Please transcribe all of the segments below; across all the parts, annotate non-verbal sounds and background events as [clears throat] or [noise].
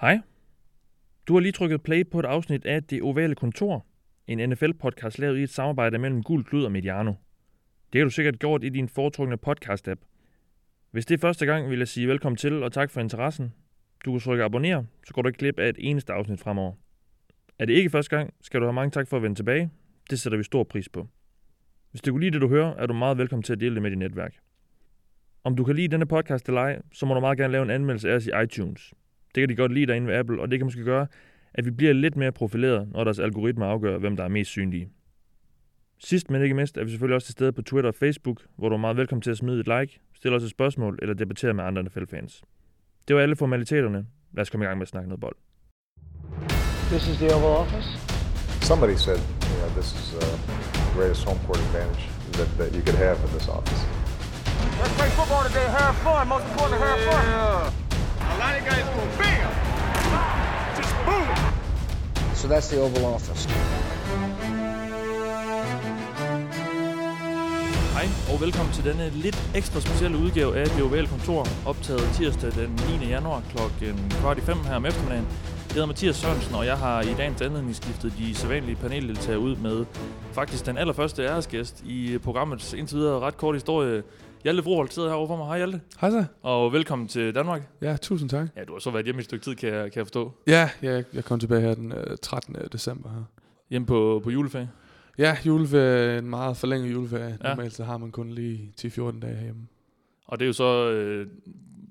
Hej. Du har lige trykket play på et afsnit af Det Ovale Kontor, en NFL-podcast lavet i et samarbejde mellem Gul Klud og Mediano. Det har du sikkert gjort i din foretrukne podcast-app. Hvis det er første gang, vil jeg sige velkommen til og tak for interessen. Du kan trykke abonner, så går du ikke glip af et eneste afsnit fremover. Er det ikke første gang, skal du have mange tak for at vende tilbage. Det sætter vi stor pris på. Hvis du kunne lide det, du hører, er du meget velkommen til at dele det med dit netværk. Om du kan lide denne podcast eller ej, så må du meget gerne lave en anmeldelse af os i iTunes. Det kan de godt lide derinde ved Apple, og det kan måske gøre, at vi bliver lidt mere profileret, når deres algoritmer afgør, hvem der er mest synlige. Sidst men ikke mindst er vi selvfølgelig også til stede på Twitter og Facebook, hvor du er meget velkommen til at smide et like, stille os et spørgsmål eller debattere med andre NFL-fans. Det var alle formaliteterne. Lad os komme i gang med at snakke noget bold. This is the Oval Office. Somebody said, you know, this is uh, the greatest home court advantage that, that you could have in this office. Let's play football today. Have fun. Most importantly, have fun. A lot of guys go bam, just boom. So that's the Oval Office. Hej og velkommen til denne lidt ekstra specielle udgave af Det Ovale Kontor, optaget tirsdag den 9. januar kl. kvart i fem her om eftermiddagen. Jeg hedder Mathias Sørensen, og jeg har i dagens anledning skiftet de sædvanlige paneldeltagere ud med faktisk den allerførste æresgæst i programmets indtil videre ret kort historie. Hjalte Froholt sidder herovre for mig. Hej Hjalte. Hej så. Og velkommen til Danmark. Ja, tusind tak. Ja, du har så været hjemme i et stykke tid, kan jeg, kan jeg forstå. Ja, ja jeg kom tilbage her den øh, 13. december her. Hjemme på, på juleferie. Ja, juleferie, en meget forlænget juleferie. Ja. Normalt så har man kun lige 10-14 dage hjemme. Og det er jo så øh,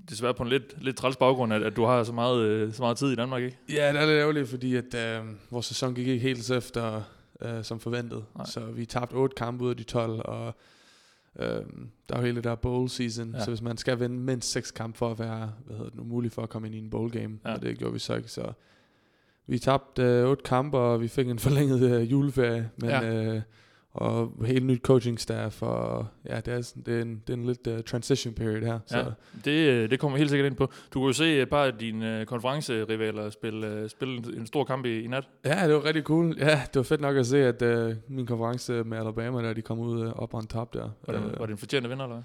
desværre på en lidt, lidt træls baggrund, at, at du har så meget, øh, så meget tid i Danmark, ikke? Ja, det er lidt ærgerligt, fordi at, øh, vores sæson gik ikke helt så efter øh, som forventet. Nej. Så vi tabte 8 kampe ud af de 12, og øh, der er jo hele det der bowl season. Ja. Så hvis man skal vinde mindst 6 kampe for at være hvad hedder det nu, mulig for at komme ind i en bowl game, Ja. og det gjorde vi så ikke. Så vi tabte øh, 8 kampe, og vi fik en forlænget øh, juleferie. Men, Ja. øh, og helt nyt coaching staff, og ja, det er, sådan, det er en, det er en lidt uh, transition period her. Så. Ja, det, øh, det kommer helt sikkert ind på. Du kunne jo se et par af dine øh, konferencerivaler spille, øh, spille en, en stor kamp i, i nat. Ja, det var rigtig cool. Ja, det var fedt nok at se, at uh, min konference med Alabama, der de kom ud uh, op on top der. Var det, Øh, var det en fortjent vinder, eller?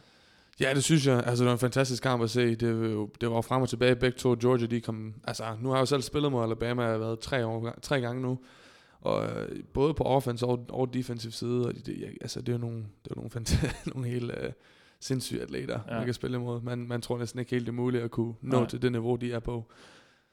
Ja, det synes jeg. Altså, det var en fantastisk kamp at se. Det, det var frem og tilbage. Begge to, Georgia, de kom... Altså, nu har jeg jo selv spillet mod Alabama. Jeg har været tre, år, tre gange nu. Og øh, både på offense og, og defensive side. Og det, det, altså, det er jo nogle, det er nogle, fant- [laughs] nogle helt øh, sindssyge atleter, ja. man kan spille imod. Man, man tror næsten ikke helt, det er muligt at kunne nå Nej. til det niveau, de er på.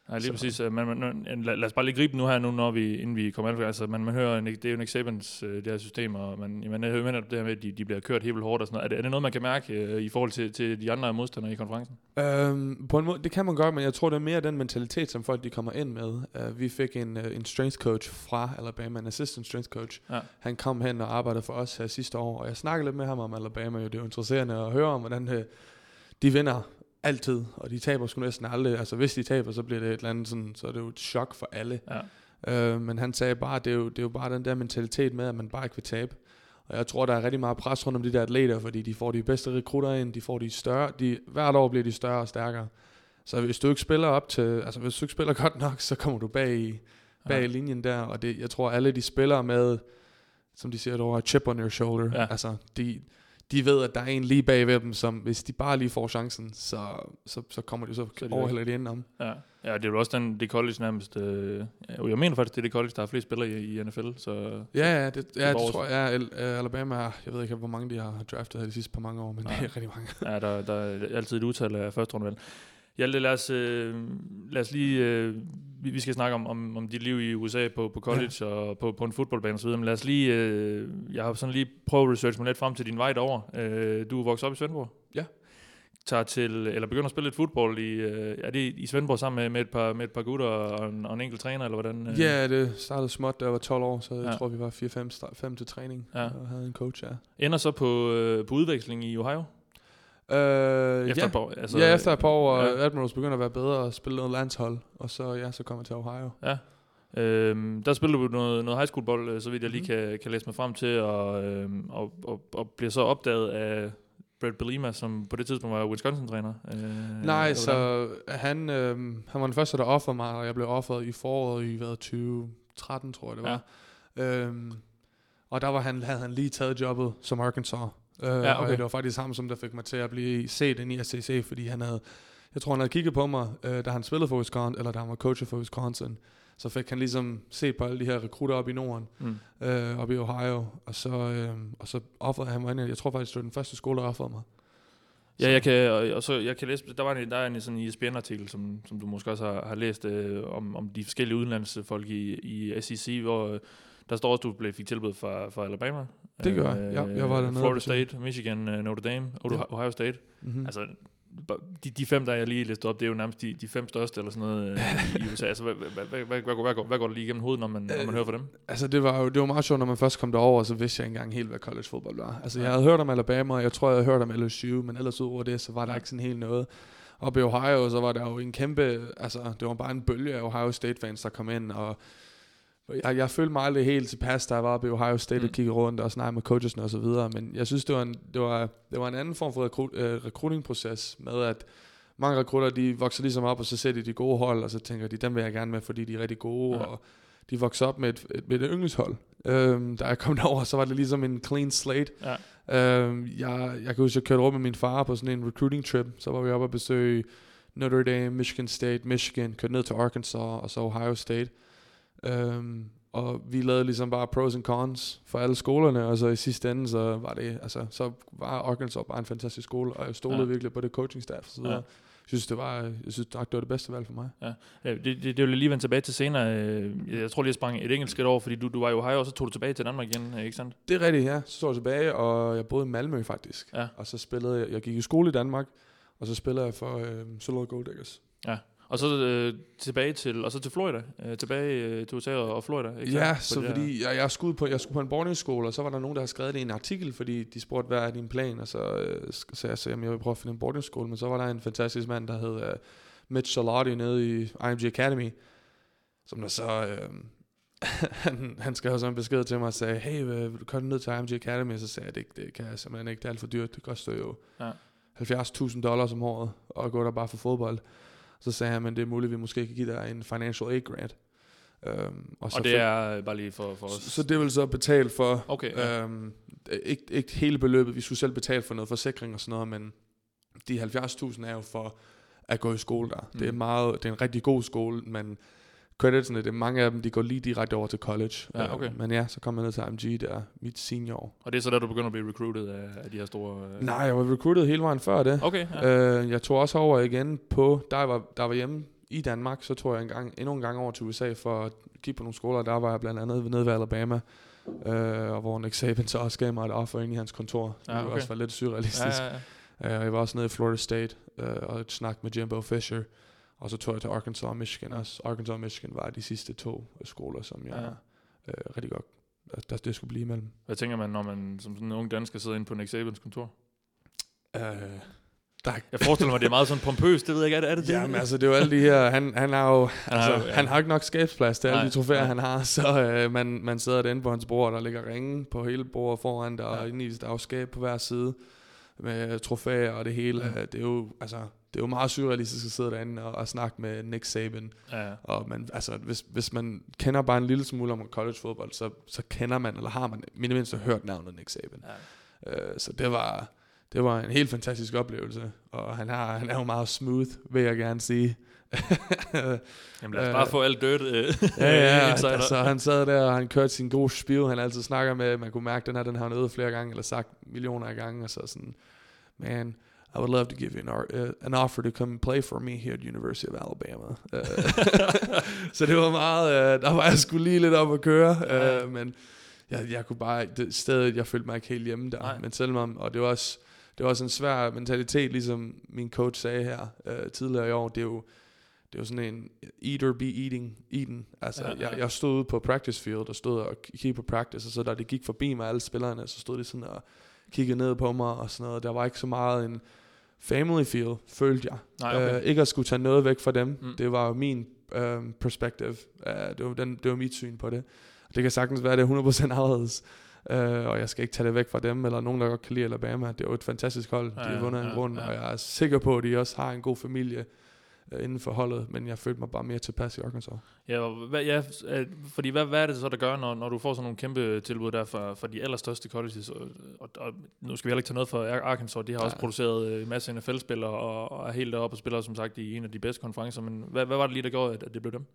Nej, lige Så- præcis. øh, Men, men, men, lad, lad os bare lige gribe nu her, nu, når vi, inden vi kommer ind. Altså, man, man hører, en, det er jo Nick Sabans øh, det her system, og man, man hører det her med, at de, de bliver kørt helt hårdt og sådan noget. Er det, er det noget, man kan mærke øh, i forhold til, til de andre modstandere i konferencen? Øhm, på en måde, det kan man godt, men jeg tror, det er mere den mentalitet, som folk de kommer ind med. Uh, vi fik en, uh, en strength coach fra Alabama, en assistant strength coach. Ja. Han kom hen og arbejdede for os her sidste år, og jeg snakkede lidt med ham om Alabama. Jo. Det er jo interesserende at høre om, hvordan uh, de vinder altid, og de taber sgu næsten aldrig. Altså hvis de taber, så bliver det et eller andet sådan, så er det jo et chok for alle. Ja. Øh, men han sagde bare, det er, jo, det er jo bare den der mentalitet med, at man bare ikke vil tabe. Og jeg tror, der er rigtig meget pres rundt om de der atleter, fordi de får de bedste rekrutter ind, de får de større, de, hvert år bliver de større og stærkere. Så hvis du ikke spiller op til, altså hvis du ikke spiller godt nok, så kommer du bag i, bag Ja. linjen der, og det, jeg tror alle de spiller med, som de siger derovre, chip on your shoulder. Ja. Altså, de, de ved, at der er en lige bag ved dem, som hvis de bare lige får chancen, så, så, så kommer de så, Så de overhælder de ind om. Ja. ja, det er jo også den, det college nærmest. Øh, jeg mener faktisk, det er det college, der har flest spillere i, i NFL. Så, Ja, ja, det, ja, det tror jeg. Ja, øh, Alabama, er- jeg ved ikke, hvor mange de har draftet her de sidste par mange år, men Nej. det er rigtig mange. Ja, der, der er altid et udtal af første rundevalg. Hjalte, lad os, øh, lad os lige... Øh, vi, vi skal snakke om, om, om dit liv i USA på, på college ja. og på, på en fodboldbane osv., men lad os lige... Øh, jeg har sådan lige prøvet at researche mig lidt frem til din vej derover. Øh, du er vokset op i Svendborg? Ja. Tager til, eller begynder at spille lidt fodbold i, øh, er det i Svendborg sammen med, med, et par, med et par gutter og en, og en enkelt træner, eller hvordan? øh? Ja, det startede småt, da jeg var 12 år, så jeg Ja. tror, vi var 4-5 til træning Ja. og havde en coach, ja. Ender så på, øh, på udveksling i Ohio? Øh, Efter ja. år, altså, ja, efter et par år, og ja. Admirals begynder at være bedre og spille noget landshold, og så, ja, så kom jeg til Ohio. Ja. Øhm, der spiller du noget, noget high school bold, øh, så vidt jeg lige Mhm. kan, kan læse mig frem til, og, øhm, og, og, og bliver så opdaget af Brett Belima, som på det tidspunkt var Wisconsin-træner. Øh, Nej, så han, øh, han var den første, der offerede mig, og jeg blev offeret i foråret i hvad, 2013, tror jeg det var. Ja. Øhm, og der var han, havde han lige taget jobbet som Arkansas. Øh, Ja, okay. Og det var faktisk ham, som der fik mig til at blive set ind i SCC, fordi han havde, Jeg tror, han havde kigget på mig, øh, da han spillede for Wisconsin, eller da han var coach for Wisconsin. Så fik han ligesom set på alle de her rekrutter op i Norden, Mm. øh, op i Ohio, og så, øh, og så offerede han mig ind. Jeg tror faktisk, det var den første skole, der offerede mig. Ja, jeg kan, og, og så, jeg kan læse, der var en, der er en sådan ESPN-artikel, som, som du måske også har, har læst, øh, om, om de forskellige udenlandsfolk i, i SEC, hvor øh, der står også, at du blev, fik tilbud fra, fra Alabama. Det gør jeg. Ja, jeg var dernede Florida State, Michigan, øh, Notre Dame, Ohio, State. Mm-hmm. Altså, de, de fem, der jeg lige læste op, det er jo nærmest de, de fem største eller sådan noget øh, i USA. Altså, hvad, hvad, hvad, hvad, hvad, går, hvad går der lige igennem hovedet, når man, når man Øh, hører fra dem? Altså det var jo det var meget sjovt, når man først kom derover, så vidste jeg ikke engang helt, hvad college fodbold var. Altså jeg havde hørt om Alabama, og jeg tror, jeg havde hørt om LSU, men ellers ud over det, så var der ikke sådan helt noget. Oppe i Ohio, så var der jo en kæmpe, altså det var bare en bølge af Ohio State fans, der kom ind, og jeg, jeg følte mig aldrig helt tilpas, da jeg var oppe i Ohio State mm. Og kiggede rundt og snakkede med coachesne og så videre, men jeg synes, det var en, det var, det var en anden form for rekrut, øh, recruiting-proces med, at mange rekrutter, de vokser ligesom op, og så ser de de gode hold, og så tænker de, dem vil jeg gerne med, fordi de er rigtig gode, ja. og de vokser op med et, et, med et yndlingshold. Øhm, da jeg kom [laughs] derover, så var det ligesom en clean slate. Ja. Øhm, jeg, jeg kan huske, jeg kørte rundt med min far på sådan en recruiting trip, så var vi oppe og besøge Notre Dame, Michigan State, Michigan, kørte ned til Arkansas, og så Ohio State. Øhm, og vi lavede ligesom bare pros and cons for alle skolerne, og så i sidste ende, så var det, altså, så var Arkansas bare en fantastisk skole, og jeg stolede Ja. ja. virkelig på det coaching staff og så videre. Ja. Ja. Jeg synes, det var, jeg synes, det var det bedste valg for mig. Ja, det, det, det vil jeg lige vende tilbage til senere. Øh, Jeg tror lige, jeg sprang et enkelt skridt over, fordi du, du var i Ohio, og så tog du tilbage til Danmark igen, ikke sandt? Det er rigtigt, ja. Så står jeg tilbage, og jeg boede i Malmø faktisk. Ja. Og så spillede jeg, jeg gik i skole i Danmark, og så spillede jeg for øh, Solid Gold Diggers. Og så øh, tilbage til, og så til Florida, øh, tilbage øh, til USA og Florida, ikke Ja, sandt? så fordi jeg, jeg, skulle på, jeg skulle på en boardingskole, og så var der nogen, der havde skrevet det i en artikel, fordi de spurgte, hvad er din plan? Og så øh, sagde jeg, så, jamen, jeg vil prøve at finde en boardingskole, men så var der en fantastisk mand, der hed øh, Mitch Salati nede i IMG Academy, som der så... Øh, [laughs] han, han skrev så en besked til mig og sagde, hey, vil du komme ned til IMG Academy? Og så sagde jeg, det, det kan jeg simpelthen ikke, det er alt for dyrt, det koster jo Ja. 70.000 dollars om året at gå der bare for fodbold. Så sagde han, men det er muligt, vi måske kan give dig en financial aid grant. Um, Og så det fik- er øh, bare lige for, for os. så, så det vil så betale for, Okay, ja. øhm, ikke, ikke hele beløbet, vi skulle selv betale for noget forsikring og sådan noget, men de 70.000 er jo for at gå i skole der. Mm. Det, er Mm. meget, det er en rigtig god skole, men creditsene, det er mange af dem, de går lige direkte over til college. Ja, okay. Øh, men ja, så kom jeg ned til AMG der, mit senior. Og det er så der, du begynder at blive recruited af, af de her store... Øh... Nej, jeg var recruited hele vejen før det. Okay, ja. Øh, jeg tog også over igen på, der var, der var hjemme i Danmark, så tog jeg en gang, endnu en gang over til USA for at kigge på nogle skoler. Der var jeg blandt andet nede ved Alabama, øh, og hvor Nick Saban så også gav mig et offer ind i hans kontor. Ja, Det var okay. også var lidt surrealistisk. ja, ja, ja. Øh, jeg var også nede i Florida State øh, og snakkede med Jimbo Fisher. Og så tog jeg til Arkansas og Michigan også. Arkansas og Michigan var de sidste to skoler, som jeg Ja. øh, rigtig godt, der, det skulle blive imellem. Hvad tænker man, når man som sådan en ung dansker sidder inde på Nick Sabans kontor? Øh, der, Jeg forestiller mig, det er meget sådan pompøst, det ved jeg ikke, er det er det? det? Jamen altså, det er jo alle de her, han, han har jo, altså, ja. han har ikke nok skabsplads til alle Nej, de trofæer, nej. han har, så øh, man, man sidder derinde på hans bord, der ligger ringe på hele bordet foran, der Ja. ja. inde i der er jo skab på hver side, med trofæer og det hele, Ja. ja. det er jo, altså, det er jo meget surrealistisk at sidde derinde og, og snakke med Nick Saban, Ja, og man, altså, hvis, hvis man kender bare en lille smule om college fodbold, så, så kender man, eller har man i det mindste hørt navnet Nick Saban. ja. Øh, så det var, det var en helt fantastisk oplevelse, og han, har, han er jo meget smooth, vil jeg gerne sige. [laughs] Jamen lad os bare få alt dødt øh, [laughs] ja, ja, [laughs] altså han sad der, og han kørte sin gode spiv, han altid snakker med, man kunne mærke, den her, den har han øvet flere gange, eller sagt millioner af gange, og så sådan, man, I would love to give you an, uh, an offer to come play for me here at University of Alabama. Uh, [laughs] [laughs] så det var meget, uh, der var jeg skulle lige lidt op at køre, Ja. uh, men jeg, jeg kunne bare, det stedet, jeg følte mig ikke helt hjemme der, Nej. men selvom, og det var også, det var også en svær mentalitet, ligesom min coach sagde her uh, tidligere i år, det er jo, det jo sådan en eat or be eating, eaten. Altså, Ja, ja, ja. Jeg, jeg stod ude på practice field og stod og kiggede på practice, og så da det gik forbi mig, alle spillerne, så stod de sådan og kiggede ned på mig og sådan noget. Der var ikke så meget en family feel, følte jeg. Nej, okay. Øh, ikke at skulle tage noget væk fra dem. Mm. Det var min um, perspective. Uh, det, var den, det var mit syn på det. Det kan sagtens være, at det er 100% anderledes. Uh, og jeg skal ikke tage det væk fra dem, eller nogen, der godt kan lide Alabama. Det er jo et fantastisk hold. De har ja, vundet en ja, grund, ja. og jeg er sikker på, at de også har en god familie øh, inden for holdet, men jeg følte mig bare mere tilpas i Arkansas. Ja, hvad, ja øh, fordi hvad, hvad er det så, der gør, når, når du får sådan nogle kæmpe tilbud der fra, fra de allerstørste colleges? Og, og, og nu skal vi heller ikke tage noget for Arkansas, de har ja. også produceret øh, en masse NFL-spillere og, og er helt deroppe og spiller som sagt i en af de bedste konferencer, men hvad, hvad var det lige, der gjorde, at, at det blev dem?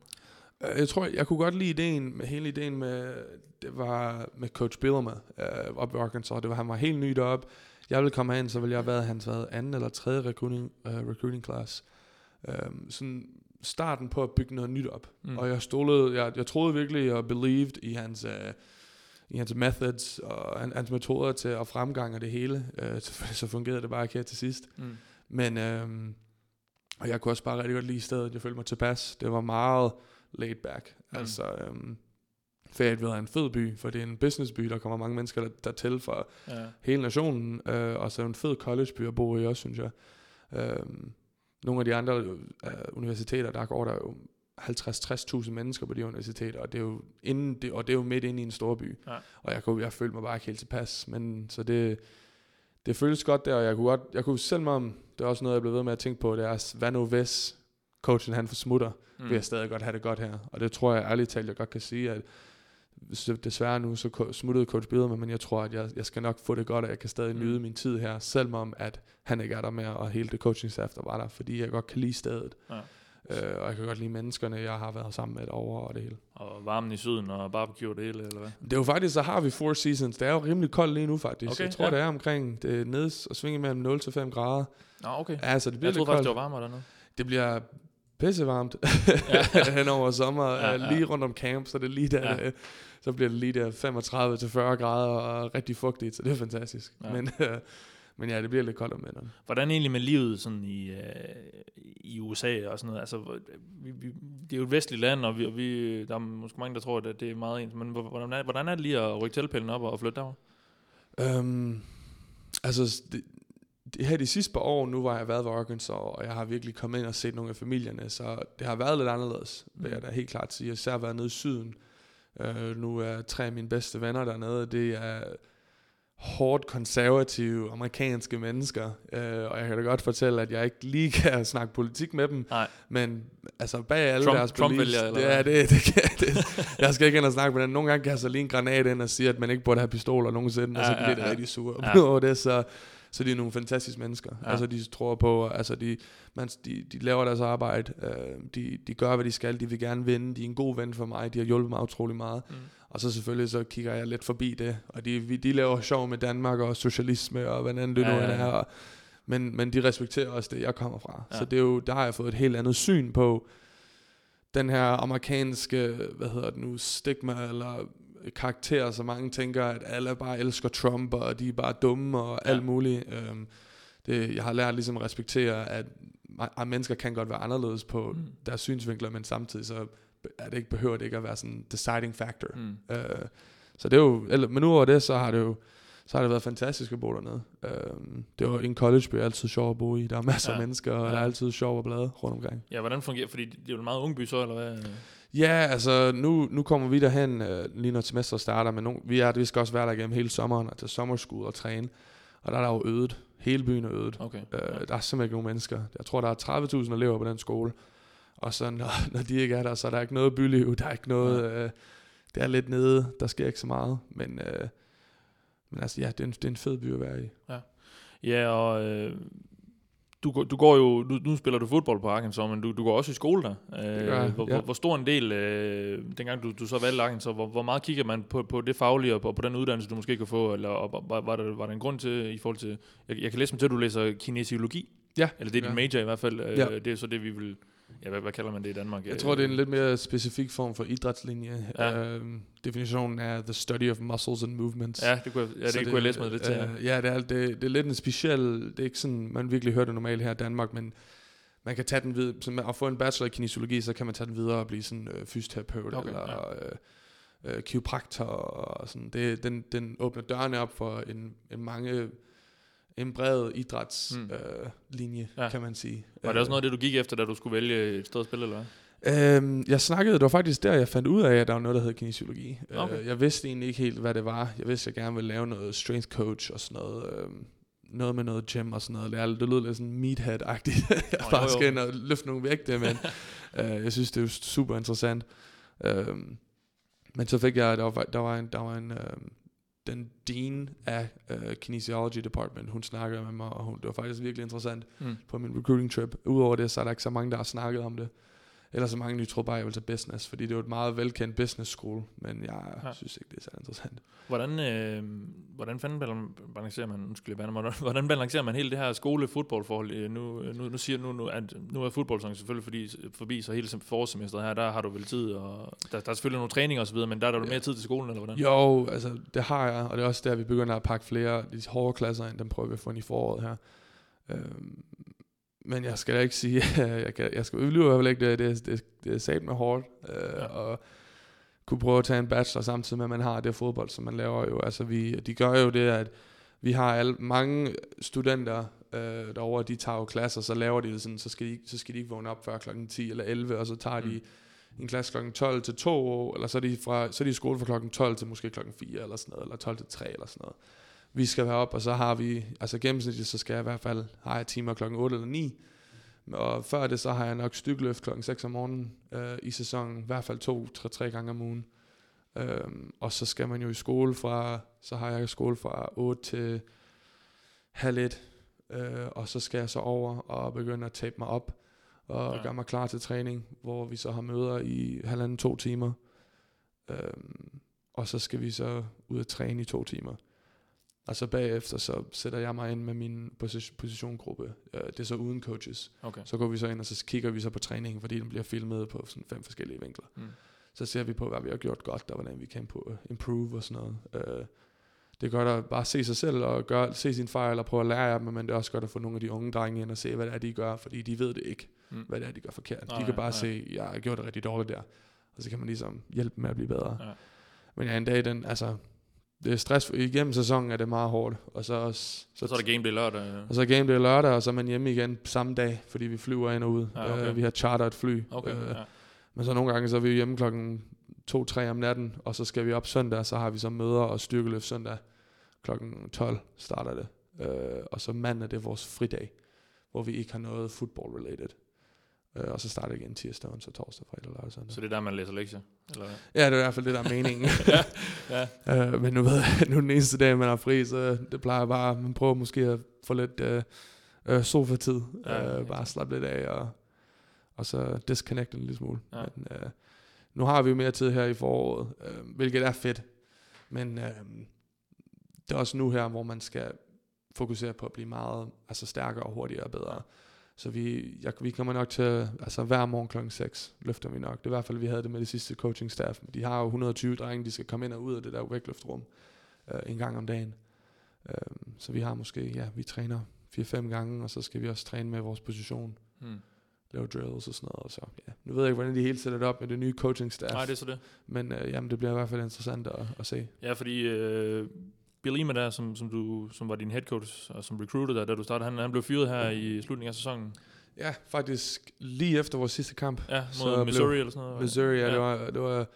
Øh, Jeg tror, jeg kunne godt lide ideen, med hele ideen med, det var med Coach Bielema øh, op i Arkansas. Det var, han var helt ny deroppe. Jeg ville komme hen, så ville jeg have været hans hvad, anden eller tredje recruiting, uh, recruiting class. Um, sådan starten på at bygge noget nyt op. Mm. Og jeg stolede, jeg, jeg troede virkelig og believed i hans, uh, i hans methods og han, hans metoder til at og det hele. Uh, [laughs] selvfølgelig så fungerede det bare ikke her til sidst. Mm. Men øhm, og jeg kunne også bare rigtig godt lide stedet. Jeg følte mig tilpas. Det var meget laid back. Mm. Altså, øhm, Fayetteville er en fed by, for det er en businessby, der kommer mange mennesker der, der til fra Ja. hele nationen, øh, og så en fed collegeby at bo i også, synes jeg. Øhm, nogle af de andre øh, universiteter, der går der jo 50-60.000 mennesker på de universiteter, og det er jo, inden det, og det er jo midt inde i en stor by. Ja. Og jeg, kunne, jeg følte mig bare ikke helt tilpas, men så det, det føles godt der, og jeg kunne godt, jeg kunne selv om, det er også noget, jeg blev ved med at tænke på, det er, hvad nu hvis coachen han forsmutter, mm. vil jeg stadig godt have det godt her. Og det tror jeg ærligt talt, jeg godt kan sige, at så desværre nu, så smuttede coach Bielema, men jeg tror, at jeg, jeg skal nok få det godt, og jeg kan stadig Mm. nyde min tid her, selvom at han ikke er der mere, og hele det coaching staff, der var der, fordi jeg godt kan lide stedet. Ja. Øh, og jeg kan godt lide menneskerne, jeg har været sammen med over og det hele. Og varmen i syden og barbecue og det hele, eller hvad? Det er jo faktisk, så har vi Four Seasons. Det er jo rimelig koldt lige nu faktisk. Okay, jeg tror, ja. det er omkring det er neds og svinge mellem 0 til 5 grader. Nå, okay. Ja, så det bliver Jeg troede koldt. faktisk, det var varmere dernede. Det bliver pissevarmt Ja. [laughs] hen over sommer. Ja, ja. ja. Lige rundt om camp, så det er lige der, Ja. Så bliver det lige der 35 til 40 grader og rigtig fugtigt, så det er fantastisk. Ja. Men, øh, men ja, det bliver lidt koldt om vinteren. Hvordan egentlig med livet sådan i, øh, i USA og sådan noget? Altså, vi, vi, det er jo et vestligt land, og, vi, og vi, der er måske mange, der tror, at det er meget ens. Men hvor- hvordan er, hvordan er det lige at rykke teltpælen op og flytte derover? Um, altså, det, det her de sidste par år, nu var jeg været ved Arkansas, og jeg har virkelig kommet ind og set nogle af familierne, så det har været lidt anderledes, vil jeg da helt klart sige. Jeg har især været nede i syden. Uh, nu er tre af mine bedste venner dernede, det er hårdt konservative amerikanske mennesker, uh, og jeg kan da godt fortælle, at jeg ikke lige [laughs] kan snakke politik med dem, Nej. men altså bag alle Trump- deres Trump beliefs, vælger, eller det er det, det, kan, det, jeg skal ikke ind og snakke med den. Nogle gange kan jeg så lige en granat ind og sige, at man ikke burde have pistoler nogensinde, og så Ja, bliver ja, det ja. rigtig sure Ja. [laughs] over det, så, så de er nogle fantastiske mennesker. Ja. Altså de tror på, altså de, man, de, de laver deres arbejde, øh, de, de gør, hvad de skal, de vil gerne vinde, de er en god ven for mig, de har hjulpet mig utrolig meget. Mm. Og så selvfølgelig så kigger jeg lidt forbi det, og de, vi- de laver sjov med Danmark og socialisme og hvad end det Ja, nu ja, ja. er. Men, men de respekterer også det, jeg kommer fra. Ja. Så det er jo, der har jeg fået et helt andet syn på den her amerikanske, hvad hedder det nu, stigma eller karakter, så mange tænker, at alle bare elsker Trump, og de er bare dumme og Ja. alt muligt. Øhm, det, jeg har lært ligesom at respektere, at, at mennesker kan godt være anderledes på Mm. deres synsvinkler, men samtidig så er det ikke, behøver det ikke at være sådan en deciding factor. Mm. Øh, så det er jo, eller, men udover det, så har det jo så har det været fantastisk at bo dernede. Øh, det var en collegeby altid sjov at bo i. Der er masser Ja. af mennesker, og Ja. der er altid sjov at blade rundt omkring. Ja, hvordan fungerer Fordi det er jo en meget ung by så, eller hvad? Ja, altså nu, nu kommer vi derhen, øh, lige når semesteret starter, men nu, vi, er, vi skal også være der igennem hele sommeren og til sommerskud og træne. Og der er der jo ødet. Hele byen er ødet. Okay. Øh, der er simpelthen ikke nogen mennesker. Jeg tror, der er 30.000 elever på den skole. Og så når, [laughs] når de ikke er der, så er der ikke noget byliv. Der er ikke noget... Øh, det er lidt nede. Der sker ikke så meget. Men, øh, men altså, ja, det er, en, det er en fed by at være i. Ja, og øh, du, du går jo, nu, nu spiller du fodbold på Arkansas, men du, du går også i skole der. Øh, hvor, ja. hvor, hvor stor en del, øh, dengang du, du så valgte Arkansas, hvor, hvor meget kigger man på, på det faglige og på, på den uddannelse, du måske kan få, eller og, var, var, der, var der en grund til, i forhold til, jeg, jeg kan læse mig til, at du læser kinesiologi, Ja, eller det er din ja. major i hvert fald, øh, Ja. det er så det, vi vil, ja, hvad, hvad kalder man det i Danmark? Jeg tror, det er en lidt mere specifik form for idrætslinje. Ja. Øhm, definitionen er the study of muscles and movements. Ja, det kunne jeg, ja, det, det kunne jeg læse mig lidt til. ja. Øh, ja, det er, det, det er lidt en speciel, det er ikke sådan, man virkelig hører det normalt her i Danmark, men man kan tage den videre, så man, at få en bachelor i kinesiologi, så kan man tage den videre og blive sådan øh, fysioterapeut Okay, eller øh, øh, kiropraktor og sådan. Det, den, den åbner dørene op for en, en mange en bred idrætslinje, Mm. øh, Ja. kan man sige. Var det også noget af det, du gik efter, da du skulle vælge et sted at spille, eller hvad? Øhm, jeg snakkede, det var faktisk der, jeg fandt ud af, at der var noget, der hed kinesiologi. Okay. Øh, jeg vidste egentlig ikke helt, hvad det var. Jeg vidste, at jeg gerne ville lave noget strength coach og sådan noget. Øhm, noget med noget gym og sådan noget. Det, det lød lidt sådan meathead-agtigt. [laughs] jeg jo, bare jo. skal ind og løfte nogle vægte, men [laughs] øh, jeg synes, det er jo super interessant. Øh, men så fik jeg, der var, der var en, der var en øh, den dean af øh, kinesiology department, hun snakkede med mig, og hun, det var faktisk virkelig interessant Mm. på min recruiting trip. Udover det, så er der ikke så mange, der har snakket om det. Eller så mange, de tror bare, jeg vil tage business, fordi det er jo et meget velkendt business school, men jeg Ja. synes ikke, det er så interessant. Hvordan, øh, hvordan fanden balan- balancerer man, undskyld, hvordan, hvordan balancerer man hele det her skole-fodboldforhold? Øh, Nu, nu, nu siger nu, nu, at nu er fodboldsæsonen selvfølgelig fordi, forbi, så hele sem- forårssemesteret her, der har du vel tid, og der, der er selvfølgelig nogle træninger osv., men der er der ja. Mere tid til skolen, eller hvordan? Jo, altså det har jeg, og det er også der, vi begynder at pakke flere de hårde klasser ind, dem prøver vi at få ind i foråret her. Øhm, men jeg skal da ikke sige, [laughs] jeg, kan, jeg skal i hvert fald ikke, det, det, det, det er sat med hårdt, øh, Ja. og kunne prøve at tage en bachelor samtidig med, at man har det fodbold, som man laver jo. Altså vi, de gør jo det, at vi har alle, mange studenter øh, derovre, de tager jo klasser, så laver de det sådan, så skal de, så skal de ikke vågne op før klokken 10 eller 11, og så tager Mm. de en klasse klokken 12 til 2, eller så er de, fra, så er de i skole fra klokken 12 til måske klokken 4 eller sådan noget, eller 12 til 3 eller sådan noget. Vi skal være op, og så har vi, altså gennemsnitligt, så skal jeg i hvert fald, har jeg timer klokken 8 eller 9, og før det, så har jeg nok stykløft klokken 6 om morgenen øh, i sæsonen, i hvert fald to, tre, tre gange om ugen. Øhm, og så skal man jo i skole fra, så har jeg skole fra 8 til halv 1, øh, og så skal jeg så over og begynde at tape mig op, og ja. gøre mig klar til træning, hvor vi så har møder i halvanden to timer. Øhm, og så skal vi så ud og træne i to timer. Og så bagefter, så sætter jeg mig ind med min position, positiongruppe. Øh, det er så uden coaches. Okay. Så går vi så ind, og så kigger vi så på træningen, fordi den bliver filmet på sådan fem forskellige vinkler. Mm. Så ser vi på, hvad vi har gjort godt, og hvordan vi kan på improve og sådan noget. Øh, det er godt at bare se sig selv og gøre, se sin fejl og prøve at lære af dem, men det er også godt at få nogle af de unge drenge ind og se, hvad det er, de gør, fordi de ved det ikke, Mm. hvad det er, de gør forkert. Nej, de kan bare nej. se, jeg har gjort det rigtig dårligt der, og så kan man ligesom hjælpe dem med at blive bedre. Ja. Men ja, en dag, den, altså, det er stress, igennem sæsonen er det meget hårdt, og så også, Så, så er der game day lørdag. og så er game day lørdag, og så er man hjemme igen samme dag, fordi vi flyver ind og ud. Ja, okay. Øh, vi har charteret et fly. Okay, Øh, ja. men så nogle gange, så er vi hjemme klokken 2-3 om natten, og så skal vi op søndag, så har vi så møder og styrkeløft søndag. Klokken 12 starter det. Øh, og så mandag, det er vores fridag, hvor vi ikke har noget football-related. Øh, og så starter igen tirsdag, onsdag, torsdag, fredag, lørdag, søndag. Så det er der, man læser lektier? Eller? hvad? Ja, det er i hvert fald det, der er meningen. [laughs] ja. øh, men nu ved jeg, nu den eneste dag, man har fri, så det plejer bare, man prøver måske at få lidt øh, øh, sofa-tid. Ja, Ja, øh, bare slappe lidt af, og, og så disconnecte en lille smule. Ja. Men, øh, nu har vi jo mere tid her i foråret, øh, hvilket er fedt. Men øh, det er også nu her, hvor man skal fokusere på at blive meget altså stærkere og hurtigere og bedre. Så vi, jeg, vi kommer nok til, altså hver morgen klokken 6 løfter vi nok. Det er i hvert fald, vi havde det med det sidste coaching staff. De har jo 120 drenge, de skal komme ind og ud af det der vægtløftrum øh, en gang om dagen. Øh, så vi har måske, ja, vi træner 4-5 gange, og så skal vi også træne med vores position, Hmm. lave drills og sådan noget. Og så, ja. Nu ved jeg ikke, hvordan de helt sætter det op med det nye coaching staff. Nej, det er så det. Men øh, jamen, det bliver i hvert fald interessant at, at se. Ja, fordi øh, Bill Lima der, som, som, du, som var din head coach og som recruiter der, da du startede, han, han blev fyret her i slutningen af sæsonen. Ja, faktisk lige efter vores sidste kamp. Ja, Så mod blev- Missouri eller sådan noget. Missouri, ja, Ja. det var, det var, det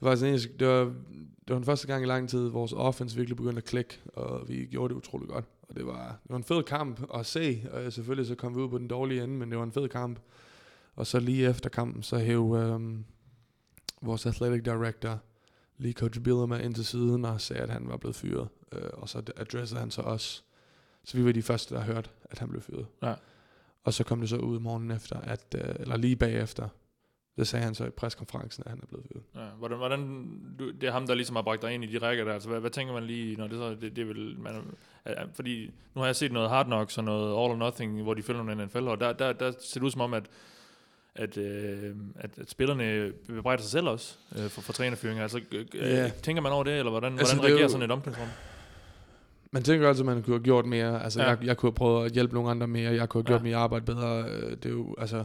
var, sådan, det var, det var den første gang i lang tid, vores offense virkelig begyndte at klikke, og vi gjorde det utrolig godt. Og det var, det var en fed kamp at se, og selvfølgelig så kom vi ud på den dårlige ende, men det var en fed kamp. Og så lige efter kampen, så hæv øhm, vores athletic director, lige coach Billema ind til siden og sagde, at han var blevet fyret. Øh, og så adressede han så os. Så vi var de første, der hørte, at han blev fyret. Ja. Og så kom det så ud morgenen efter, at, øh, eller lige bagefter, det sagde han så i preskonferencen, at han er blevet fyret. Ja, hvordan, hvordan du, det er ham, der ligesom har bragt dig ind i de rækker der. Altså, hvad, hvad tænker man lige, når det så, det, det vil, man, er- fordi nu har jeg set noget Hard Knocks og noget All or Nothing, hvor de følger nogle NFL, og der, der, der ser det ud som om, at, at, øh, at, at spillerne bebrejder sig selv også øh, for, for trænerfyringer. Altså, øh, Ja. tænker man over det, eller hvordan, Altså, hvordan er reagerer jo- sådan et omklædningsrum? Man tænker altid, at man kunne have gjort mere. Altså, Ja. jeg, jeg kunne have prøvet at hjælpe nogle andre mere. Jeg kunne have gjort Ja. mit arbejde bedre. Øh, Det er jo, altså,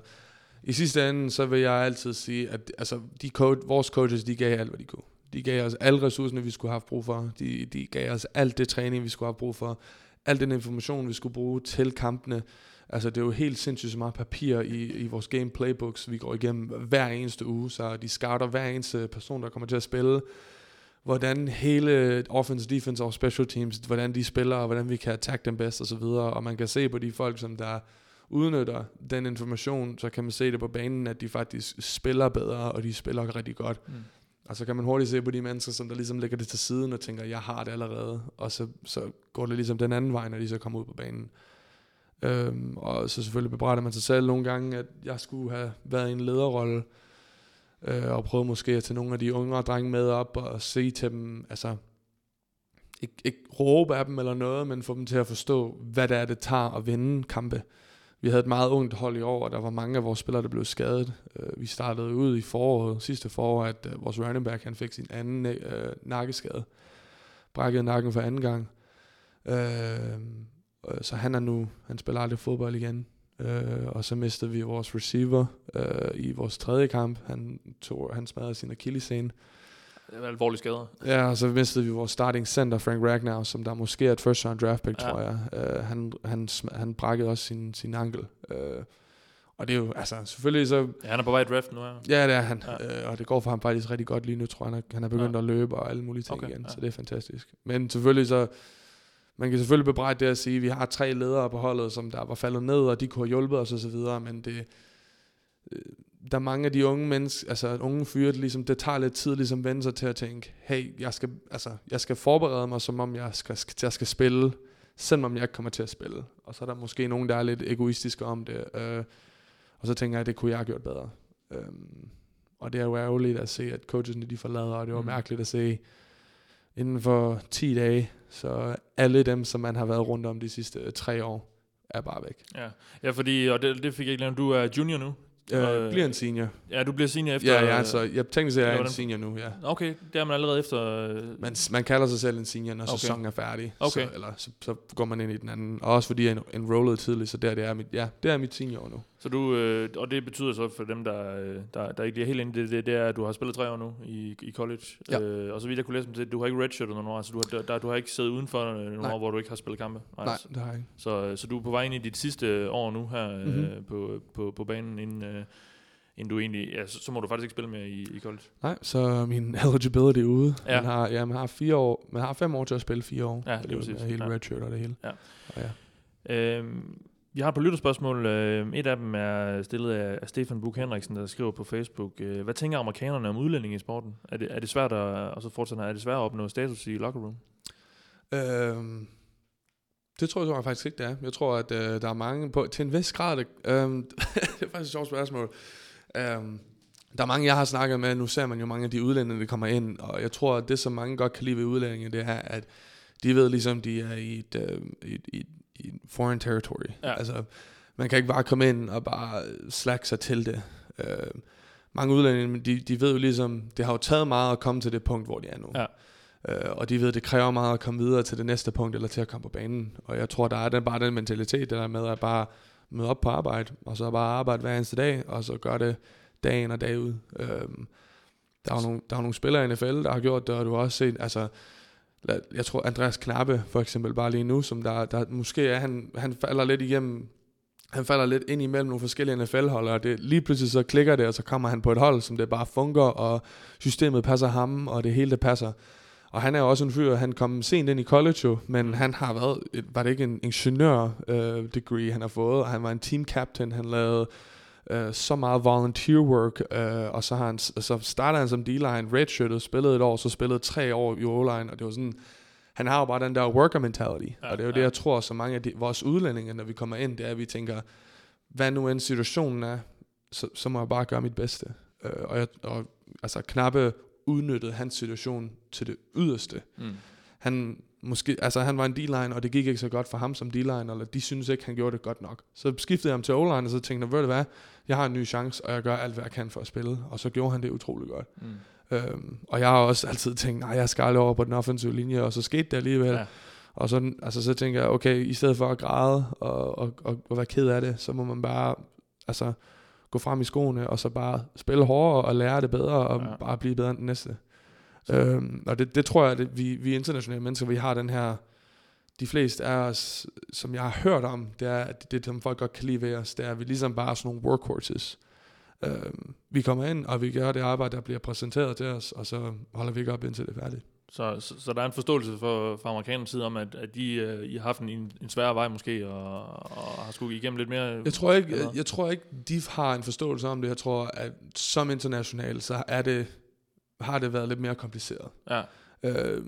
I sidste ende, så vil jeg altid sige, at altså, de coach, vores coaches, de gav alt, hvad de kunne. De gav os alle ressourcerne, vi skulle have haft brug for. De, de gav os alt det træning, vi skulle have brug for. Al den information, vi skulle bruge til kampene. Altså, det er jo helt sindssygt så meget papir i, i vores game playbooks, vi går igennem hver eneste uge. Så de scouter hver eneste person, der kommer til at spille. hvordan hele offense, defense og special teams, hvordan de spiller, og hvordan vi kan attack dem bedst og så videre. Og man kan se på de folk, som der udnytter den information, så kan man se det på banen, at de faktisk spiller bedre, og de spiller rigtig godt. Mm. Og så kan man hurtigt se på de mennesker, som der ligesom lægger det til siden og tænker, jeg har det allerede. Og så, så går det ligesom den anden vej, når de så kommer ud på banen. Øhm, og så selvfølgelig bebrejder man sig selv nogle gange, at jeg skulle have været i en lederrolle, øh, og prøve måske at tage nogle af de yngre drenge med op og se til dem, altså ikke, ikke råbe af dem eller noget, men få dem til at forstå, hvad det er, det tager at vinde kampe. Vi havde et meget ungt hold i år, og der var mange af vores spillere, der blev skadet. Øh, vi startede ud i foråret, sidste forår, at øh, vores running back han fik sin anden øh, nakkeskade. Brækkede nakken for anden gang. Øh, så han er nu, han spiller aldrig fodbold igen. Uh, og så mistede vi vores receiver uh, i vores tredje kamp. Han, tog, han smadrede sin akillescene. Det var alvorlige skader. Ja, og så mistede vi vores starting center, Frank Ragnar, som der måske er et first round draft pick, ja. tror jeg. Uh, han, han, han brækkede også sin, sin ankel. Uh, og det er jo, altså selvfølgelig så... Ja, han er på vej i draften nu, ja. Ja, det er han. Ja. Uh, og det går for ham faktisk rigtig godt lige nu, tror jeg. Han er, han er begyndt ja. at løbe og alle mulige ting okay, igen, ja. så det er fantastisk. Men selvfølgelig så... Man kan selvfølgelig bebrejde det at sige, at vi har tre ledere på holdet, som der var faldet ned, og de kunne have hjulpet os og så videre, men det, der er mange af de unge mennesker, altså unge fyre, ligesom, det tager lidt tid ligesom vende sig til at tænke, hey, jeg skal, altså, jeg skal forberede mig, som om jeg skal, jeg skal spille, selvom jeg ikke kommer til at spille. Og så er der måske nogen, der er lidt egoistiske om det. Øh, og så tænker jeg, at det kunne jeg have gjort bedre. Øh, og det er jo ærgerligt at se, at coachesne de forlader, og det var mm. mærkeligt at se, inden for 10 dage, så alle dem, som man har været rundt om de sidste tre år, er bare væk. Ja, ja fordi, og det, det fik jeg ikke nævnt, du er junior nu, jeg øh, bliver en senior. Ja, du bliver senior efter... Ja, ja altså, jeg tænkte, at jeg er en senior nu, ja. Okay, det er man allerede efter... Øh, man, man kalder sig selv en senior, når okay. sæsonen er færdig. Okay. Så, eller så, så, går man ind i den anden. Og også fordi jeg er enrollet tidligt, så der det er mit, ja, det er mit senior nu. Så du, øh, og det betyder så for dem, der, øh, der, der ikke er helt inde det, det, det er, at du har spillet tre år nu i, i college. Ja. Øh, og så vidt jeg kunne læse mig til, du har ikke redshirtet nogen år, altså du har, der, du har ikke siddet udenfor nogle Nej. år, hvor du ikke har spillet kampe. Nej, Nej det har jeg ikke. Så, så du er på vej ind i dit sidste år nu her mm-hmm. øh, på, på, på banen, inden... Øh, inden du egentlig, ja, så, så må du faktisk ikke spille mere i, i college. Nej, så min [laughs] eligibility er ude. Ja. Man har, ja, man har fire år, man har fem år til at spille fire år. Ja, det er præcis. Hele ja. redshirt og det hele. Ja. Og ja. Øhm, vi har et par lytterspørgsmål. Øhm, et af dem er stillet af Stefan Buk Henriksen, der skriver på Facebook. Øh, hvad tænker amerikanerne om udlændinge i sporten? Er det, er det svært at, og så fortsætter, er det svært at opnå status i locker room? Øhm, det tror jeg faktisk ikke, det er. Jeg tror, at øh, der er mange på, til en vis grad. Det, øhm, [laughs] det er faktisk et sjovt spørgsmål. Øhm, der er mange, jeg har snakket med, nu ser man jo mange af de udlændinge, der kommer ind, og jeg tror, at det, som mange godt kan lide ved udlændinge, det er, at de ved ligesom, de er i et, øh, et, et, et foreign territory. Ja. Altså, man kan ikke bare komme ind og bare slække sig til det. Uh, mange udlændinge, de, de ved jo ligesom, det har jo taget meget at komme til det punkt, hvor de er nu. Ja. Uh, og de ved, det kræver meget at komme videre til det næste punkt, eller til at komme på banen. Og jeg tror, der er den, bare den mentalitet, der med at bare møde op på arbejde, og så bare arbejde hver eneste dag, og så gøre det dag ind og dag ud. Øhm, der er jo nogle, der er nogle spillere i NFL, der har gjort det, og du har også set, altså, jeg tror Andreas Knappe for eksempel bare lige nu, som der, der måske er, han, han falder lidt igennem, han falder lidt ind imellem nogle forskellige NFL-hold, og det, lige pludselig så klikker det, og så kommer han på et hold, som det bare fungerer, og systemet passer ham, og det hele det passer. Og han er jo også en fyr, han kom sent ind i college jo, men mm. han har været, et, var det ikke en ingeniør uh, degree, han har fået, og han var en team captain, han lavede uh, så meget volunteer work, uh, og så, har han, så startede han som D-line, redshirtet, spillede et år, så spillede tre år i O-line, og det var sådan, han har jo bare den der worker mentality, ja, og det er jo ja. det, jeg tror, så mange af de, vores udlændinge, når vi kommer ind, det er, at vi tænker, hvad nu end situationen er, så, så må jeg bare gøre mit bedste. Uh, og, jeg, og altså knappe udnyttede hans situation til det yderste. Mm. Han, måske, altså han var en D-line, og det gik ikke så godt for ham som D-line, eller de synes ikke, han gjorde det godt nok. Så skiftede jeg ham til O-line, og så tænkte jeg, ved du hvad, jeg har en ny chance, og jeg gør alt, hvad jeg kan for at spille. Og så gjorde han det utrolig godt. Mm. Øhm, og jeg har også altid tænkt, nej, jeg skal aldrig over på den offensive linje, og så skete det alligevel. Ja. Og så, altså, så tænker jeg, okay, i stedet for at græde og, og, og, og være ked af det, så må man bare, altså, gå frem i skoene, og så bare spille hårdere og lære det bedre, og ja. bare blive bedre end den næste. Øhm, og det, det tror jeg, at vi, vi internationale mennesker, vi har den her, de fleste af os, som jeg har hørt om, det er, at det, som folk godt kan lide ved os, det er, at vi ligesom bare er sådan nogle workhorses. Øh, vi kommer ind, og vi gør det arbejde, der bliver præsenteret til os, og så holder vi ikke op, indtil det er færdigt. Så, så, så der er en forståelse for, fra amerikanernes side om, at, at de, øh, I har haft en, en sværere vej måske, og, og har skulle igennem lidt mere... Jeg tror ikke, jeg, jeg tror ikke, de har en forståelse om det. Jeg tror, at som international, så er det, har det været lidt mere kompliceret. Ja, Øh,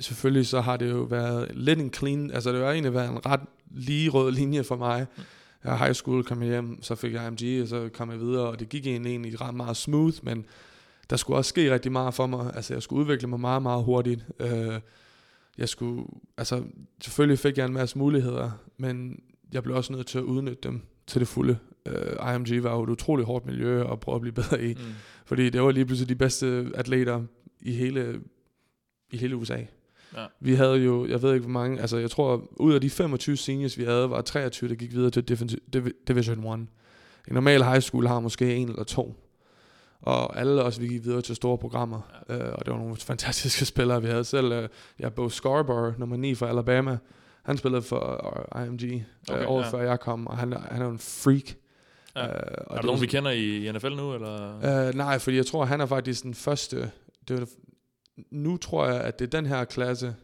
selvfølgelig så har det jo været lidt en clean, altså det har egentlig været en ret lige rød linje for mig. Jeg er high school, kom jeg hjem, så fik jeg IMG, og så kom jeg videre, og det gik egentlig, egentlig ret meget smooth, men der skulle også ske rigtig meget for mig. Altså jeg skulle udvikle mig meget, meget hurtigt. Øh, jeg skulle, altså selvfølgelig fik jeg en masse muligheder, men jeg blev også nødt til at udnytte dem til det fulde. Øh, IMG var jo et utroligt hårdt miljø at prøve at blive bedre i, mm. fordi det var lige pludselig de bedste atleter i hele, i hele USA. Ja. Vi havde jo, jeg ved ikke hvor mange, altså jeg tror, ud af de 25 seniors, vi havde, var 23, der gik videre til Divi- Division 1. En normal high school har måske en eller to. Og alle os, vi gik videre til store programmer. Ja. Øh, og det var nogle fantastiske [laughs] spillere, vi havde selv. Øh, ja, Bo Scarborough, nummer 9 fra Alabama. Han spillede for øh, IMG Okay, okay, øh, året ja. før jeg kom, og han, er- han er en freak. Ja. Øh, og Er der nogen, vi sådan- kender i, NFL nu, eller? Øh, nej, fordi jeg tror, han er faktisk den første. Det var, nu tror jeg, at det er den her klasse.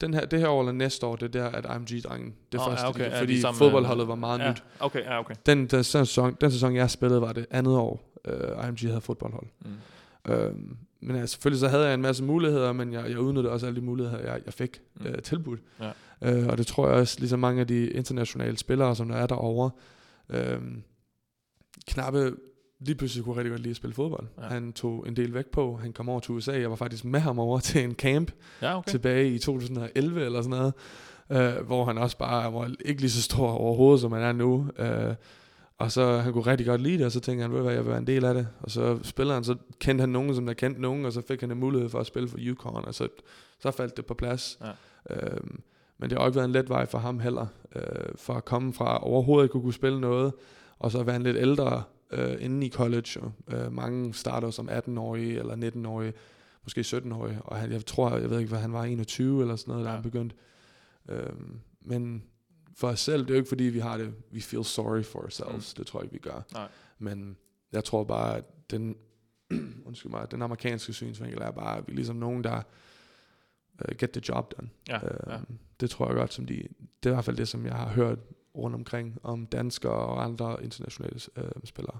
Den her, det her år eller næste år, det er der, at IMG-drengen, det Åh, første, ja, okay, ja, fordi samme- fodboldholdet var meget ja, nyt. Okay, ja, okay. Den, den, sæson, den sæson, jeg spillede, var det andet år, uh, IMG havde fodboldhold. Mm. Uh, men ja, selvfølgelig så havde jeg en masse muligheder, men jeg, jeg udnyttede også alle de muligheder, jeg, jeg fik Mm. uh, tilbudt. Ja. Uh, og det tror jeg også, ligesom mange af de internationale spillere, som der er derovre, uh, Knappe lige pludselig kunne rigtig godt lide at spille fodbold. Ja. Han tog en del væk på. Han kom over til USA. Jeg var faktisk med ham over [laughs] til en camp Ja, okay. tilbage i 2011 eller sådan noget. Øh, hvor han også bare var ikke lige så stor overhovedet, som han er nu. Øh, og så han kunne rigtig godt lide det, og så tænkte han, ved hvad, jeg vil være en del af det. Og så spillede han, så kendte han nogen, som der kendte nogen, og så fik han en mulighed for at spille for Yukon, og så, så faldt det på plads. Ja. Øhm, men det har ikke været en let vej for ham heller, øh, for at komme fra overhovedet at kunne spille noget, og så være en lidt ældre øh, inde i college. Øh, mange starter som 18-årige eller 19-årige, måske 17-årige, og han, jeg tror, jeg ved ikke, hvad han var, 21 eller sådan noget, da Ja. han begyndte. Øhm, men for os selv, det er jo ikke fordi, vi har det, we feel sorry for ourselves, mm. det tror jeg ikke, vi gør. Nej. Men jeg tror bare, at den, [clears throat] undskyld mig, den amerikanske synsvinkel er bare, at vi er ligesom nogen, der uh, get the job done. Ja, ja. Øhm, Det tror jeg godt, som de, det er i hvert fald det, som jeg har hørt rundt omkring om danskere og andre internationale øh, spillere.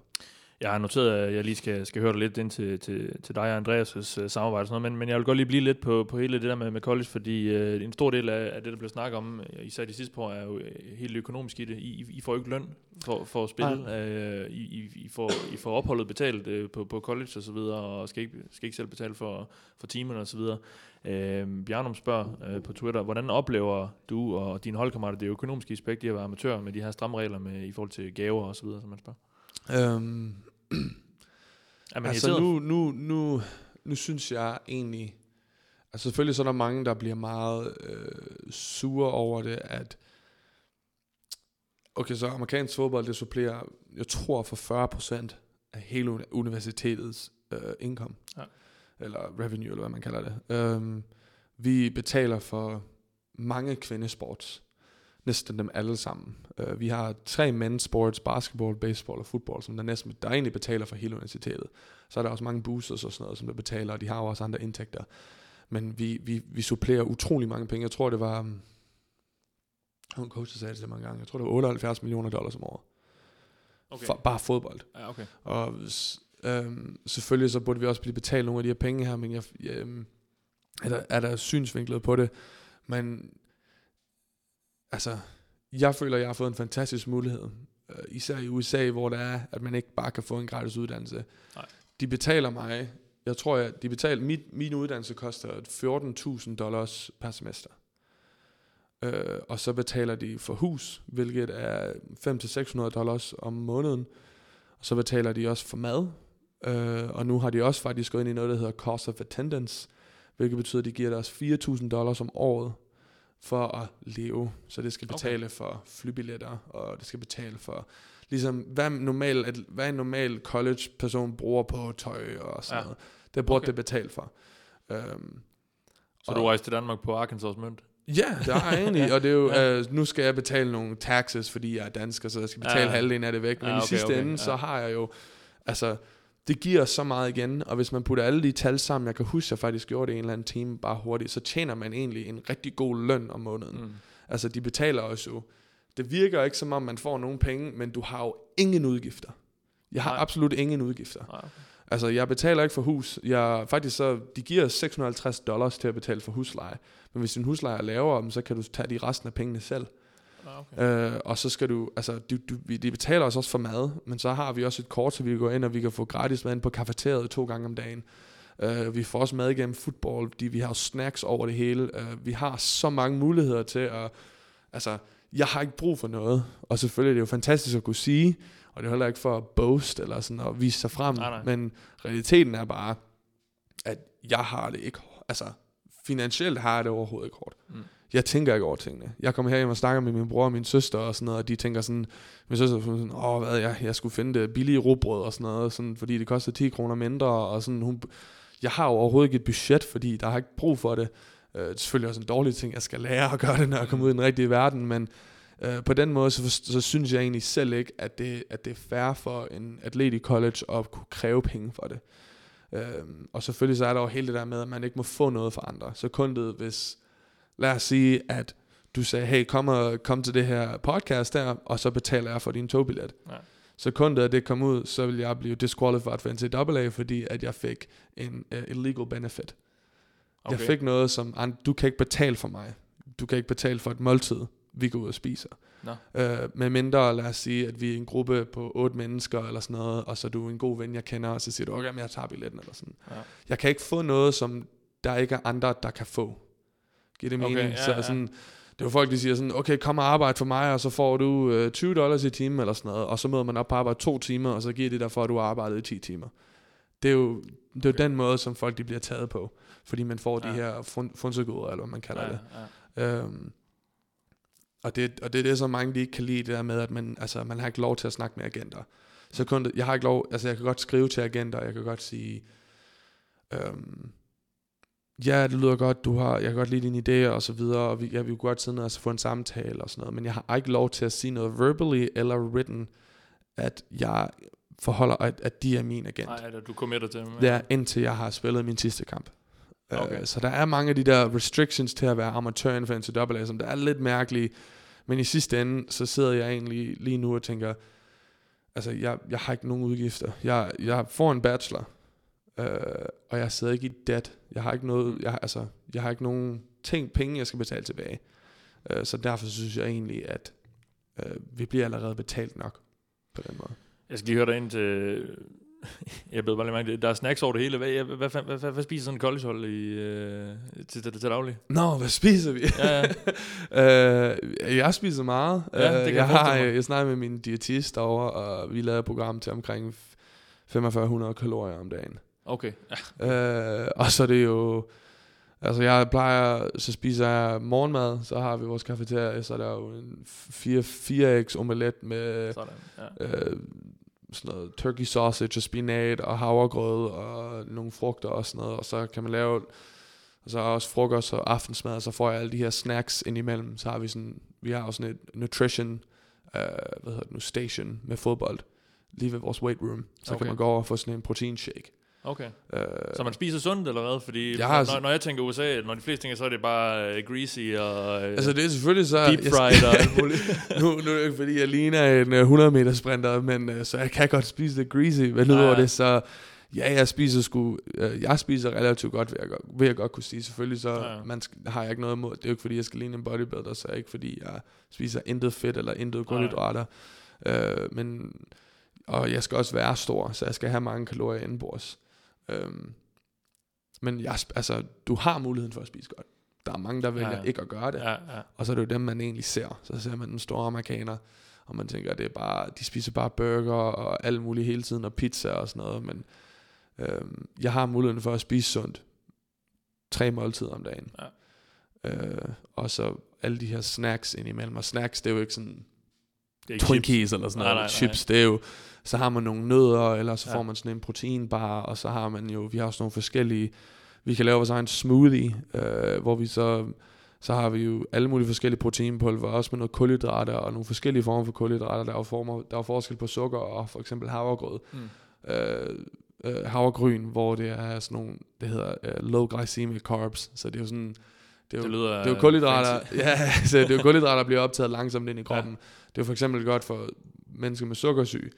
Jeg har noteret, at jeg lige skal, skal høre dig lidt ind til, til, til dig og Andreas' uh, samarbejde og sådan noget, men, men jeg vil godt lige blive lidt på, på hele det der med, med college, fordi uh, en stor del af, af det, der bliver snakket om, øh, især de sidste par år, er jo øh, helt økonomisk i det. I, I får jo ikke løn for, for at spille. Uh, I, I, får, I får opholdet betalt uh, på, på college og så videre, og skal ikke, skal ikke selv betale for, for timerne og så videre. Uh, Bjarnum spørger uh, på Twitter, hvordan oplever du og dine holdkammerater det økonomiske aspekt i at være amatør med de her stramme regler med, i forhold til gaver og så videre, som man spørger? Øhm, [clears throat] Er man altså nu, nu, nu, nu synes jeg egentlig, altså selvfølgelig så er der mange, der bliver meget øh, sure over det, at okay, så amerikansk fodbold, det supplerer, jeg tror for 40% af hele uni- universitetets øh, income. Ja. Eller revenue, eller hvad man kalder det. Øhm, vi betaler for mange kvindesports. Næsten dem alle sammen. Uh, vi har tre men's sports, basketball, baseball og fodbold, som der næsten der egentlig betaler for hele universitetet. Så er der også mange boosters og sådan noget, som der betaler, og de har jo også andre indtægter. Men vi, vi, vi supplerer utrolig mange penge. Jeg tror, det var... um, En coach sagde det så mange gange. Jeg tror, det var 78 millioner dollars om året. Okay. For, bare fodbold. Ja, okay. Og øhm, selvfølgelig så burde vi også blive betalt nogle af de her penge her, men jeg, jeg, øhm, er, der, er der synsvinklet på det. Men altså, jeg føler, at jeg har fået en fantastisk mulighed. Øh, især i USA, hvor det er, at man ikke bare kan få en gratis uddannelse. Nej. De betaler mig, jeg tror, at de betaler, mit, min uddannelse koster 14.000 dollars per semester. Øh, og så betaler de for hus, hvilket er 500-600 dollars om måneden. Og så betaler de også for mad. Øh, og nu har de også faktisk gået ind i noget, der hedder cost of attendance, hvilket betyder, at de giver også 4.000 dollars om året for at leve. Så det skal betale okay. for flybilletter, og det skal betale for, ligesom, hvad, normal, at, hvad en normal college-person bruger på tøj og sådan Ja. ja. noget. Det burde Okay. det betale for. Um, Så du rejste til Danmark på Arkansas mønt? Ja, det har jeg egentlig, [laughs] og det er jo, Ja. ja. øh, nu skal jeg betale nogle taxes, fordi jeg er dansker, så jeg skal betale Ja. ja. halvdelen af det væk, men Ja, ja, okay, i sidste okay, ende, ja. så har jeg jo altså, det giver så meget igen, og hvis man putter alle de tal sammen, jeg kan huske, jeg faktisk gjorde det i en eller anden time bare hurtigt, så tjener man egentlig en rigtig god løn om måneden. Mm. Altså, de betaler os jo. Det virker ikke som om, man får nogen penge, men du har jo ingen udgifter. Jeg har Nej. absolut ingen udgifter. Nej. Altså, jeg betaler ikke for hus. Jeg, faktisk så, de giver os 650 dollars til at betale for husleje. Men hvis din husleje er lavere, så kan du tage de resten af pengene selv. Ah, okay. Øh, og så skal du, altså, du, du, vi- de betaler os også for mad, men så har vi også et kort, så vi kan gå ind, og vi kan få gratis mad ind på kafeteriet to gange om dagen. Øh, vi får også mad igennem fodbold, fordi vi har snacks over det hele. Øh, vi har så mange muligheder til at, altså, jeg har ikke brug for noget. Og selvfølgelig er det jo fantastisk at kunne sige, og det er heller ikke for at boast eller sådan at vise sig frem, Nej, nej. men realiteten er bare, at jeg har det ikke, altså finansielt har jeg det overhovedet ikke hårdt. Mm. Jeg tænker ikke over tingene. Jeg kommer herhjem og snakker med min bror og min søster og sådan noget, og de tænker sådan, min søster er sådan, åh, hvad, jeg, jeg skulle finde det billige råbrød og sådan noget, sådan, fordi det koster 10 kroner mindre, og sådan, hun, jeg har jo overhovedet ikke et budget, fordi der har ikke brug for det. Øh, det er selvfølgelig også en dårlig ting, jeg skal lære at gøre det, når jeg kommer ud i den rigtige verden, men øh, på den måde, så, så synes jeg egentlig selv ikke, at det, at det er fair for en atlet i college at kunne kræve penge for det. Øhm, og selvfølgelig så er der jo hele det der med, at man ikke må få noget for andre. Så kun det, hvis, lad os sige, at du sagde, hey, kom, og, kom til det her podcast der, og så betaler jeg for din togbillet. Ja. Så kun da det kom ud, så ville jeg blive disqualified for NCAA, fordi at jeg fik en uh, illegal benefit. Okay. Jeg fik noget, som du kan ikke betale for mig. Du kan ikke betale for et måltid, vi går ud og spiser. Nå. Øh, med mindre, lad os sige, at vi er en gruppe på otte mennesker eller sådan noget, og så er du en god ven, jeg kender, og så siger du, okay, men jeg tager billetten eller sådan. Ja. Jeg kan ikke få noget, som der ikke er andre, der kan få. Giver det Okay, mening? ja, så ja. sådan, det er jo folk, der siger sådan, okay, kom og arbejde for mig, og så får du øh, 20 dollars i timen eller sådan noget, og så møder man op på arbejde to timer, og så giver det dig for, at du har arbejdet i 10 timer. Det er jo, det er jo den måde, som folk de bliver taget på, fordi man får ja. de her fun- fundsegoder, eller hvad man kalder Ja, det. ja. Øhm, og, det, og det er det, som mange de ikke kan lide, det der med, at man, altså, man har ikke lov til at snakke med agenter. Så kun, jeg har ikke lov, altså jeg kan godt skrive til agenter, jeg kan godt sige, øhm, ja, det lyder godt, du har, jeg kan godt lide dine idéer og så videre, og vi, jeg vil godt sidde ned og så få en samtale og sådan noget, men jeg har ikke lov til at sige noget verbally eller written, at jeg forholder, at, at de er min agent. Nej, da du committer til dem. Er indtil jeg har spillet min sidste kamp. Okay. Okay. så der er mange af de der restrictions til at være amatør inden for NCAA, som der er lidt mærkelige. Men i sidste ende, så sidder jeg egentlig lige nu og tænker, altså jeg, jeg har ikke nogen udgifter. Jeg, jeg får en bachelor, øh, og jeg sidder ikke i debt. Jeg har ikke noget, jeg, altså, jeg har ikke nogen ting, penge, jeg skal betale tilbage. Øh, så derfor synes jeg egentlig, at øh, vi bliver allerede betalt nok på den måde. Jeg skal lige høre dig ind til... [laughs] Jeg blev bare lige mærke, der er snacks over det hele. Hvad, hvad, hvad, hvad, hvad, hvad spiser sådan en collegehold i, øh, til, til, til daglig? Nå, hvad spiser vi? Ja, ja. [laughs] øh, jeg spiser meget. Ja, det Øh, kan jeg jeg, har, mig. jeg snakker med min diætist derovre, og vi lavede et program til omkring 4500 kalorier om dagen. Okay. Ja. Øh, og så er det jo... Altså jeg plejer, så spiser jeg morgenmad, så har vi vores kafeteria, så er der jo en 4, 4 eggs omelet med Sådan. Ja. øh, sådan noget turkey sausage og spinat og havregrød og nogle frugter og sådan noget, og så kan man lave og så også frokost og aftensmad, og så får jeg alle de her snacks indimellem, så har vi sådan, vi har også sådan et nutrition, øh, hvad hedder det nu, station med fodbold, lige ved vores weight room, så Okay. kan man gå over og få sådan en proteinshake. Okay. Øh, Så man spiser sundt eller hvad? Fordi Jeg har når, når jeg tænker USA, når de fleste tænker, så er det bare uh, greasy og uh, altså det er selvfølgelig så... deep fried og [laughs] alt muligt. nu, nu er det ikke fordi, jeg ligner en øh, 100 meter sprinter, men øh, så jeg kan godt spise lidt greasy. Men Ja, udover ja. det, så ja, jeg spiser sgu, øh, jeg spiser relativt godt, vil jeg, godt- vil jeg godt kunne sige. Selvfølgelig så Ja, ja. man har jeg ikke noget imod. Det er jo ikke fordi, jeg skal ligne en bodybuilder, så er ikke fordi, jeg spiser intet fedt eller intet kulhydrater. Øh, men, og jeg skal også være stor, så jeg skal have mange kalorier indenbords. Øhm, men jeg, altså, du har muligheden for at spise godt. Der er mange, der vælger Ja, ja. ikke at gøre det. ja, ja. Og så er det jo dem, man egentlig ser. Så ser man den store amerikaner, og man tænker, det er bare, de spiser bare burger og alt muligt hele tiden, og pizza og sådan noget. Men øhm, jeg har muligheden for at spise sundt. Tre måltider om dagen. Ja. Øh, og så alle de her snacks indimellem. Og snacks, det er jo ikke sådan Det Twinkies chips. eller sådan noget. nej, nej. Chips, det er jo, så har man nogle nødder, eller så Ja. får man sådan en proteinbar, og så har man jo, vi har også nogle forskellige, vi kan lave vores egen smoothie, øh, hvor vi så, så har vi jo alle mulige forskellige proteinpulver, også med noget kulhydrater, og nogle forskellige former for kulhydrater, der er jo, former, der er jo forskel på sukker og for eksempel havregrød. Mm. øh, øh, havregryn, hvor det er sådan nogle, det hedder øh, low glycemic carbs, så det er jo sådan, det er jo, Det lyder, det er jo kulhydrater, ja, [laughs] så det er jo kulhydrater, der bliver optaget langsomt ind i kroppen. Ja. Det er jo for eksempel godt for mennesker med sukkersyge.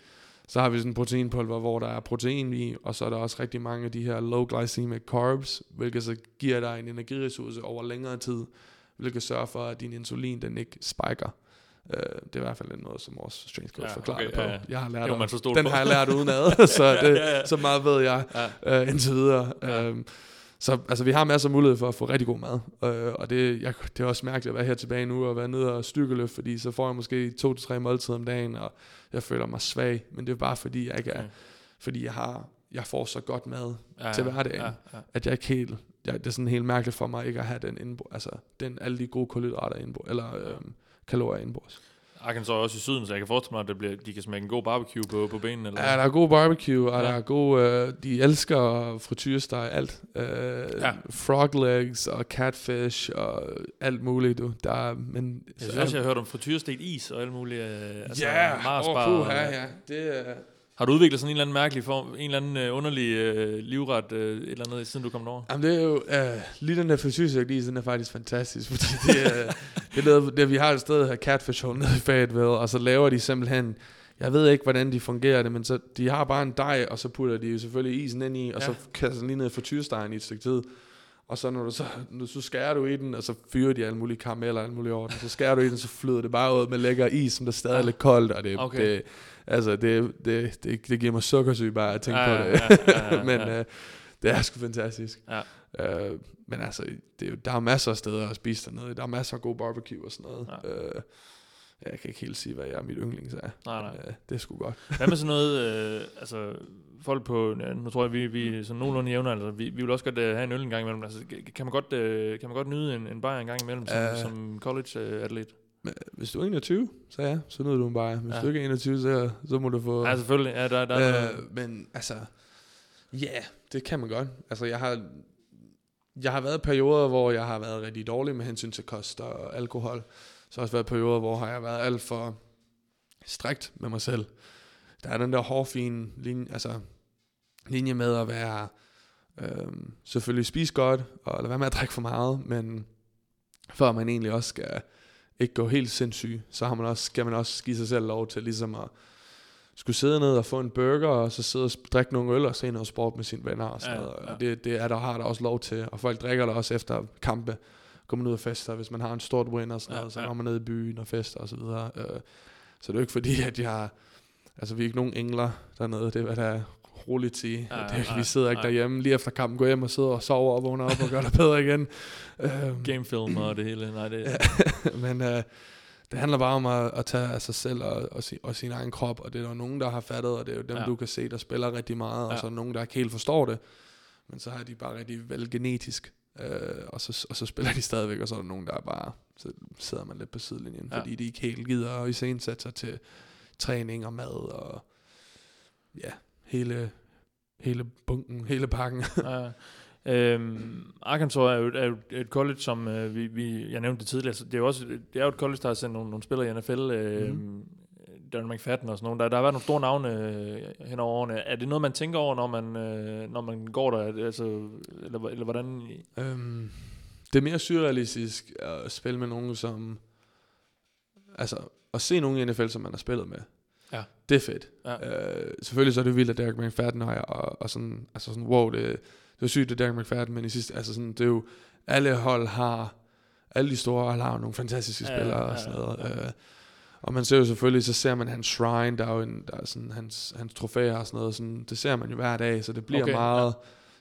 Så har vi sådan en proteinpulver, hvor der er protein i, og så er der også rigtig mange af de her low glycemic carbs, hvilket så giver dig en energiressource over længere tid, hvilket sørger for, at din insulin den ikke spiker. Uh, det er i hvert fald noget, som vores strength coach Ja, ja, forklarer okay, okay, på. ja, ja. Jeg har lært Det om- man den på. har jeg lært udenad, [laughs] så, det, Ja, ja. så meget ved jeg Ja. uh, indtil videre. Ja. Um, så altså, vi har masser af mulighed for at få rigtig god mad. Uh, og det, jeg, det er også mærkeligt at være her tilbage nu og være nede og styrkeløft, fordi så får jeg måske to til tre måltider om dagen, og jeg føler mig svag. Men det er bare fordi, jeg ikke er, Okay. fordi jeg har jeg får så godt mad, Ja, til hverdagen. Ja, ja. at jeg ikke helt, jeg, det er sådan helt mærkeligt for mig ikke at have den indbo, altså den, alle de gode kulhydrater indbo, eller øhm, kalorier indbords. Arkansas er også i syden, så jeg kan forestille mig, at det bliver, de kan smække en god barbecue på, på benene. Eller? Ja, der er god barbecue, og Ja. der er god, øh, de elsker frityresteg, alt. Øh, ja. Frog legs og catfish og alt muligt, du. Der er, men, Jeg synes også, jeg har hørt om frityrestegt is og alt muligt. Øh, altså Ja, åh, og- puha, ja. Det er, Har du udviklet sådan en eller anden mærkelig form, en eller anden øh, underlig øh, livret, øh, et eller andet, siden du kom derover? Jamen det er jo, øh, lige den der frityrsæk den er faktisk fantastisk, [laughs] fordi det er, det er noget, det, vi har et sted her, Catfish Hole nede i Fayetteville, og så laver de simpelthen, jeg ved ikke, hvordan de fungerer det, men så, de har bare en dej, og så putter de jo selvfølgelig isen ind i, og Ja. så kaster den lige ned i frityrstegen i et stykke tid. Og så når du så, når, så skærer du i den, og så fyrer de alle mulige karameller og alle mulige orden. Så skærer du i den, så flyder det bare ud med lækker is, som der stadig er lidt koldt, og det, okay. det, altså det, det, det, det giver mig sukkersyge bare at tænke Ja, på det. ja, ja, ja, [laughs] men ja. øh, det er sgu fantastisk. Ja. Øh, men altså, det er jo, der er masser af steder at spise dernede. Der er masser af god barbecue og sådan noget. Ja. Øh, jeg kan ikke helt sige, hvad jeg er mit yndlings er. Nej, nej. Men, øh, det er sgu godt. Hvad med sådan noget, [laughs] øh, altså folk på, ja, nu tror jeg, vi, vi er sådan nogenlunde jævne, altså vi, vi vil også godt øh, have en øl en gang imellem. Altså, kan man godt, øh, kan man godt nyde en, en bajer en gang imellem som, Øh. som college-atlet? Men, hvis du er 21, så ja, så nyder du en bare. Hvis Ja. du ikke er 21, så, så må du få... Ja, selvfølgelig. Ja, der, der er noget, øh, men altså, ja, yeah, det kan man godt. Altså, jeg har, jeg har været perioder, hvor jeg har været rigtig dårlig med hensyn til kost og alkohol. Så har også været perioder, hvor har jeg været alt for strikt med mig selv. Der er den der hårfine linje, altså, linje med at være øhm, selvfølgelig spise godt, og lade være med at drikke for meget, men før man egentlig også skal ikke gå helt sindssyg, så har man også, skal man også give sig selv lov til ligesom at skulle sidde ned og få en burger, og så sidde og drikke nogle øl, og se noget sport med sine venner og sådan Ja, noget. ja. Og det, det er der har der også lov til, og folk drikker der også efter kampe, kommer ud og fester, hvis man har en stort win og sådan Ja, noget, så ja. går man ned i byen og fester og så videre. Øh, så det er jo ikke fordi, at jeg altså vi er ikke nogen engler dernede, det er hvad der er roligt sige. Ja, Ja, det ikke- vi sidder ikke nej. derhjemme lige efter kampen, går hjem og sidder og sover og vågner op og gør det bedre igen. Øhm, gamefilm og det hele. Nej, det, Ja. [laughs] Men øh, det handler bare om at, at tage af sig selv og, og, si, og sin egen krop, og det er der nogen, der har fattet, og det er jo dem, Ja. ja. du kan se, der spiller rigtig meget, og Ja. så er der nogen, der ikke helt forstår det, men så har de bare rigtig vel genetisk, øh, og, så, og så spiller de stadigvæk, og så er der nogen, der er bare, så sidder man lidt på sidelinjen, Ja. ja. fordi de ikke helt gider at iscenesætte sig til træning og mad, og ja, hele, hele bunken, hele pakken. [laughs] ja. Øhm, Arkansas er jo, er jo et college, som øh, vi, vi, jeg nævnte det tidligere, så det er jo også det er jo et college, der har sendt nogle, nogle spillere i NFL, øh, mm. Darren McFadden og sådan nogle. Der, der har været nogle store navne øh, hen over årene. Er det noget, man tænker over, når man, øh, når man går der? Er Altså, eller, eller hvordan? Øhm, det er mere surrealistisk at spille med nogen, som... Altså, at se nogen i NFL, som man har spillet med. Ja. Det er fedt. Ja. Øh, selvfølgelig så er det vildt, at Derek McFadden har, og, og sådan, altså sådan, wow, det, det er sygt, at Derek McFadden, men i sidste, altså sådan, det er jo, alle hold har, alle de store hold har nogle fantastiske Ja, spillere ja, og sådan ja, noget. ja. Øh, og man ser jo selvfølgelig, så ser man hans shrine, der er jo en, der er sådan, hans, hans trofæer og sådan noget, sådan, det ser man jo hver dag, så det bliver Okay, meget,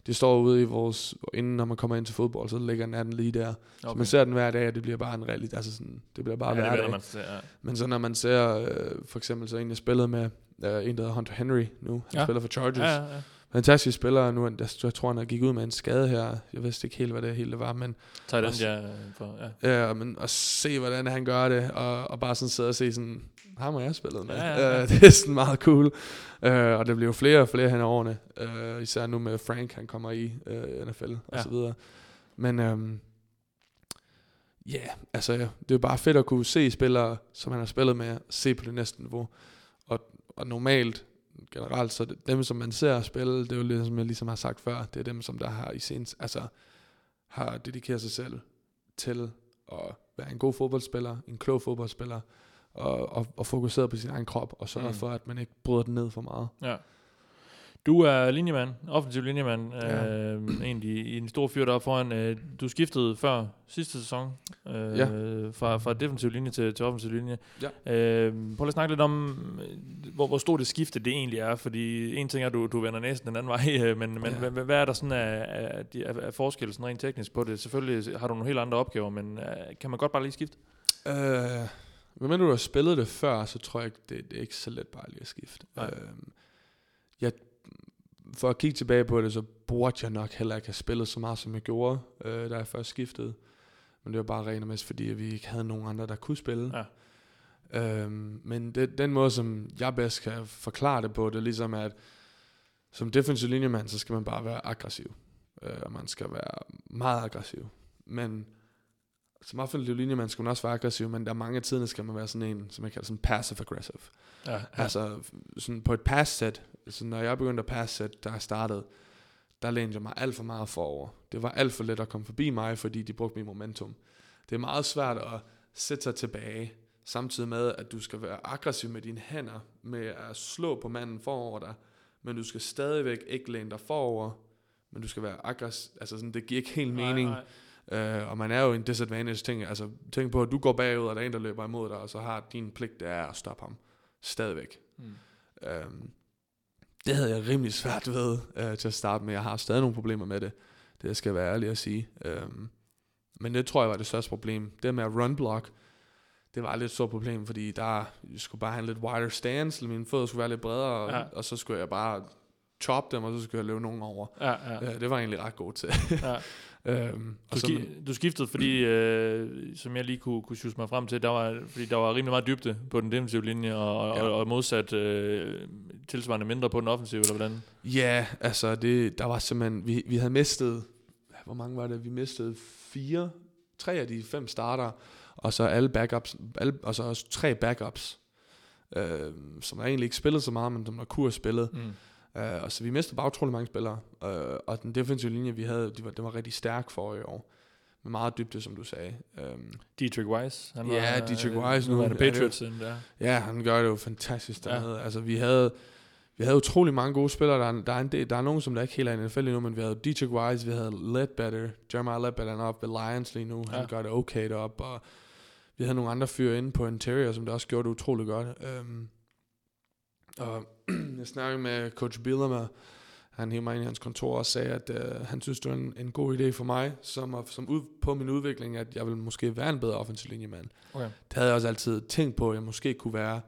de står ude i vores, inden når man kommer ind til fodbold, så ligger natten lige der. Okay. Så man ser den hver dag, og det bliver bare en realitet, altså sådan, det bliver bare ja, hver det man, ja. Men så når man ser, øh, for eksempel så en, jeg spillede med, øh, en der hedder Hunter Henry nu, han Ja. spiller for Chargers. Ja, ja, ja. Fantastisk spiller nu, jeg, jeg tror han er gik ud med en skade her, jeg vidste ikke helt, hvad det hele var, men Tager den, ja, for, ja. Ja, men at se, hvordan han gør det, og, og bare sådan sidde og se sådan, ham har jeg spillet med. Ja, ja, [laughs] ja. Øh, det er sådan meget cool. Øh, og det bliver jo flere og flere hen over årene. Øh, især nu med Frank, han kommer i øh, NFL og Ja. så videre. Men øhm, ja, yeah, altså det er jo bare fedt at kunne se spillere, som han har spillet med, se på det næste niveau. Og, og normalt, generelt, så det, dem, som man ser spille, det er jo lidt, som jeg ligesom har sagt før, det er dem, som der har i sen, altså har dedikeret sig selv til at være en god fodboldspiller, en klog fodboldspiller, og, og, og fokuseret på sin egen krop, og sørge Mm. for, at man ikke bryder den ned for meget. Ja. Du er linjemand, offensiv linjemand, Ja. øh, egentlig i en stor fyr deroppe foran. Øh, du skiftede før sidste sæson øh, Ja. fra, fra defensiv linje til, til offensiv linje. Ja. Øh, prøv lige at snakke lidt om, hvor, hvor stort det skifte det egentlig er, fordi en ting er, at du, du vender næsten den anden [laughs] vej, øh, men, men Ja. hvad, hvad er der sådan af, af, af, af forskel sådan rent teknisk på det? Selvfølgelig har du nogle helt andre opgaver, men øh, kan man godt bare lige skifte? Øh, men du har spillet det før, så tror jeg det, det er ikke så let bare lige at skifte. Nej. Øh, jeg, for at kigge tilbage på det, så burde jeg nok heller ikke have spillet så meget, som jeg gjorde, øh, da jeg først skiftede. Men det var bare rent og mest, fordi vi ikke havde nogen andre, der kunne spille. Ja. Øhm, men det, den måde, som jeg bedst kan forklare det på, det er ligesom, at som defensiv linjemand, så skal man bare være aggressiv. Øh, og man skal være meget aggressiv. Men som offensiv linjemand skal man også være aggressiv, men der er mange af tiderne skal man være sådan en, som jeg kalder sådan passive aggressive. Ja, ja. Altså sådan på et pass set, så når jeg begyndte at pass set, der jeg startede, der lænede jeg mig alt for meget forover. Det var alt for let at komme forbi mig, fordi de brugte min momentum. Det er meget svært at sætte sig tilbage, samtidig med, at du skal være aggressiv med dine hænder, med at slå på manden forover dig, men du skal stadigvæk ikke læne dig forover, men du skal være aggressiv. Altså sådan, det giver ikke helt mening. Nej, Øh, og man er jo en disadvantage ting. Altså, tænk på, at du går bagud, og der er en, der løber imod dig, og så har din pligt, det er at stoppe ham. Stadigvæk. Mm. Øhm, det havde jeg rimelig svært ved øh, til at starte med. Jeg har stadig nogle problemer med det. Det skal jeg være ærlig at sige. Øhm, men det tror jeg var det største problem. Det med at run block, det var et lidt stort problem, fordi der jeg skulle bare have en lidt wider stance, mine fødder skulle være lidt bredere, og, Ja. ja. og så skulle jeg bare chop dem, og så skulle jeg løbe nogen over. Ja, ja. Ja. det var jeg egentlig ret god til. ja. [laughs] øhm, Du, så, ski- du skiftede, fordi, øh, som jeg lige kunne, kunne sjuse mig frem til, der var, fordi der var rimelig meget dybde på den defensive linje, og, Ja. og, og modsat øh, tilsvarende mindre på den offensive, eller hvordan? Ja, altså det, der var simpelthen, vi, vi havde mistet, hvor mange var det? Vi mistede fire, tre af de fem starter, og så alle backups, alle, og så også tre backups, øh, som der egentlig ikke spillede så meget, men som der kunne have spillet. Mm. Uh, og så vi mistede bare utrolig mange spillere, uh, og den defensive linje, vi havde, de var, den var rigtig stærk for i år. Med meget dybde, som du sagde. Um, Dietrich Weiss. Han Ja, Dietrich Weiss nu nu. er det Patriots. Ja. Ja, han gør det jo fantastisk dernede. Ja. Altså, vi havde, vi havde utrolig mange gode spillere. Der er, der er, en del, der er nogen, som der ikke helt er i NFL endnu, men vi havde Dietrich Wise, vi havde Ledbetter, Jeremiah Ledbetter, han er oppe ved Lions lige nu. Han Ja. gør det okay deroppe, og vi havde nogle andre fyre inde på Interior, som der også gjorde det utrolig godt. Um, og [clears throat] jeg snakkede med Coach Bielema, han hævde mig ind i hans kontor og sagde, at uh, han synes, det var en, en god idé for mig, som, som ud, på min udvikling, at jeg ville måske være en bedre offensiv linjemand. Okay. Det havde jeg også altid tænkt på, at jeg måske kunne være,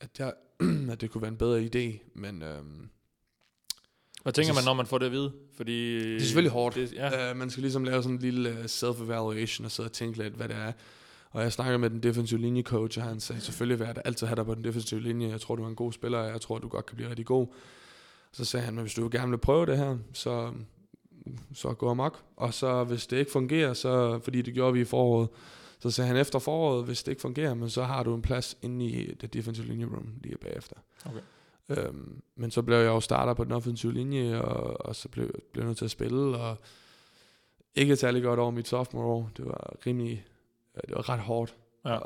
at, jeg, [clears throat] at det kunne være en bedre idé, men øhm, Hvad tænker Jeg man, når man får det at vide? Fordi det er selvfølgelig hårdt. Det, ja. øh, man skal ligesom lave sådan en lille uh, self-evaluation og sidde og tænke lidt, hvad det er. Og jeg snakker med den defensive linjecoach, og han sagde, selvfølgelig vil jeg da altid have dig på den defensive linje. Jeg tror, du er en god spiller, og jeg tror, du godt kan blive rigtig god. Så sagde han, men hvis du gerne vil prøve det her, så, så gå amok. Og så hvis det ikke fungerer, så, fordi det gjorde vi i foråret, så sagde han efter foråret, hvis det ikke fungerer, men så har du en plads inde i det defensive linje room lige bagefter. Okay. Øhm, men så blev jeg jo starter på den offensive linje, og, og så blev blev jeg nødt til at spille, og ikke særlig godt over mit sophomore år. Det var rimelig, det var ret hårdt Ja. at,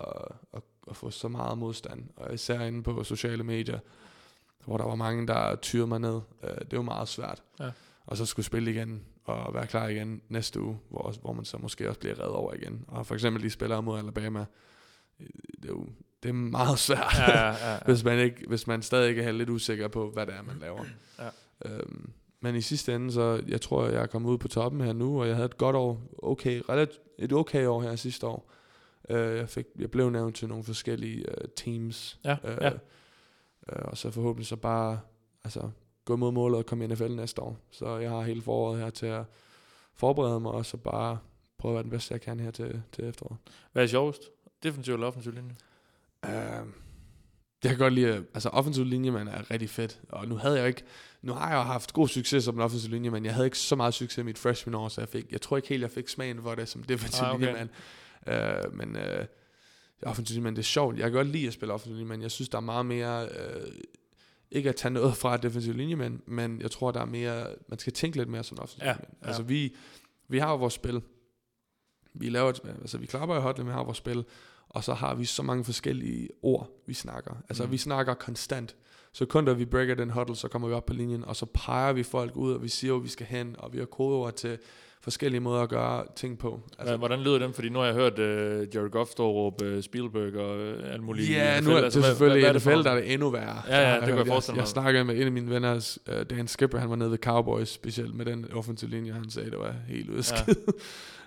at, at få så meget modstand, og især inde på sociale medier, hvor der var mange, der tyrede mig ned. Øh, Det var meget svært. Ja. Og så skulle spille igen, og være klar igen næste uge, hvor, hvor man så måske også bliver reddet over igen. Og for eksempel de spillere mod Alabama, det er jo det er meget svært, Ja, ja, ja, ja. [laughs] hvis, man ikke, hvis man stadig ikke er lidt usikker på, hvad det er, man laver. Ja. Øhm, men i sidste ende, så jeg tror, jeg er kommet ud på toppen her nu, og jeg havde et godt år, okay, relativt, et okay år her sidste år. Øh, jeg, fik, jeg blev nævnt til nogle forskellige øh, teams, Ja, øh, ja. Øh, og så forhåbentlig så bare altså, gå mod målet og komme i NFL næste år. Så jeg har hele foråret her til at forberede mig, og så bare prøve at være den bedste, jeg kan her til, til efteråret. Hvad er sjovest? Defensiv eller offensiv linje? Uh, jeg kan godt lide, altså offensiv linje, man er rigtig fedt. Og nu havde jeg ikke, nu har jeg jo haft god succes som en offensiv linje, men jeg havde ikke så meget succes i mit freshman år, så jeg fik, jeg tror ikke helt, jeg fik smagen for det som [laughs] defensiv Ah, okay. linjemand. Uh, men uh, offensiv linjemand, det er sjovt. Jeg kan godt lide at spille offensiv linjemand. Jeg synes, der er meget mere uh, ikke at tage noget fra defensiv linjemænd, men jeg tror, der er mere, man skal tænke lidt mere som offensiv Ja, linjemænd. ja. Altså vi, vi har jo vores spil. Vi laver et, altså vi klapper i hotline, vi har vores spil, og så har vi så mange forskellige ord, vi snakker. Altså mm. vi snakker konstant. Så kun da vi breaker den huddle, så kommer vi op på linjen, og så peger vi folk ud, og vi siger, hvor vi skal hen, og vi har kodeord til forskellige måder at gøre ting på. Altså, Hvordan lyder den? Fordi nu har jeg hørt uh, Jared Goff stå og råbe uh, Spielberg og uh, alt muligt. i Ja, nu er Altså, det hvad- selvfølgelig hvad i er det for der er det endnu værre. Ja, ja, det kunne jeg hørt. forestille jeg, mig. jeg snakkede med en af mine venner, uh, Dan Skipper, han var nede ved Cowboys, specielt med den offensive linje, han sagde, det var helt af Ja. [laughs]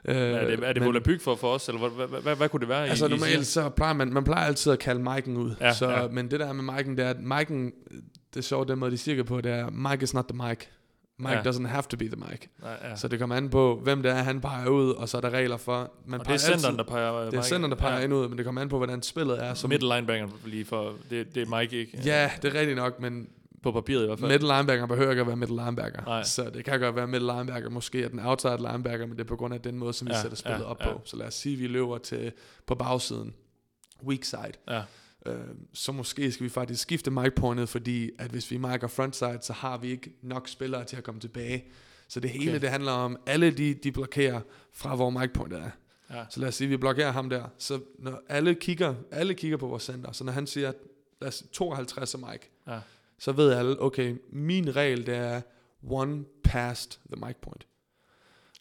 Øh, Er det, er det volapyk for, for os, eller hvad, hvad, hvad, hvad, hvad kunne det være? I- Altså I normalt siger? så plejer man, man plejer altid at kalde Mike'en ud. Ja, så, ja. Men det der med Mike'en, det er, at Mike'en, det er sjovt, den måde de siger på, det er, Mike is not the Mike. Mike Ja. doesn't have to be the Mike. Ja. Ja. Så det kommer an på, hvem det er, han peger ud, og så er der regler for. Man og det er centeren, der peger. Det er centeren, der peger ja. ind ud, men det kommer an på, hvordan spillet er. Så middle linebacker lige for, det, det er Mike ikke. Ja, det er rigtigt nok, men På papiret i hvert fald. middle linebacker behøver ikke at være middle linebacker. Nej. Så det kan godt være middle linebacker, måske er den outside linebacker, men det er på grund af den måde, som vi Ja, sætter spillet ja, op ja. på. Så lad os sige, at vi løber til på bagsiden. Weak side. Ja. Øh, så måske skal vi faktisk skifte mic pointet, fordi at hvis vi marker frontside, så har vi ikke nok spillere til at komme tilbage. Så det hele, Okay. okay. det handler om, alle de, de blokerer fra, hvor mic pointet er. Ja. Så lad os sige, at vi blokerer ham der. Så når alle kigger, alle kigger på vores center, så når han siger, lad os, 52 er Mike, Ja. så ved alle, okay, min regel det er one past the mic point.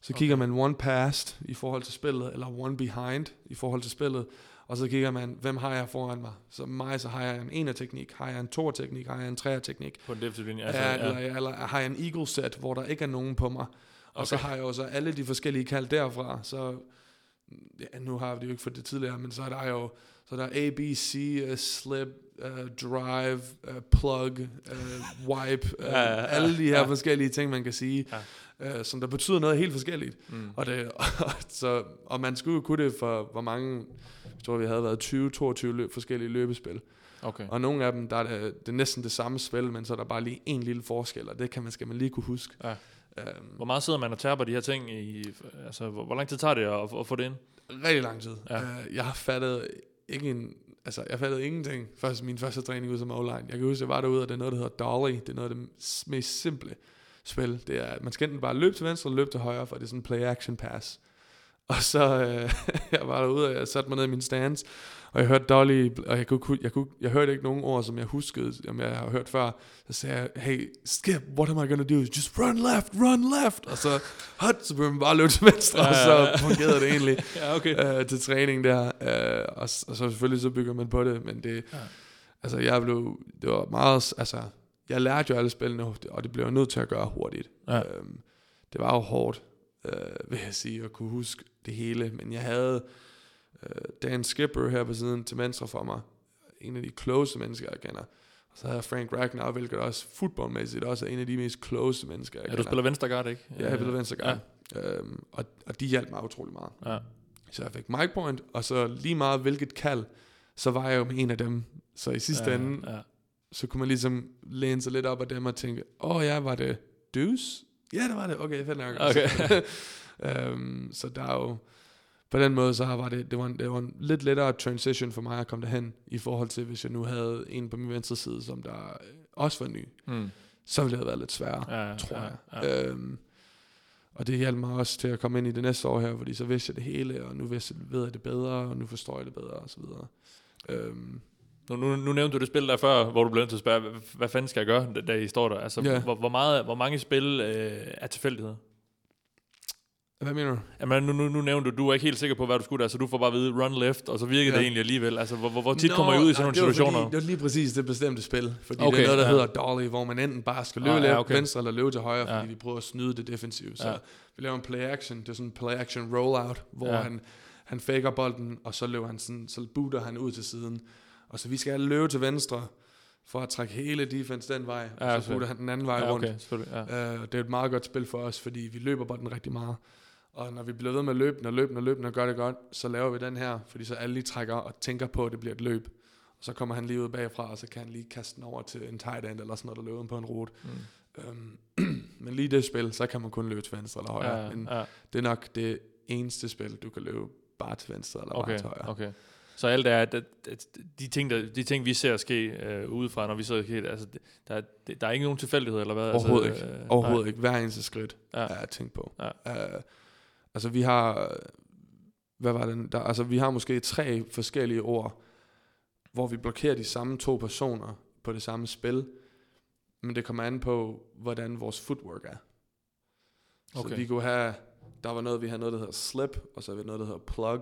Så kigger man one past i forhold til spillet, eller one behind i forhold til spillet, og så kigger man, hvem har jeg foran mig? Så mig, så har jeg en ener teknik, har jeg en toer teknik, har jeg en treer teknik, På en defensiv linje. altså, ja, eller, eller har jeg en eagle set, hvor der ikke er nogen på mig, og så Okay. har jeg jo så alle de forskellige kald derfra, så ja, nu har vi det jo ikke for det tidligere, men så er der jo så der er A, B, C, uh, slip, uh, drive, uh, plug, uh, wipe, uh, [laughs] Ja, ja, ja, alle de her ja. forskellige ting, man kan sige, uh, som der betyder noget helt forskelligt. Mm. Og, det, [laughs] og, så, og man skulle jo kunne det for, hvor mange, jeg tror vi havde været 20-22 løb, forskellige løbespil. Okay. Og nogle af dem, der er det, det er næsten det samme spil, men så er der bare lige en lille forskel, og det kan man, skal man lige kunne huske. Ja. Øhm, Hvor meget sidder man og tærper de her ting i, altså hvor, hvor lang tid tager det at, at få det ind? rigtig lang tid. Ja. Uh, jeg har fattet ikke en, altså jeg fattede ingenting, først min første træning ud som O-line. Jeg kan huske, jeg var derude, og det er noget, der hedder Dolly. Det er noget af det mest simple spil. Det er, man skal enten bare løbe til venstre, eller løbe til højre, for det er sådan en play-action pass. Og så, øh, [laughs] jeg var derude, og jeg satte mig ned i min stands, og jeg hørte Dolly, og jeg, kunne, ku- jeg, kunne, jeg hørte ikke nogen ord, som jeg huskede, som jeg har hørt før. Så sagde jeg, hey, Skip, what am I gonna do? Just run left, run left. Og så, hot, så begyndte man bare at løbe til venstre, og så fungerede det egentlig [laughs] Ja, okay. øh, til træning der. Øh, og, og så selvfølgelig så bygger man på det, men det, Ja. ja. altså jeg blev, det var meget, altså, jeg lærte jo alle spillene, og det blev jeg nødt til at gøre hurtigt. Ja. Øhm, det var jo hårdt, øh, vil jeg sige, at kunne huske det hele, men jeg havde øh, Dan Skipper her på siden til venstre for mig, en af de close mennesker, jeg kender. Og så havde jeg Frank Ragnar, hvilket også fodboldmæssigt også er en af de mest close mennesker, jeg Ja, kender. du spiller venstre guard, ikke? Ja, jeg spiller venstre guard. Ja. Øhm, og, og de hjalp mig utrolig meget. Ja. Så jeg fik mic point, og så lige meget hvilket kald, så var jeg jo med en af dem. Så i sidste ja, ende, Ja. så kunne man ligesom læne sig lidt op af dem og tænke, åh oh, ja, var det Deuce? Ja, det var det. Okay, fedt nok. Okay. [laughs] [laughs] øhm, så der er jo, på den måde, så var det, det var, en, det var en lidt lettere transition for mig at komme derhen, i forhold til, hvis jeg nu havde en på min venstre side, som der også var ny, Hmm. så ville det have været lidt sværere Ja, tror ja, jeg. ja. Øhm, og det hjalp mig også til at komme ind i det næste år her, fordi så vidste jeg det hele, og nu vidste, ved jeg det bedre, og nu forstår jeg det bedre, og så videre. Øhm, Nu, nu, nu nævnte du det spil der før, hvor du blev nødt til at spørge, hvad, hvad fanden skal jeg gøre, da- I står der? Altså, Ja. hvor, hvor, meget, hvor mange spil øh, er tilfældighed? Hvad mener du? Jamen, nu, nu, nu nævnte du, du er ikke helt sikker på, hvad du skulle der, så du får bare at vide, run left, og så virker ja. Det egentlig alligevel. Altså, hvor, hvor, hvor tit kommer I ud i sådan nogle situationer? Fordi, det var lige præcis det bestemte spil, fordi Okay, det er noget, der ja. hedder dolly, hvor man enten bare skal løbe Ah, ja, okay. venstre eller løbe til højre, fordi Ja. vi prøver at snyde det defensive. Så Ja. vi laver en play action, det er sådan en play action rollout, hvor Ja. han, han faker bolden, og så løber han sådan, så booter han ud til siden. Og så vi skal løbe til venstre, for at trække hele defense den vej, Ja, og så booter han den anden vej ja, rundt. okay, selvfølgelig. Ja. Uh, det er et meget godt spil for os, fordi vi løber bolden rigtig meget. Og når vi bliver ved med at løbe den og løbe den og løbe den og gør det godt, så laver vi den her, fordi så alle lige trækker og tænker på, at det bliver et løb. Og så kommer han lige ud bagfra, og så kan han lige kaste den over til en tight end eller sådan noget, der løber på en rute. Mm. Um, [clears throat] men lige det spil, så kan man kun løbe til venstre eller højre. Ja, men ja. det er nok det eneste spil, du kan løbe bare til venstre eller Okay, bare til højre. okay. Så alt er, at, de, ting, der, de ting, vi ser ske øh, udefra, når vi sidder helt, altså, det- der, er- det, der er ikke nogen tilfældighed, eller hvad? Overhovedet altså, ikke. øh, Overhovedet nej. ikke. Hver eneste skridt Ja. ja. er at tænke på. Ja. Uh, altså vi har, hvad var den? Der, altså vi har måske tre forskellige ord, hvor vi blokerer de samme to personer på det samme spil, men det kommer an på, hvordan vores footwork er. Så Okay. vi kunne have, der var noget, vi havde noget, der hedder slip, og så havde vi noget, der hedder plug,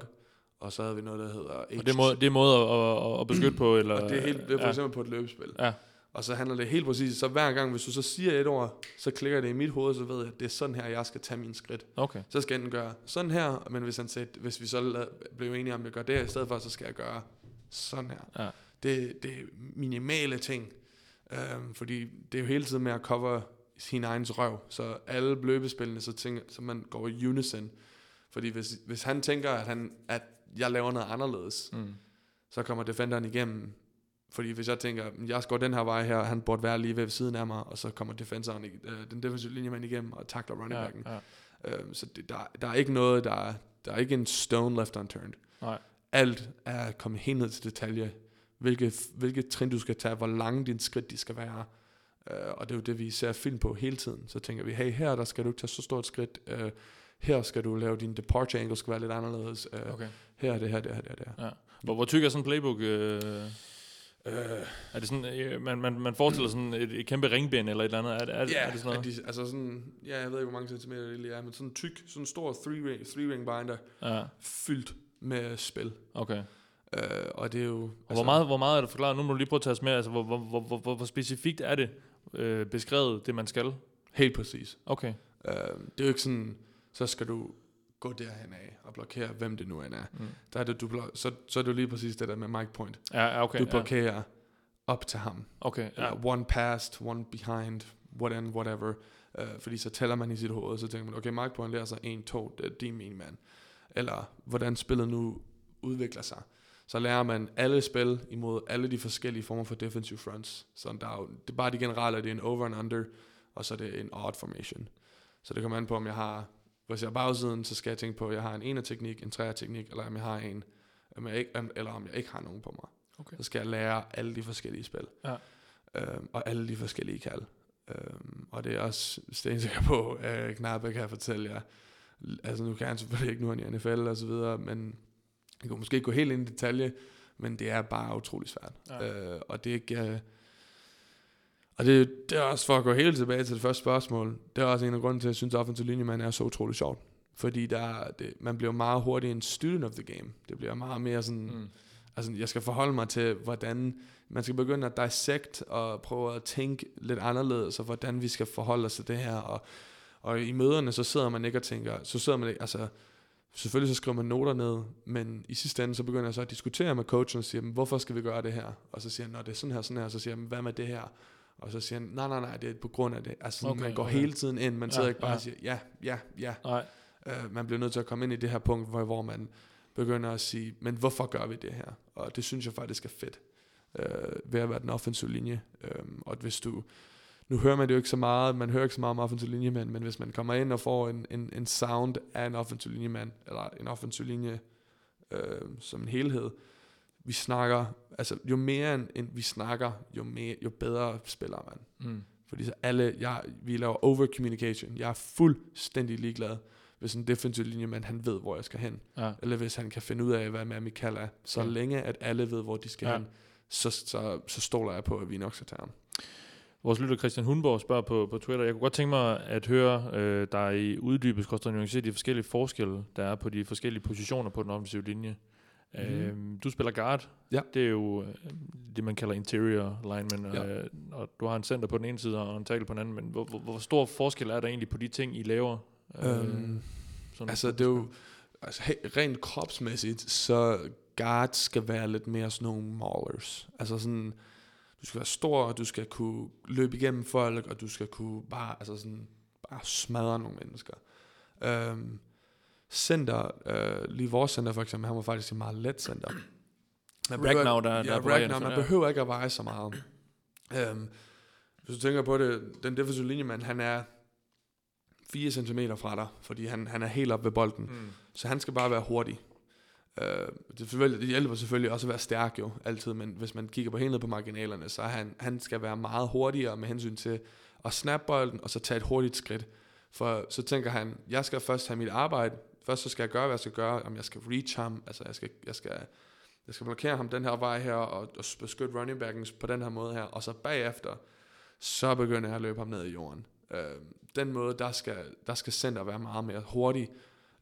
og så havde vi noget, der hedder Og det er måde, det er måde at, at, at beskytte på, eller... og det er, helt, det er for ja. eksempel på et løbespil. Ja. Og så handler det helt præcis, så hver gang, hvis du så siger et ord, så klikker det i mit hoved, så ved jeg, at det er sådan her, jeg skal tage min skridt. Okay. Så skal jeg enten gøre sådan her, men hvis, han sagde, hvis vi så blev enige om, at jeg gør det her i stedet for, så skal jeg gøre sådan her. Ja. Det, det er minimale ting, øhm, fordi det er jo hele tiden med at cover sin egen røv, så alle løbespillene, så, tænker, så man går i unison. Fordi hvis, hvis han tænker, at, han, at jeg laver noget anderledes, Mm. så kommer defenderen igennem. Fordi hvis jeg tænker, "Men jeg går den her vej her, han burde være lige ved siden af mig, og så kommer defensoren, øh, den defensive linjemand igennem og takler running Ja, backen. ja. Øhm, så det, der, der er ikke noget, der er, der er ikke en stone left unturned. Nej. Alt er kommet helt ned til detalje. Hvilke, hvilke trin du skal tage, hvor lange dine skridt de skal være. Øh, og det er jo det, vi ser film på hele tiden. Så tænker vi, hey, her der skal du ikke tage så stort skridt. Øh, her skal du lave din departure angle, skal være lidt anderledes. Øh, Okay. Her er det her, det her, det her. Det her. Ja. Hvor, hvor tyk er sådan en playbook? Øh, Øh, er det sådan, øh, man, man, man forestiller sådan et, et kæmpe ringbind eller et eller andet? Er, er, Ja, er det sådan noget? de, altså sådan, ja, jeg ved ikke, hvor mange centimeter det lige er, men sådan en tyk, sådan en stor three-ring, three-ring binder, Ja, fyldt med spil. okay. Øh, og det er jo... Og hvor, meget, hvor meget er det forklaret? Nu må du lige prøve at tage os med. Altså, hvor, hvor, hvor, hvor, hvor, hvor specifikt er det øh, beskrevet, det man skal? Helt præcis. Okay. Øh, det er jo ikke sådan, så skal du gå derhen af og blokere, hvem det nu end er. Mm. Der er det, du blo- så, så er det jo lige præcis det der med Mike Point. Ja, ja, okay. du ja. blokerer op til ham. Okay, ja. Ja. One past, one behind, whatever, whatever. Uh, fordi så tæller man i sit hoved, så tænker man, okay, Mike Point lærer sig 1, 2, det er din min mand. Eller hvordan spillet nu udvikler sig. Så lærer man alle spil imod alle de forskellige former for defensive fronts. Så der er jo, det er bare de generelle, det er en over and under, og så er det en odd formation. Så det kommer an på, om jeg har, hvis jeg er bagsiden, så skal jeg tænke på, at jeg har en ene teknik, en træer teknik, eller om jeg har en, om jeg ikke, eller om jeg ikke har nogen på mig. Okay. Så skal jeg lære alle de forskellige spil. Ja. Øhm, og alle de forskellige kald. Øhm, og det er også stensikker på, at Knappe kan fortælle jer. Altså nu kan han selvfølgelig ikke nu han i NFL og så videre, men jeg kan måske ikke gå helt ind i detalje, men det er bare utrolig svært. Ja. Øh, og det er ikke... Og det, det er også for at gå helt tilbage til det første spørgsmål, det er også en af grunden til, at jeg synes, at offensive linjemand er så utrolig sjovt. Fordi der, er- det, man bliver meget hurtigt en student of the game. Det bliver meget mere sådan, Mm. Altså, jeg skal forholde mig til, hvordan man skal begynde at dissect og prøve at tænke lidt anderledes, og hvordan vi skal forholde os til det her. Og, og i møderne, så sidder man ikke og tænker, så sidder man ikke, altså, selvfølgelig så skriver man noter ned, men i sidste ende, så begynder jeg så at diskutere med coachen og siger, "Men hvorfor skal vi gøre det her? Og så siger han, når det er sådan her, sådan her, så siger jeg, hvad med det her? Og så siger han, nej, nej, nej, det er på grund af det. Altså, Okay, okay, man går okay. hele tiden ind, man sidder Ja, ikke bare ja. og siger, ja, ja, ja. Nej. Uh, man bliver nødt til at komme ind i det her punkt, hvor, hvor man begynder at sige, men hvorfor gør vi det her? Og det synes jeg faktisk er fedt, uh, ved at være den offensive linje. Um, og hvis du, nu hører man det jo ikke så meget, man hører ikke så meget om offensive linjemænd, men hvis man kommer ind og får en, en, en sound af en offensive linjemand, eller en offensive linje uh, som en helhed, vi snakker, altså jo mere end, end vi snakker, jo, mere, jo bedre spiller man. Mm. Fordi så alle, jeg, vi laver over communication. Jeg er fuldstændig ligeglad, hvis en defensiv linjemand, han ved, hvor jeg skal hen. Ja. Eller hvis han kan finde ud af, hvad med Michael er. Så Ja. længe, at alle ved, hvor de skal Ja. hen, så, så, så stoler jeg på, at vi nok skal tage ham. Vores lytter Christian Hundborg spørger på, på Twitter, jeg kunne godt tænke mig at høre øh, dig i uddybet, skorstræk nuancere de forskellige forskelle, der er på de forskellige positioner på den offensive linje. Mm-hmm. Øh, du spiller guard. Ja. Det er jo øh, det, man kalder interior lineman. Ja. Øh, og du har en center på den ene side og en tackle på den anden. Men hvor, hvor, hvor stor forskel er der egentlig på de ting, I laver? Øh, Øhm, sådan altså, det er jo, altså, rent kropsmæssigt, så guard skal være lidt mere sådan nogle maulers. Altså sådan, du skal være stor, og du skal kunne løbe igennem folk, og du skal kunne bare, altså sådan, bare smadre nogle mennesker. Øhm, center, øh, lige vores center for eksempel, han var faktisk et meget let center. Man Ragnar, der- ja, der er Ragnar, man behøver ikke at veje så meget. Øhm, hvis du tænker på det, den defensive linjemand, han er 4 cm fra dig, fordi han, han er helt op ved bolden. Mm. Så han skal bare være hurtig. Øh, det, det hjælper selvfølgelig også at være stærk jo, altid, men hvis man kigger på helt på marginalerne, så han, han skal være meget hurtigere med hensyn til at snappe bolden, og så tage et hurtigt skridt. For så tænker han, jeg skal først have mit arbejde, først så skal jeg gøre, hvad jeg skal gøre, om jeg skal reach ham, altså jeg skal, jeg skal, jeg skal blokere ham den her vej her, og, og beskytte running backen på den her måde her, og så bagefter, så begynder jeg at løbe ham ned i jorden. Øh, den måde, der skal, der skal center være meget mere hurtig,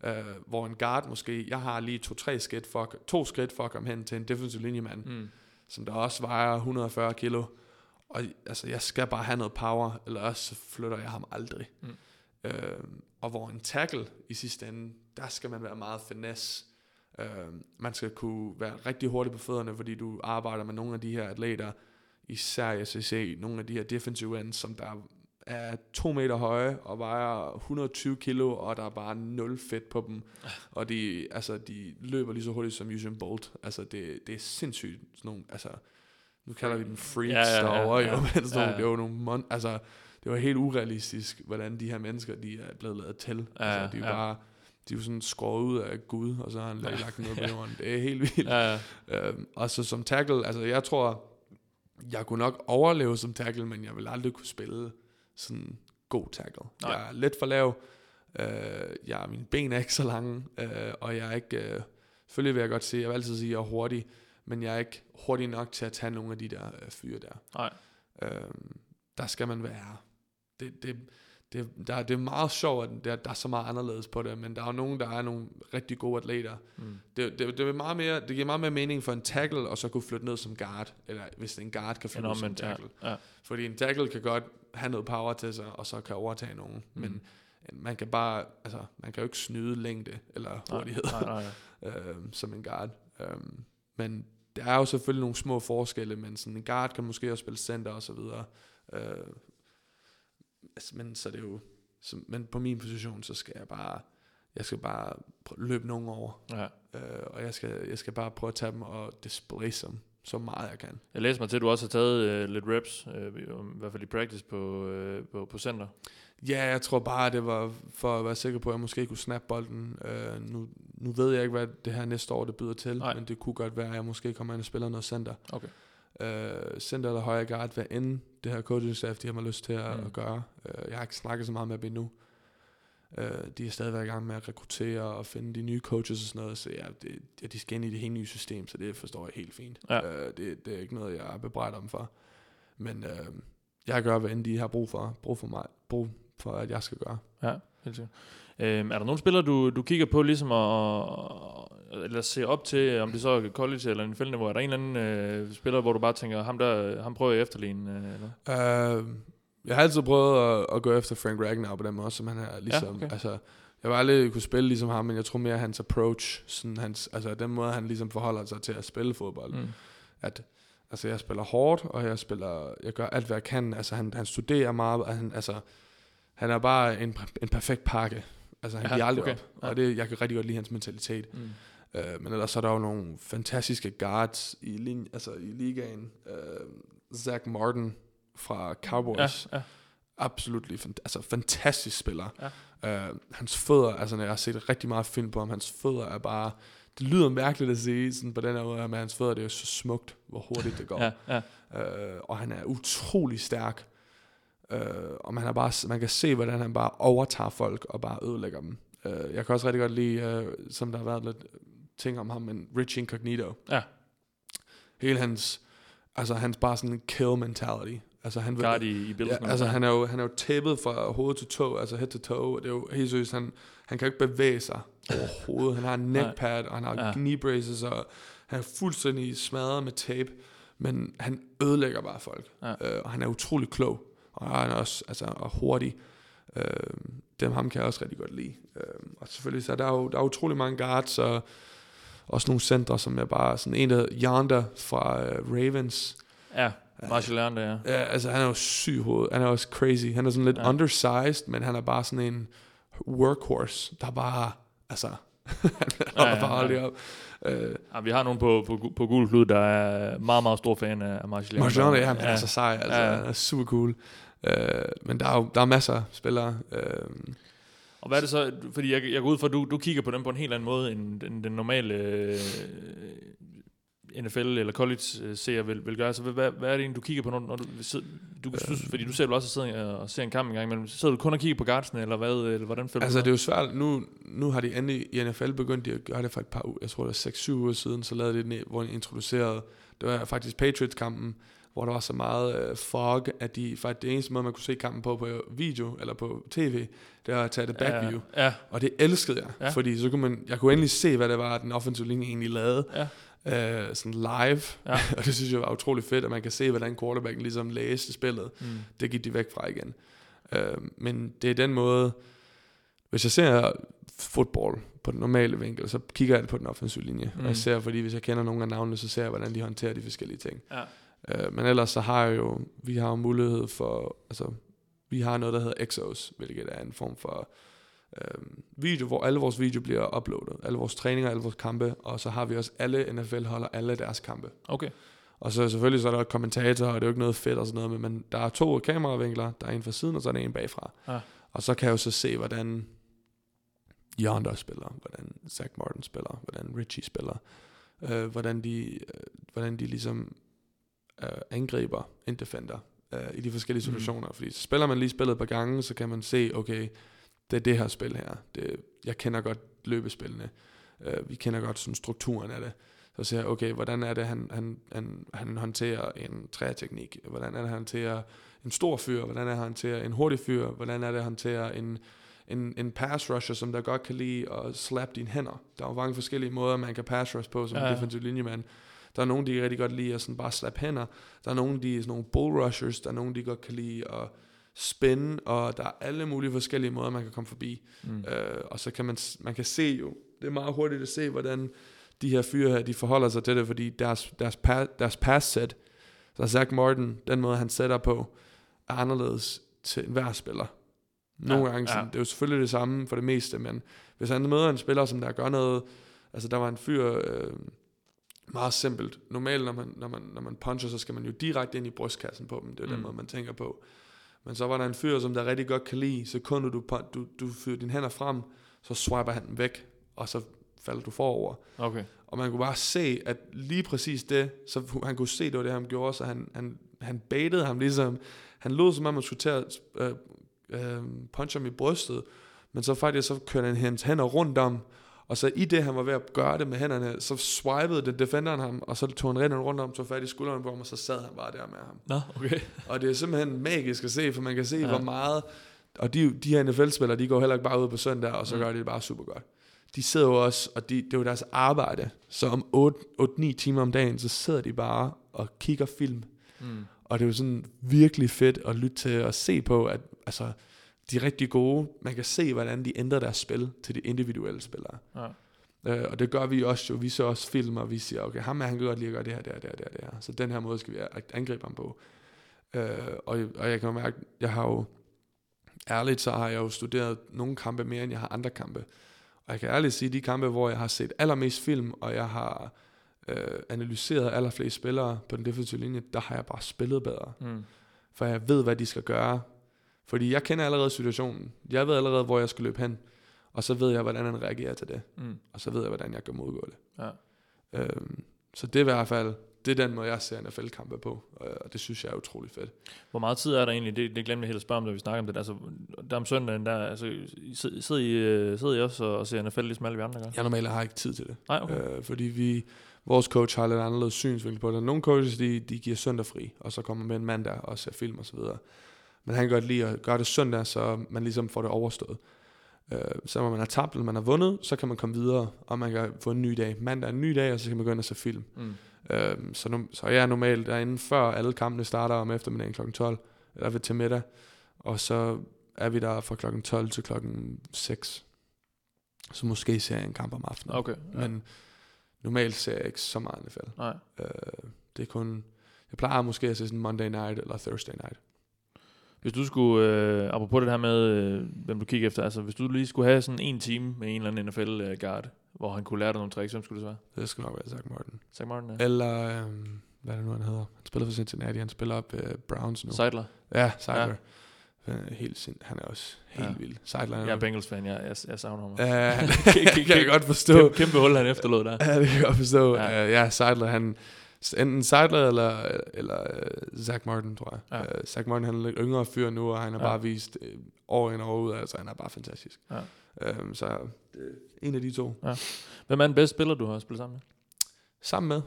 øh, hvor en guard måske, jeg har lige to-tre skridt for, to skridt for at komme hen til en defensive linjemand, mm. som der også vejer 140 kilo, og altså, jeg skal bare have noget power, eller også flytter jeg ham aldrig. Mm. Øh, og hvor en tackle i sidste ende, der skal man være meget finesse. Øh, man skal kunne være rigtig hurtig på fødderne, fordi du arbejder med nogle af de her atleter, især i SEC, nogle af de her defensive ends, som der er to meter høje og vejer 120 kilo, og der er bare nul fedt på dem. Og de, altså, de løber lige så hurtigt som Usain Bolt. Altså, det, det er sindssygt. Sådan nogle, altså, nu kalder vi dem freaks ja, ja, ja, derovre, ja, jo, men sådan ja, ja. det var nogle mon- altså, det var helt urealistisk, hvordan de her mennesker, de er blevet lavet til. Ja, altså, de er ja. bare, de er jo sådan skåret ud af Gud, og så har han [laughs] ja. lagt noget på jorden. Det er helt vildt. Ja, ja. Øhm, og så som tackle, altså jeg tror, jeg kunne nok overleve som tackle, men jeg vil aldrig kunne spille sådan god tackle. Nej. Jeg er lidt for lav, øh, jeg, mine ben er ikke så lange, øh, og jeg er ikke, øh, selvfølgelig vil jeg godt sige, jeg vil altid sige, at jeg er hurtig, men jeg er ikke hurtig nok til at tage nogle af de der øh, fyre der. Nej. Øh, der skal man være. Det, det, det, der, det er meget sjovt, at der, der er så meget anderledes på det, men der er jo nogen, der er nogle rigtig gode atleter. Mm. Det, det, det, er meget mere, det giver meget mere mening for en tackle, og så kunne flytte ned som guard, eller hvis en guard kan flytte ned som tackle. Ja, ja. Fordi en tackle kan godt have noget power til sig, og så kan overtage nogen. Mm. Men man kan bare, altså, man kan jo ikke snyde længde eller hurtighed, nej, nej, nej. [laughs] øhm, som en guard. Øhm, men der er jo selvfølgelig nogle små forskelle, men sådan en guard kan måske også spille center og så videre. Øh, altså, men så er det jo, så, men på min position, så skal jeg bare, jeg skal bare løbe nogen over. Ja. Øh, og jeg skal, jeg skal bare prøve at tage dem og displace dem så meget jeg kan. Jeg læser mig til, at du også har taget øh, lidt reps, øh, i hvert fald i practice på, øh, på, på center. Ja, jeg tror bare, det var for at være sikker på, at jeg måske kunne snappe bolden. Uh, nu, nu ved jeg ikke, hvad det her næste år det byder til, Nej. men det kunne godt være, at jeg måske kommer ind og spiller noget center. Okay. Uh, center eller højre guard, hvad end det her coaching staff, de har mig lyst til at, mm. at gøre. Uh, jeg har ikke snakket så meget med dem endnu. Uh, de er stadigvæk i gang med at rekruttere og finde de nye coaches og sådan noget, så ja, det, ja, de skal ind i det hele nye system, så det forstår jeg helt fint. Ja. Uh, det, det er ikke noget, jeg er bebrejdet om for. Men uh, jeg gør, hvad end de har brug for, brug for mig, brug for at jeg skal gøre. Ja, helt sikkert. Øhm, er der nogle spillere, du, du kigger på ligesom at, eller se op til, om det så er college eller en hvor Er der en eller anden øh, spiller, hvor du bare tænker, ham der, ham prøver jeg efterligne? Øh, eller? Uh, jeg har altid prøvet at, at gå efter Frank Ragnar på den måde, som han er ligesom, ja, okay. altså, jeg var aldrig kunne spille ligesom ham, men jeg tror mere hans approach, sådan hans, altså den måde, han ligesom forholder sig til at spille fodbold. Mm. At, altså jeg spiller hårdt, og jeg spiller, jeg gør alt, hvad jeg kan. Altså han, han studerer meget, han, altså han er bare en, en perfekt pakke. Altså han ja, giver aldrig okay. op, og det, jeg kan rigtig godt lide hans mentalitet. Mm. Uh, men ellers så er der jo nogle fantastiske guards i, lin, altså i ligaen. Uh, Zach Martin fra Cowboys. Ja, ja. Absolut, altså fantastisk spiller. Ja. Uh, hans fødder, altså når jeg har set rigtig meget film på ham, hans fødder er bare, det lyder mærkeligt at sige sådan på den her måde, men hans fødder, det er jo så smukt, hvor hurtigt det går. ja, ja. Uh, og han er utrolig stærk. Uh, og man, er bare, man kan se, hvordan han bare overtager folk og bare ødelægger dem. Uh, jeg kan også rigtig godt lide, uh, som der har været lidt ting om ham, men Rich Incognito. Ja. Hele hans, altså hans bare sådan en kill mentality. Altså han vil, i, i ja, altså han er jo han er jo tæppet fra hoved til tå, altså head to toe. Det er jo helt seriøst, han, han kan jo ikke bevæge sig overhovedet. Han har en neck pad, og han har ja. knee braces, og han er fuldstændig smadret med tape. Men han ødelægger bare folk. Ja. Uh, og han er utrolig klog og han er også altså, og hurtig. Øh, dem ham kan jeg også rigtig godt lide. Øh, og selvfølgelig så er der jo der er utrolig mange guards, og også nogle centre, som er bare sådan en der Yonder fra uh, Ravens. Ja, Marshall Yonder, ja. Ja, altså han er jo syg hoved. Han er også crazy. Han er sådan lidt ja. undersized, men han er bare sådan en workhorse, der bare, altså, [laughs] han ja, ja, bare aldrig op. Uh, ja, vi har nogen på, på, på gul klud, der er meget, meget stor fan af Marshall Yonder. Marshall ja, han ja. er så sej, altså, ja. han er super cool. Uh, men der er jo der er masser af spillere. Uh, Og hvad er det så, fordi jeg, jeg går ud fra, at du, du kigger på dem på en helt anden måde, end den, den normale øh, NFL eller college-seer vil, vil gøre. Så hvad, hvad er det egentlig, du kigger på, når, når du sidder, du, øh, fordi du selv også sidder og ser en kamp en gang, men sidder du kun og kigger på guardsene, eller hvad, eller hvordan føler Altså du det er jo svært, nu, nu har de endelig i NFL begyndt at gøre det for et par uger, jeg tror det er 6-7 uger siden, så lavede de det, hvor de introducerede, det var faktisk Patriots-kampen, hvor der var så meget øh, fog, at de faktisk det eneste måde, man kunne se kampen på på video eller på tv, det var at tage det back Ja, view. ja. Og det elskede jeg, Ja. fordi så kunne man, jeg kunne endelig se, hvad det var, den offensive linje egentlig lavede. Ja. Øh, sådan live, Ja. [laughs] og det synes jeg var utrolig fedt, at man kan se, hvordan quarterbacken ligesom læste spillet. Mm. Det gik de væk fra igen. Øh, men det er den måde, hvis jeg ser fodbold på den normale vinkel, så kigger jeg på den offensive linje. Mm. Og jeg ser, fordi hvis jeg kender nogle af navnene, så ser jeg, hvordan de håndterer de forskellige ting. Ja. Øh, men ellers så har jeg jo, vi har jo mulighed for, altså, vi har noget, der hedder Exos, hvilket er en form for øh, video, hvor alle vores video bliver uploadet. Alle vores træninger, alle vores kampe, og så har vi også alle NFL holder alle deres kampe. Okay. Og så selvfølgelig så er der kommentatorer, og det er jo ikke noget fedt og sådan noget, men man, der er to kameravinkler, der er en fra siden, og så er der en bagfra. Ja. Og så kan jeg jo så se, hvordan Yonder spiller, hvordan Zach Martin spiller, hvordan Richie spiller, øh, hvordan, de, øh, hvordan de ligesom øh, angriber en defender øh, i de forskellige Mhm. situationer. Mm. Fordi så spiller man lige spillet et par gange, så kan man se, okay, det er det her spil her. Det, jeg kender godt løbespillene. Øh, vi kender godt sådan strukturen af det. Så ser jeg, okay, hvordan er det, han, han, han, han håndterer en træteknik? Hvordan er det, han håndterer en stor fyr? Hvordan er det, han håndterer en hurtig fyr? Hvordan er det, han håndterer en, en, en pass rusher, som der godt kan lide at slap dine hænder? Der er jo mange forskellige måder, man kan pass rush på som ja. defensiv linjemand. Der er nogen, de rigtig godt lide at sådan bare slap hænder. Der er nogen, de er sådan nogle bull rushers. Der er nogen, de godt kan lide at spænde, og der er alle mulige forskellige måder, man kan komme forbi. Mm. Øh, og så kan man, man kan se jo, det er meget hurtigt at se, hvordan de her fyre her, de forholder sig til det, fordi deres, deres, pa, deres pass set, så Zach Martin, den måde han sætter på, er anderledes til enhver spiller. Nogle Ja, gange, sådan, ja. det er jo selvfølgelig det samme for det meste, men hvis han møder en spiller, som der gør noget, altså der var en fyr, øh, meget simpelt. Normalt, når man, når, man, når man puncher, så skal man jo direkte ind i brystkassen på dem. Det er mm. den måde, man tænker på. Men så var der en fyr, som der rigtig godt kan lide, sekundet du, du, du fyrer dine hænder frem, så swiper han den væk, og så falder du forover. Okay. Og man kunne bare se, at lige præcis det, så han kunne se, det var det, han gjorde, så han, han, han baitede ham ligesom, han lod som om, man skulle til at øh, øh, punche ham i brystet, men så faktisk så kørte han hans hænder rundt om, og så i det, han var ved at gøre det med hænderne, så swipede det defenderen ham, og så tog han hænderne rundt om, tog fat i skulderen på ham, og så sad han bare der med ham. Nå, okay. [laughs] Og det er simpelthen magisk at se, for man kan se, Ja. hvor meget... Og de, de her NFL-spillere, de går heller ikke bare ud på søndag, og så mm. gør de det bare super godt. De sidder jo også, og de, det er jo deres arbejde, så om 8-9 timer om dagen, så sidder de bare og kigger film. Mm. Og det er jo sådan virkelig fedt at lytte til og se på, at altså, de er rigtig gode. Man kan se, hvordan de ændrer deres spil til de individuelle spillere. Ja. Øh, og det gør vi også jo. Vi ser også film, og vi siger, okay, ham her, han kan godt lide at gøre det her, det her, det her, det her. Så den her måde skal vi angribe ham på. Øh, og, og jeg kan mærke, jeg har jo, ærligt så har jeg jo studeret nogle kampe mere, end jeg har andre kampe. Og jeg kan ærligt sige, de kampe, hvor jeg har set allermest film, og jeg har øh, analyseret allerflest spillere på den defensive linje, der har jeg bare spillet bedre. Mm. For jeg ved, hvad de skal gøre. Fordi jeg kender allerede situationen. Jeg ved allerede, hvor jeg skal løbe hen. Og så ved jeg, hvordan han reagerer til det. Mm. Og så ved jeg, hvordan jeg kan modgå det. Ja. Øhm, så det er i hvert fald, det er den måde, jeg ser NFL-kampe på. Og det synes jeg er utrolig fedt. Hvor meget tid er der egentlig? Det, det glemte jeg helt at spørge om, da vi snakker om det. Altså, der om søndagen, der, altså, sidder I, øh, sidder I også og, ser NFL, ligesom alle vi andre gør? Jeg normalt har ikke tid til det. Nej, okay. Øh, fordi vi, vores coach har lidt anderledes synsvinkel på det. Nogle coaches, de, de giver søndag fri, og så kommer med en mandag og ser film og så videre. Men han kan godt lide at gøre det søndag, så man ligesom får det overstået. Øh, så når man har tabt eller man har vundet, så kan man komme videre, og man kan få en ny dag. Mandag er en ny dag, og så kan man gå ind og se film. Mm. Øh, så, nu, så jeg er normalt derinde før alle kampene starter om eftermiddagen kl. 12, eller ved til middag. Og så er vi der fra kl. 12 til kl. 6. Så måske ser jeg en kamp om aftenen. Okay. Ja. Men normalt ser jeg ikke så meget NFL. Nej. Øh, det er kun... Jeg plejer måske at se sådan Monday night eller Thursday night. Hvis du skulle, øh, apropos det her med, øh, hvem du kigger efter, altså hvis du lige skulle have sådan en time med en eller anden NFL-guard, hvor han kunne lære dig nogle tricks, hvem skulle det så være? Det skal nok være Zach Martin. Zach Martin? Ja. Eller, øhm, hvad er det nu, han hedder? Han spiller for Cincinnati, han spiller op øh, Browns nu. Seidler? ja, Seidler. Ja. Helt sind, han er også helt Ja. vild. Sideline. Jeg er Bengals-fan, jeg, jeg, jeg savner ham. Ja, det [laughs] kan jeg godt forstå. Kæmpe, kæmpe hul, han efterlod der. Ja, det kan jeg godt forstå. Ja. Ja, uh, ja Seidler, han... Enten Seidler eller, eller uh, Zach Martin, tror jeg. Ja. Ja. Uh, Zach Martin, han er lidt yngre fyr nu, og han har Ja. ja. bare vist uh, år ind og år ud, altså han er bare fantastisk. Ja. Um, så uh, en af de to. Hvem er den bedste spiller, du har spillet sammen med? Sammen med.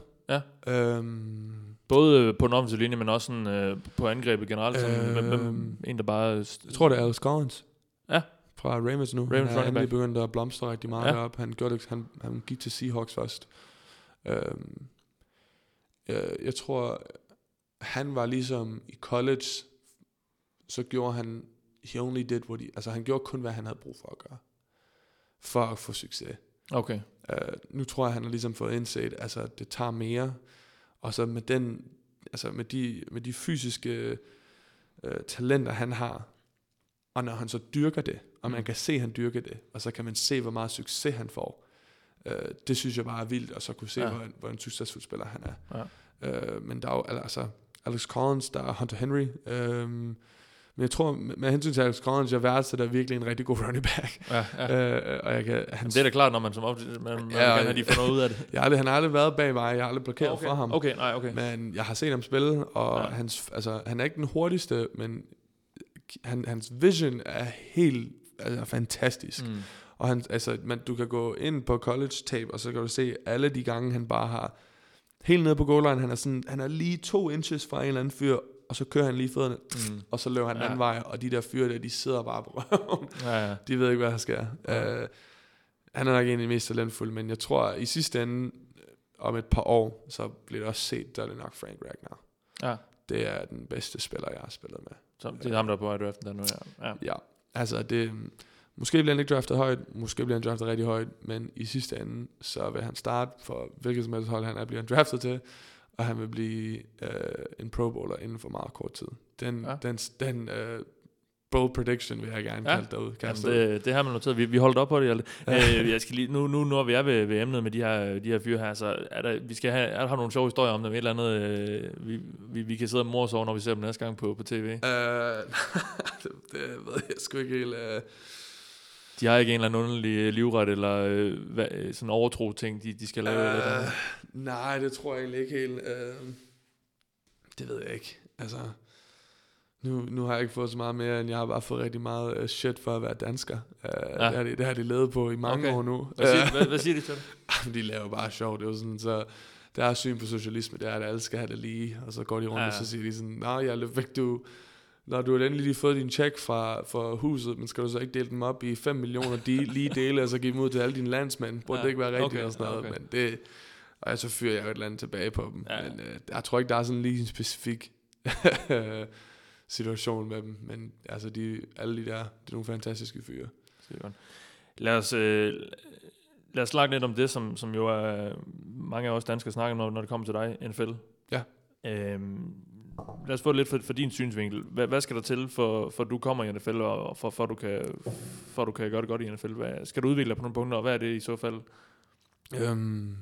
Ja. Um, Både øh, på den offensive linje, men også sådan, øh, på angrebet generelt. Sådan, hvem, hvem, Øhm, en, der bare... jeg tror, det er Alex Collins. Ja. Fra Ravens nu. Ravens han er begyndt at blomstre rigtig meget Ja. ja. op. Han, gjorde det, han, han gik til Seahawks først. Um, jeg, jeg tror, han var ligesom i college, så gjorde han, he only did what he, altså han gjorde kun, hvad han havde brug for at gøre, for at få succes. Okay. Uh, nu tror jeg, han har ligesom fået indset, altså det tager mere, og så med den, altså med de, med de fysiske uh, talenter, han har, og når han så dyrker det, og man Mm. kan se, at han dyrker det, og så kan man se, hvor meget succes han får, uh, det synes jeg bare er vildt, og så kunne se, Ja. hvor, en- hvor en succesfuld spiller han er. Ja. Uh, men der er jo, altså, Alex Collins, der er Hunter Henry, um, men jeg tror, med, hensyn til Alex Collins, jeg værdsætter virkelig en rigtig god running back. Ja, ja. Uh, [laughs] og jeg kan, hans, det er da klart, når man som op, man, man ja, og- have, de får noget ud af det. [laughs] jeg har aldrig, han har aldrig været bag mig, jeg har aldrig blokeret okay. for ham. Okay, nej, okay. Men jeg har set ham spille, og ja. hans, altså, han er ikke den hurtigste, men han, hans vision er helt altså, fantastisk. Mm. Og han, altså, man, du kan gå ind på college tape, og så kan du se alle de gange, han bare har helt nede på goal line, han er, sådan, han er lige to inches fra en eller anden fyr, og så kører han lige fødderne, Mm. og så løber han den Ja. anden vej, og de der fyre der, de sidder bare på røven. Ja, ja. De ved ikke, hvad der sker. Ja. Uh, han er nok en af de mest talentfulde, men jeg tror, i sidste ende, øh, om et par år, så bliver det også set, der er det nok Frank Ragnar. ja. Det er den bedste spiller, jeg har spillet med. Så det er ham, der er på i draften der nu, ja. ja. Ja, altså det... Måske bliver han ikke draftet højt, måske bliver han draftet rigtig højt, men i sidste ende, så vil han starte for hvilket som helst hold, han er bliver han draftet til, og han vil blive øh, en pro bowler inden for meget kort tid. Den, Ja. ja. den, den øh, bold prediction vil jeg gerne Ja. kalde derud. Jamen, det, det har man noteret. Vi, vi holdt op på det. Hjalte. Øh, jeg skal lige, nu, nu, når vi er ved, ved emnet med de her, de her fyre her, så er der, vi skal have, er der har nogle sjove historier om dem, et eller andet, øh, vi, vi, vi kan sidde og morse over, når vi ser dem næste gang på, på tv. Øh, det, [laughs] det ved jeg sgu ikke helt. Øh. De har ikke en eller anden underlig livret, eller øh, hvad, øh, sådan overtro ting, de, de skal lave. et eller. Øh, nej, det tror jeg egentlig ikke helt. Øh, det ved jeg ikke. Altså, nu, nu har jeg ikke fået så meget mere, end jeg har bare fået rigtig meget uh, shit for at være dansker. Uh, Ja. ja. det, har de, det har de levet på i mange Okay. år nu. Hvad siger, Øh, hvad, hvad siger de til det? [laughs] de laver bare sjov. Det er jo sådan, så der er syn på socialisme, det er, at alle skal have det lige, og så går de rundt, ja. og så siger de sådan, nej, jeg er væk, du, når du endelig lige fået din check fra, fra huset, men skal du så ikke dele dem op i 5 millioner de, lige dele, og så give dem ud til alle dine landsmænd? Burde Ja, det ikke være rigtigt okay, og sådan noget? okay. Men det, og jeg så fyrer jeg jo et eller andet tilbage på dem. Ja. Men øh, jeg tror ikke, der er sådan lige en specifik [laughs] situation med dem. Men altså, de, alle de der, det er nogle fantastiske fyre. Lad os, øh, lad os snakke lidt om det, som, som jo er mange af os danskere snakker om, når, når det kommer til dig, NFL. Ja. Øhm, lad os få det lidt for, for din synsvinkel. Hvad, hvad skal der til, for, for du kommer i NFL, og for, for, du kan, for du kan gøre det godt i NFL? Hvad, skal du udvikle dig på nogle punkter, og hvad er det i så fald? Øhm,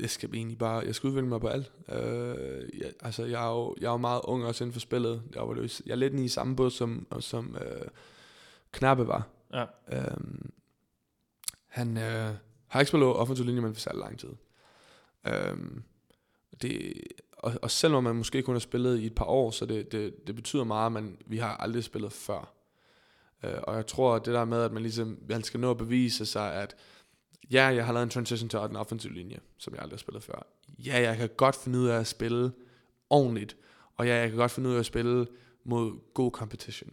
jeg skal egentlig bare, jeg skal udvikle mig på alt. Øh, jeg, altså, jeg er, jo, jeg er jo meget ung også inden for spillet. Jeg, var, jo- jeg er lidt i samme båd, som, som øh, Knappe var. Ja. Øhm, han øh, har ikke spillet offensiv linje, men for særlig lang tid. Øhm, det, og, og selvom man måske kun har spillet i et par år, så det, det, det betyder meget, men vi har aldrig spillet før. Øh, og jeg tror, at det der med, at man ligesom, man skal nå at bevise sig, at ja, jeg har lavet en transition til den offensiv linje, som jeg aldrig har spillet før. Ja, jeg kan godt finde ud af at spille ordentligt, og ja, jeg kan godt finde ud af at spille mod god competition.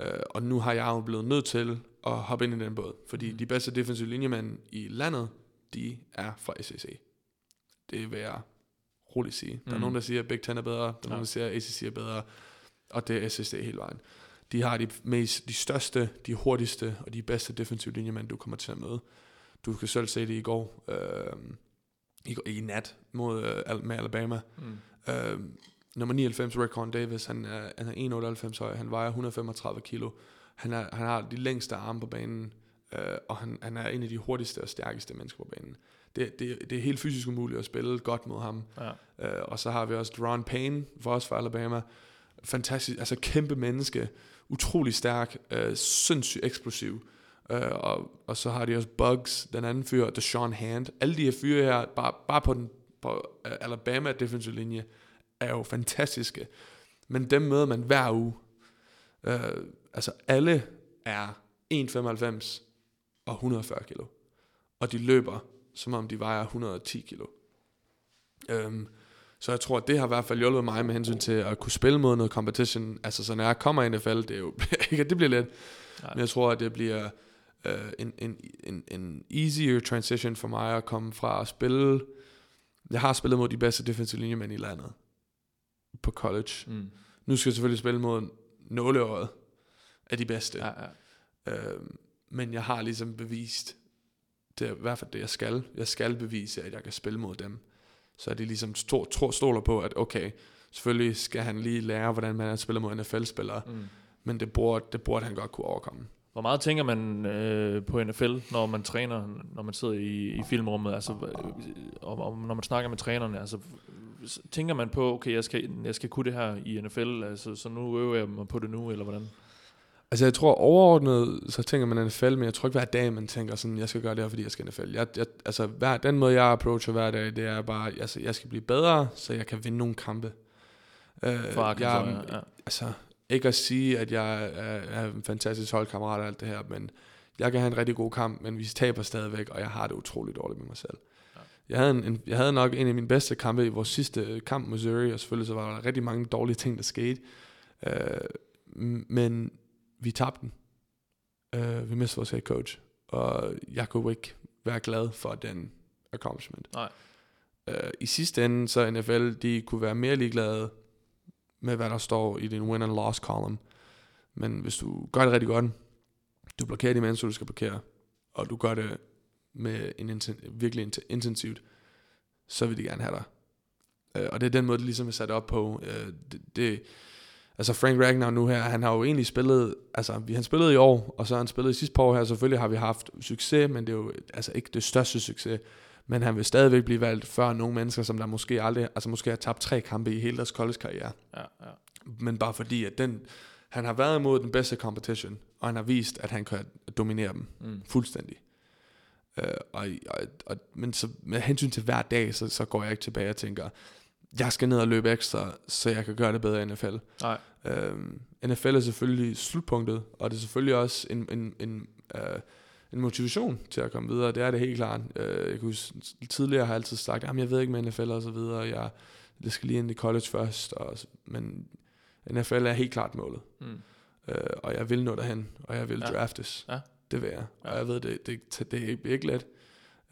Uh, og nu har jeg jo blevet nødt til at hoppe ind i den båd, fordi de bedste defensive linjemænd i landet, de er fra SEC. Det vil jeg roligt sige. Der er Mm. nogen, der siger, at Big Ten er bedre, der er Ja. nogen, der siger, at ACC er bedre, og det er SEC hele vejen. De har de, mest, de største, de hurtigste og de bedste defensive linjemænd, du kommer til at møde. Du kan selv se det i går, øh, i, i nat mod, øh, med Alabama. Mm. Øh, nummer 99, Raekwon Davis, han er, han er 1,98 høj, han vejer 135 kilo. Han, er, han har de længste arme på banen, øh, og han, han er en af de hurtigste og stærkeste mennesker på banen. Det, det, det er helt fysisk umuligt at spille godt mod ham. Ja. Øh, og så har vi også Deron Payne, for os fra Alabama. fantastisk, altså kæmpe menneske, utrolig stærk, øh, sindssygt eksplosiv. Øh, og, og så har de også Bugs, den anden fyr, Deshaun Hand. Alle de her fyre her, bare, bare på den på øh, Alabama defensive linje, er jo fantastiske. Men dem møder man hver uge. Øh, altså alle er 1,95 og 140 kilo. Og de løber, som om de vejer 110 kilo. Øhm, så jeg tror, at det har i hvert fald hjulpet mig med hensyn til at kunne spille mod noget competition. Altså, så når jeg kommer i NFL, det er jo [laughs] ikke, det bliver let. Men jeg tror, at det bliver uh, en, en, en, en easier transition for mig at komme fra at spille. Jeg har spillet mod de bedste defensive linjemænd i landet på college. Mm. Nu skal jeg selvfølgelig spille mod nåleåret af de bedste. Ja, ja. Øhm, men jeg har ligesom bevist, det er i hvert fald det, jeg skal. Jeg skal bevise, at jeg kan spille mod dem. Så er de ligesom stor, tro, stoler på, at okay, selvfølgelig skal han lige lære, hvordan man spiller mod NFL-spillere, Mm. men det burde, det burde han godt kunne overkomme. Hvor meget tænker man øh, på NFL, når man træner, når man sidder i, i filmrummet, altså, øh, og, og når man snakker med trænerne, altså, tænker man på, okay, jeg skal, jeg skal kunne det her i NFL, altså, så nu øver jeg mig på det nu, eller hvordan? Altså jeg tror overordnet, så tænker man NFL, men jeg tror ikke hver dag, man tænker sådan, jeg skal gøre det her, fordi jeg skal NFL. Jeg, jeg, altså hver, den måde, jeg approacher hver dag, det er bare, altså jeg skal blive bedre, så jeg kan vinde nogle kampe. Øh, For Arkansas, jeg, ja, altså, ikke at sige, at jeg er, er en fantastisk holdkammerat og alt det her, men jeg kan have en rigtig god kamp, men vi taber stadigvæk, og jeg har det utroligt dårligt med mig selv. Ja. Jeg, havde en, en, jeg havde nok en af mine bedste kampe i vores sidste kamp, Missouri, og selvfølgelig så var der rigtig mange dårlige ting, der skete. Øh, men vi tabte den. Øh, vi mistede vores head coach, og jeg kunne ikke være glad for den accomplishment. Nej. Øh, I sidste ende, så NFL, de kunne være mere ligeglade med, hvad der står i din win and loss column. Men hvis du gør det rigtig godt, du blokerer de mennesker, du skal blokere, og du gør det med en inten- virkelig int- intensivt, så vil de gerne have dig. Øh, og det er den måde, det ligesom er sat op på. Øh, det, det, altså Frank Ragnar nu her, han har jo egentlig spillet, altså vi han spillet i år, og så har han spillet i sidste par år her, selvfølgelig har vi haft succes, men det er jo altså ikke det største succes. Men han vil stadigvæk blive valgt før nogle mennesker, som der måske aldrig, altså måske har tabt tre kampe i hele deres college-karriere. Ja, ja. Men bare fordi, at den, han har været imod den bedste competition, og han har vist, at han kan dominere dem Mm. fuldstændig. Uh, og, og, og, men så med hensyn til hver dag, så, så går jeg ikke tilbage og tænker, jeg skal ned og løbe ekstra, så jeg kan gøre det bedre i NFL. Nej. Øhm, NFL er selvfølgelig slutpunktet, og det er selvfølgelig også en, en, en, øh, en motivation til at komme videre. Det er det helt klart. Øh, jeg kan huske, tidligere har jeg altid sagt, at jeg ved ikke med NFL og så videre, jeg, det skal lige ind i college først, og, men NFL er helt klart målet. Mm. Øh, og jeg vil nå derhen, og jeg vil Ja. draftes. Ja. Det vil jeg. Og jeg ved, det, det, det, det er ikke- ikke let.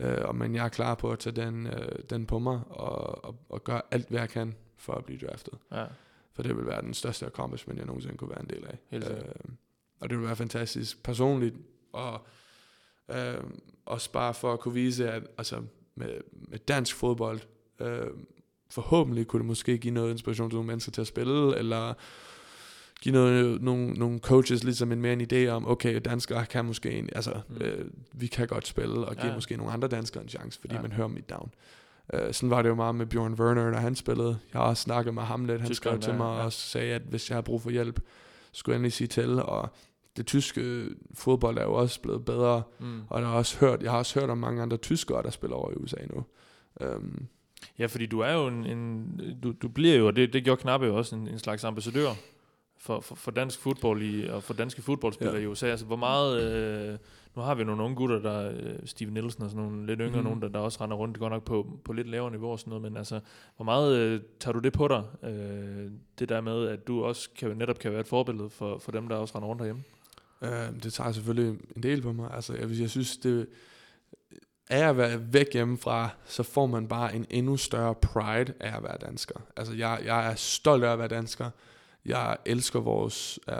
Øh, og, men jeg er klar på at tage den, øh, den på mig, og, og, og gøre alt, hvad jeg kan for at blive draftet. Ja. For det vil være den største accomplishment, jeg nogensinde kunne være en del af. Helt øh, og det vil være fantastisk personligt, og øh, også bare for at kunne vise, at altså, med, med dansk fodbold, øh, forhåbentlig kunne det måske give noget inspiration til nogle mennesker til at spille, eller give noget, nogle, nogle coaches ligesom en mere en idé om, okay, danskere kan måske en, altså, Mm. øh, vi kan godt spille, og give Ja. måske nogle andre danskere en chance, fordi Ja. man hører i down. Uh, sådan var det jo meget med Bjørn Werner, da han spillede. Jeg har også snakket med ham lidt. Han Tyskeren skrev til mig ja. og sagde, at hvis jeg har brug for hjælp, skulle jeg endelig sige til. Og det tyske fodbold er jo også blevet bedre. Mm. Og der har også hørt, jeg har også hørt om mange andre tyskere, der spiller over i USA nu. Um, Ja, fordi du er jo en, en du, du bliver jo, og det, det gjorde Knappe jo også, en, en slags ambassadør for, for, for dansk fodbold i, og for danske fodboldspillere Ja. i USA. Altså, hvor meget, øh, nu har vi nogle unge gutter, der øh, Steven Nielsen og sådan nogle lidt yngre, mm. Nogen, der, der også render rundt, godt nok på, på lidt lavere niveau og sådan noget, men altså, hvor meget øh, tager du det på dig, øh, det der med, at du også kan, netop kan være et forbillede for, for dem, der også render rundt herhjemme? uh, det tager selvfølgelig en del på mig. Altså, jeg, jeg synes, det af at være væk hjemmefra, så får man bare en endnu større pride af at være dansker. Altså, jeg, jeg er stolt af at være dansker. Jeg elsker vores... Øh,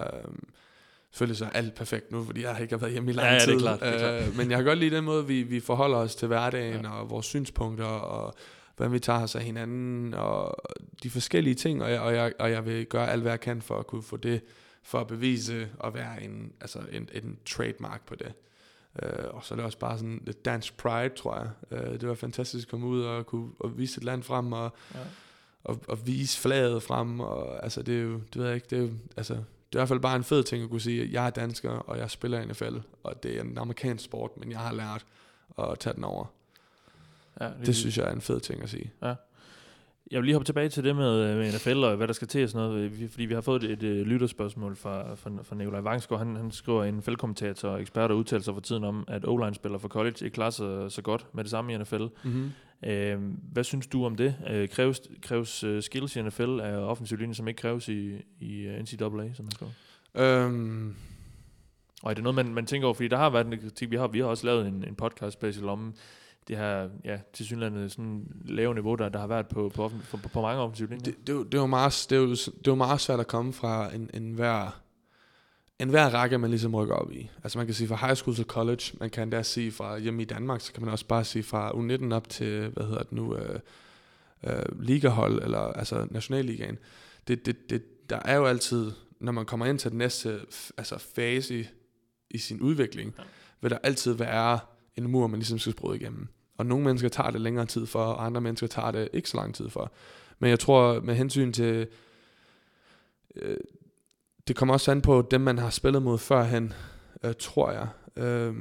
selvfølgelig så er alt perfekt nu, fordi jeg ikke har været hjemme i lang Ja, ja, det er tid. klart, det er klart. Øh, men jeg kan godt lide den måde, vi, vi forholder os til hverdagen, ja. og vores synspunkter, og hvordan vi tager os af hinanden, og de forskellige ting, og jeg, og, jeg, og jeg vil gøre alt, hvad jeg kan for at kunne få det, for at bevise at være en, altså en, en trademark på det. Uh, og så er det også bare sådan lidt dansk pride, tror jeg. Uh, det var fantastisk at komme ud og kunne og vise et land frem, og, Ja. At, at vise flaget frem, og altså det er jo, det ved jeg ikke, det er jo, altså, det er i hvert fald bare en fed ting at kunne sige, at jeg er dansker, og jeg spiller i NFL, og det er en amerikansk sport, men jeg har lært at tage den over. Ja, lige Det synes jeg er en fed ting at sige. Jeg vil lige hoppe tilbage til det med, øh, med NFL og hvad der skal til og sådan noget, Vi- fordi vi har fået et, et, et lytterspørgsmål fra, fra, fra Nikolaj Vangsgaard. Han, han skriver en fældkommentator og ekspert og udtaler sig for tiden om, at o spiller for college ikke klarer sig så godt med det samme i NFL. Mm-hmm. Øh, hvad synes du om det? Øh, kræves kræves uh, skills i NFL af offensiv linje, som ikke kræves i, i NCAA, som man skriver? Øhm, Og er det noget, man, man tænker over? Fordi der har været en kritik. Vi har, vi har også lavet en, en podcast special om det her, ja, til synligheden sådan lave niveau, der, der har været på, på, offen- på, på, mange offensive linjer. det, det, det, jo meget, det, jo, det jo meget svært at komme fra en, en hver en hver række, man ligesom rykker op i. Altså man kan sige fra high school til college, man kan endda sige fra hjemme i Danmark, så kan man også bare sige fra U19 op til, hvad hedder det nu, øh, øh, ligahold, eller altså nationalligaen. Det, det, det, der er jo altid, når man kommer ind til den næste altså fase i, i sin udvikling, ja. vil der altid være en mur, man ligesom skal bryde igennem. Og nogle mennesker tager det længere tid for, og andre mennesker tager det ikke så lang tid for. Men jeg tror, med hensyn til... Øh, det kommer også an på dem, man har spillet mod førhen, øh, tror jeg. Øh,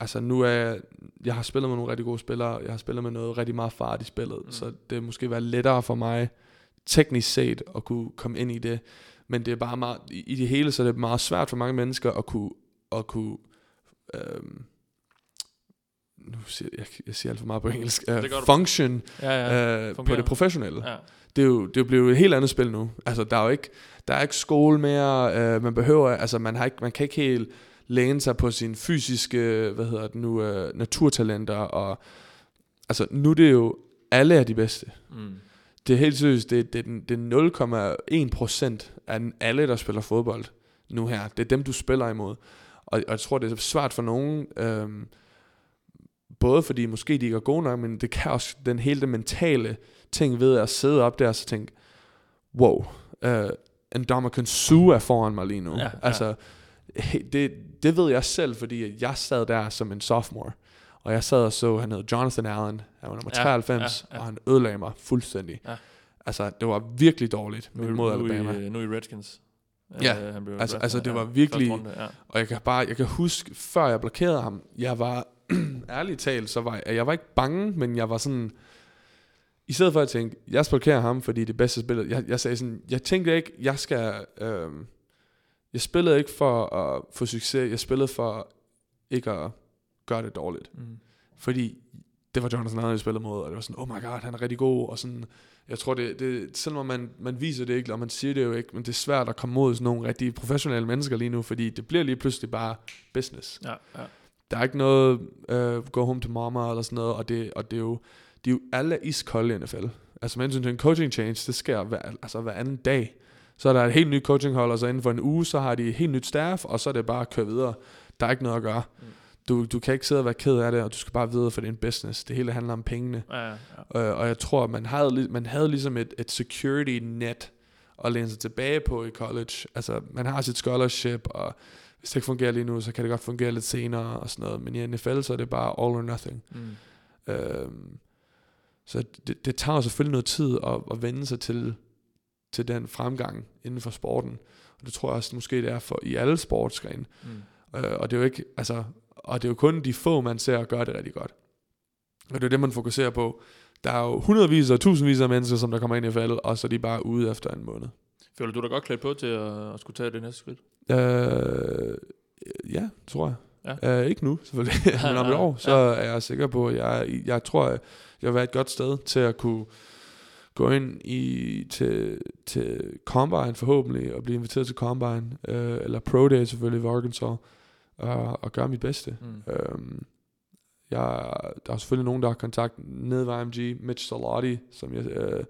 altså nu er jeg, jeg har spillet med nogle rigtig gode spillere, jeg har spillet med noget rigtig meget fart i spillet, Mm. så det måske være lettere for mig, teknisk set, at kunne komme ind i det. Men det er bare meget, i i det hele, så er det meget svært for mange mennesker at kunne, at kunne øhm, nu siger jeg, jeg siger alt for meget på engelsk, uh, function Ja, ja. øh, på det professionelle. ja. Det er jo det er jo blevet et helt andet spil nu. Altså der er jo ikke der er ikke skole mere. Øh, man behøver altså man har ikke man kan ikke helt læne sig på sine fysiske hvad hedder det nu øh, naturtalenter og altså nu er det jo alle er de bedste. Mm. Det er helt seriøst det, det, det er 0,1 procent af den- alle der spiller fodbold nu her. Det er dem du spiller imod. Og, og jeg tror det er svært for nogen øhm, både fordi måske de ikke er gode nok, men det kan også den hele den mentale ting ved at sidde op der og så tænke, wow, uh, en Dominican Sue er foran mig lige nu. Ja, ja. Altså, det, det ved jeg selv, fordi at jeg sad der som en sophomore, og jeg sad og så, han hed Jonathan Allen, han var nummer Ja, 93, ja, ja. og han ødelagde mig fuldstændig. Ja. Altså, det var virkelig dårligt Nu, mod nu, Alabama. i, øh, nu i Redskins. Ja, han blev altså- altså, det ja, var virkelig- runde, ja. Og jeg kan bare, jeg kan huske, før jeg blokerede ham, jeg var, [clears throat] ærligt talt, så var jeg, jeg var ikke bange, men jeg var sådan, i stedet for at tænke, jeg skal blokere ham, fordi det bedste spiller, jeg, jeg sagde sådan, jeg tænkte ikke, jeg skal, øhm, jeg spillede ikke for at få succes, jeg spillede for ikke at gøre det dårligt. Mm. Fordi det var Jonathan Allen, jeg spillede mod, og det var sådan, oh my god, han er rigtig god, og sådan, jeg tror, det, det selvom man, man viser det ikke, og man siger det jo ikke, men det er svært at komme mod sådan nogle rigtig professionelle mennesker lige nu, fordi det bliver lige pludselig bare business. Ja, ja. Der er ikke noget uh, go home to mama eller sådan noget, og det, og det er jo, de er jo alle iskolde i NFL. Altså med hensyn til en coaching change, det sker hver, altså hver anden dag. Så er der et helt nyt coachinghold, og så inden for en uge, så har de et helt nyt staff, og så er det bare at køre videre. Der er ikke noget at gøre. Mm. Du, du kan ikke sidde og være ked af det, og du skal bare videre, for det er en business. Det hele handler om pengene. Ja, ja, Øh, og jeg tror, man havde, man havde ligesom et, et security net at læne sig tilbage på i college. Altså, man har sit scholarship, og hvis det ikke fungerer lige nu, så kan det godt fungere lidt senere og sådan noget. Men i NFL, så er det bare all or nothing. Mm. Øhm, så det, det tager jo selvfølgelig noget tid at, at vende sig til, til den fremgang inden for sporten. Og det tror jeg også, måske det er for i alle sportsgrene. Mm. Øh, og det er jo ikke, altså, og det er jo kun de få, man ser gøre det rigtig godt. Og det er det, man fokuserer på. Der er jo hundredvis og tusindvis af mennesker, som der kommer ind i faldet, og så er de bare ude efter en måned. Føler du dig godt klædt på til at, at skulle tage det næste skridt? Øh, ja, tror jeg. Ja. Øh, ikke nu, selvfølgelig. [laughs] [laughs] Men om et Ja, år, så er jeg sikker på, at jeg, jeg tror, at jeg vil være et godt sted til at kunne gå ind i til, til Combine forhåbentlig, og blive inviteret til Combine, øh, eller Pro Day selvfølgelig ved Arkansas, og, og gøre mit bedste. Mm. Øhm, jeg, der er selvfølgelig nogen, der har kontakt ned ved IMG, Mitch Salati, som jeg, øh,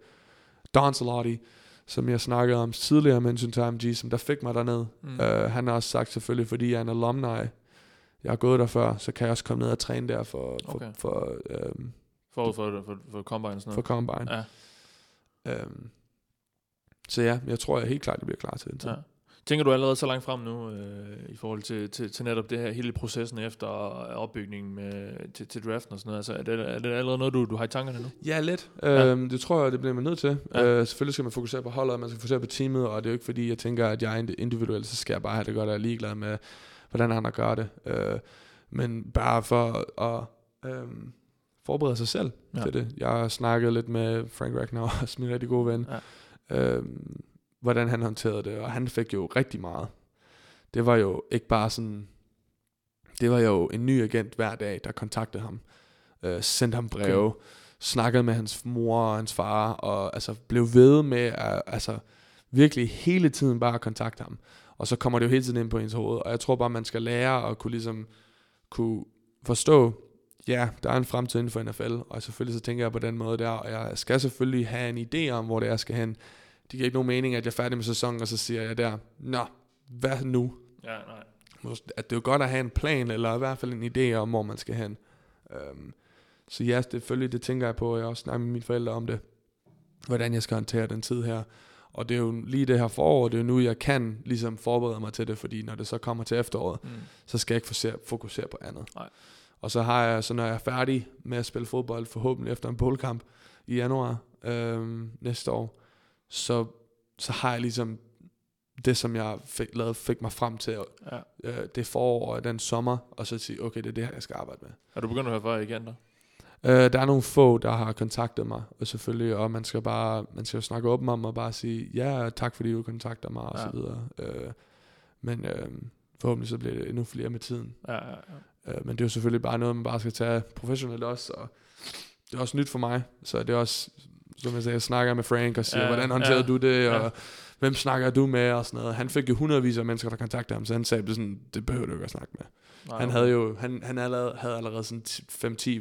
Don Salati, som jeg snakkede om tidligere med hensyn til IMG, som der fik mig derned. Mm. Øh, han har også sagt selvfølgelig, fordi jeg er en alumni, jeg har gået der før, så kan jeg også komme ned og træne der for, for, Okay. for, øhm, Forud for, for, for Combine og sådan for noget. Combine. Ja. Øhm, så ja, jeg tror jeg helt klart, det bliver klar til den tid. Ja. Tænker du allerede så langt frem nu, øh, i forhold til, til, til netop det her, hele processen efter opbygningen med, til, til draften og sådan noget? Altså, er det, er det allerede noget, du, du har i tankerne nu? Ja, lidt. Ja. Øhm, det tror jeg, det bliver man nødt til. Ja. Øh, selvfølgelig skal man fokusere på holdet, man skal fokusere på teamet, og det er jo ikke fordi, jeg tænker, at jeg er indi- individuel, så skal jeg bare have det godt, og jeg er ligeglad med, hvordan andre gør det. Øh, men bare for at øhm, forberede sig selv ja. til det. Jeg har snakket lidt med Frank Ragnar, [laughs] også min rigtig gode ven, ja. øhm, hvordan han håndterede det, og han fik jo rigtig meget. Det var jo ikke bare sådan, det var jo en ny agent hver dag, der kontaktede ham, øh, sendte ham breve, okay. snakkede med hans mor og hans far, og altså blev ved med at altså, virkelig hele tiden bare kontakte ham. Og så kommer det jo hele tiden ind på ens hoved, og jeg tror bare, man skal lære at kunne ligesom kunne forstå, ja, der er en fremtid inden for NFL, og selvfølgelig så tænker jeg på den måde der, og jeg skal selvfølgelig have en idé om, hvor det er, jeg skal hen. Det giver ikke nogen mening, at jeg er færdig med sæsonen, og så siger jeg der, nå, hvad nu? Ja, nej. At det er jo godt at have en plan, eller i hvert fald en idé om, hvor man skal hen. Um, så ja, selvfølgelig, det tænker jeg på, og jeg også snakket med mine forældre om det, hvordan jeg skal håndtere den tid her. Og det er jo lige det her forår, det er jo nu, jeg kan ligesom forberede mig til det, fordi når det så kommer til efteråret, Mm. så skal jeg ikke fokusere, fokusere på andet. Nej. Og så har jeg, så når jeg er færdig med at spille fodbold, forhåbentlig efter en boldkamp i januar øhm, næste år, så, så har jeg ligesom det, som jeg fik, lavet, fik mig frem til Ja. øh, det forår og den sommer, og så sige, okay, det er det her, jeg skal arbejde med. Er du begyndt at høre fra agenter? Øh, der er nogle få, der har kontaktet mig, og selvfølgelig, og man skal bare, man skal jo snakke åben om og bare sige, ja, tak fordi du kontakter mig, og Ja. så videre. Øh, men øh, forhåbentlig så bliver det endnu flere med tiden. Ja, ja, ja. Øh, men det er jo selvfølgelig bare noget, man bare skal tage professionelt også, og det er også nyt for mig, så det er også, som jeg sagde, jeg snakker med Frank og siger, Ja, hvordan håndterede ja, du det, og ja. hvem snakker du med, og sådan noget. Han fik jo hundredvis af mennesker, der kontaktede ham, så han sagde sådan, det behøver du ikke at snakke med. Nej, Han havde jo, han, han allerede, havde allerede sådan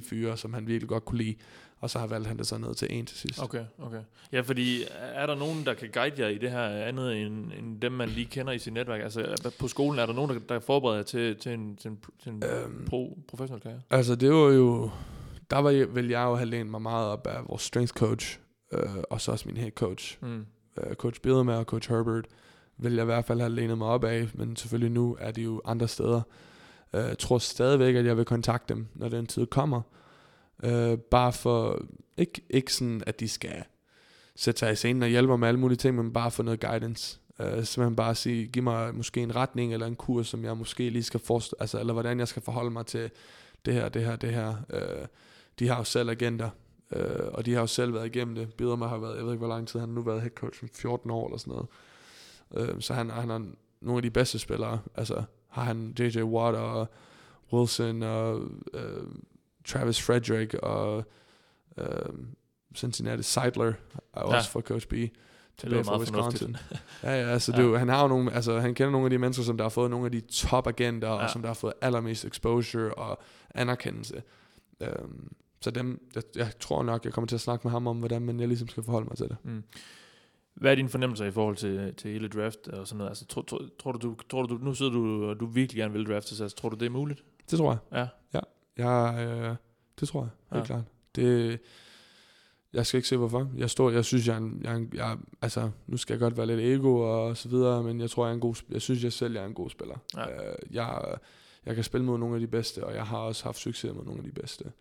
5-10 fyre, som han virkelig godt kunne lide, og så har valgt han det så ned til en til sidst. Okay, okay. Ja, fordi er der nogen, der kan guide jer i det her andet end, end dem, man lige kender i sit netværk? Altså på skolen er der nogen, der, der forbereder jer til, til en, til en, til en Øhm. pro, professionel karriere? Altså det var jo, der var, jeg- vil jeg jo have lænet mig meget op af vores strength coach, øh, og så også min head coach. Mm. øh, coach Biedermann og coach Herbert, vil jeg i hvert fald have lænet mig op af, men selvfølgelig nu er de jo andre steder. Øh, Jeg tror stadigvæk, at jeg vil kontakte dem, når den tid kommer. Øh, bare for, ikke, ikke sådan, at de skal sætte sig i scenen og hjælpe mig med alle mulige ting, men bare for noget guidance. Øh, simpelthen bare sige, giv mig måske en retning eller en kurs, som jeg måske lige skal forstå, altså, eller hvordan jeg skal forholde mig til det her, det her, det her. Øh, de har jo selv agenter, øh, og de har jo selv været igennem det. Biderman har været, jeg ved ikke hvor lang tid, han har nu været head coach, 14 år eller sådan noget. Øh, så han, han har nogle af de bedste spillere. Altså har han J.J. Watt og Wilson og øh, Travis Frederick og øh, Cincinnati Seidler er Ja. også for Coach B. Tilbage fra. Wisconsin. [laughs] ja, ja, altså, Ja. Det, er han har jo nogle, altså, han kender nogle af de mennesker, som der har fået nogle af de top agenter, ja. Ja. og som der har fået allermest exposure og anerkendelse. Um, så dem, jeg, jeg tror nok, jeg kommer til at snakke med ham om, hvordan man jeg ligesom skal forholde mig til det. Mm. Hvad er dine fornemmelser i forhold til, til hele draft og sådan noget? Altså, tror, tror, tror, du, tror du, nu sidder du, og du virkelig gerne vil drafte, så altså, tror du, det er muligt? Det tror jeg. Ja. Jeg, øh, det tror jeg, helt Ja. klart. Det, jeg skal ikke se hvorfor. Jeg står, jeg synes, jeg er, en, jeg, er en, jeg, altså, nu skal jeg godt være lidt ego og så videre, men jeg tror, jeg er en god, jeg synes, jeg selv, jeg er en god spiller. Ja. Øh, jeg, jeg kan spille mod nogle af de bedste, og jeg har også haft succes med nogle af de bedste.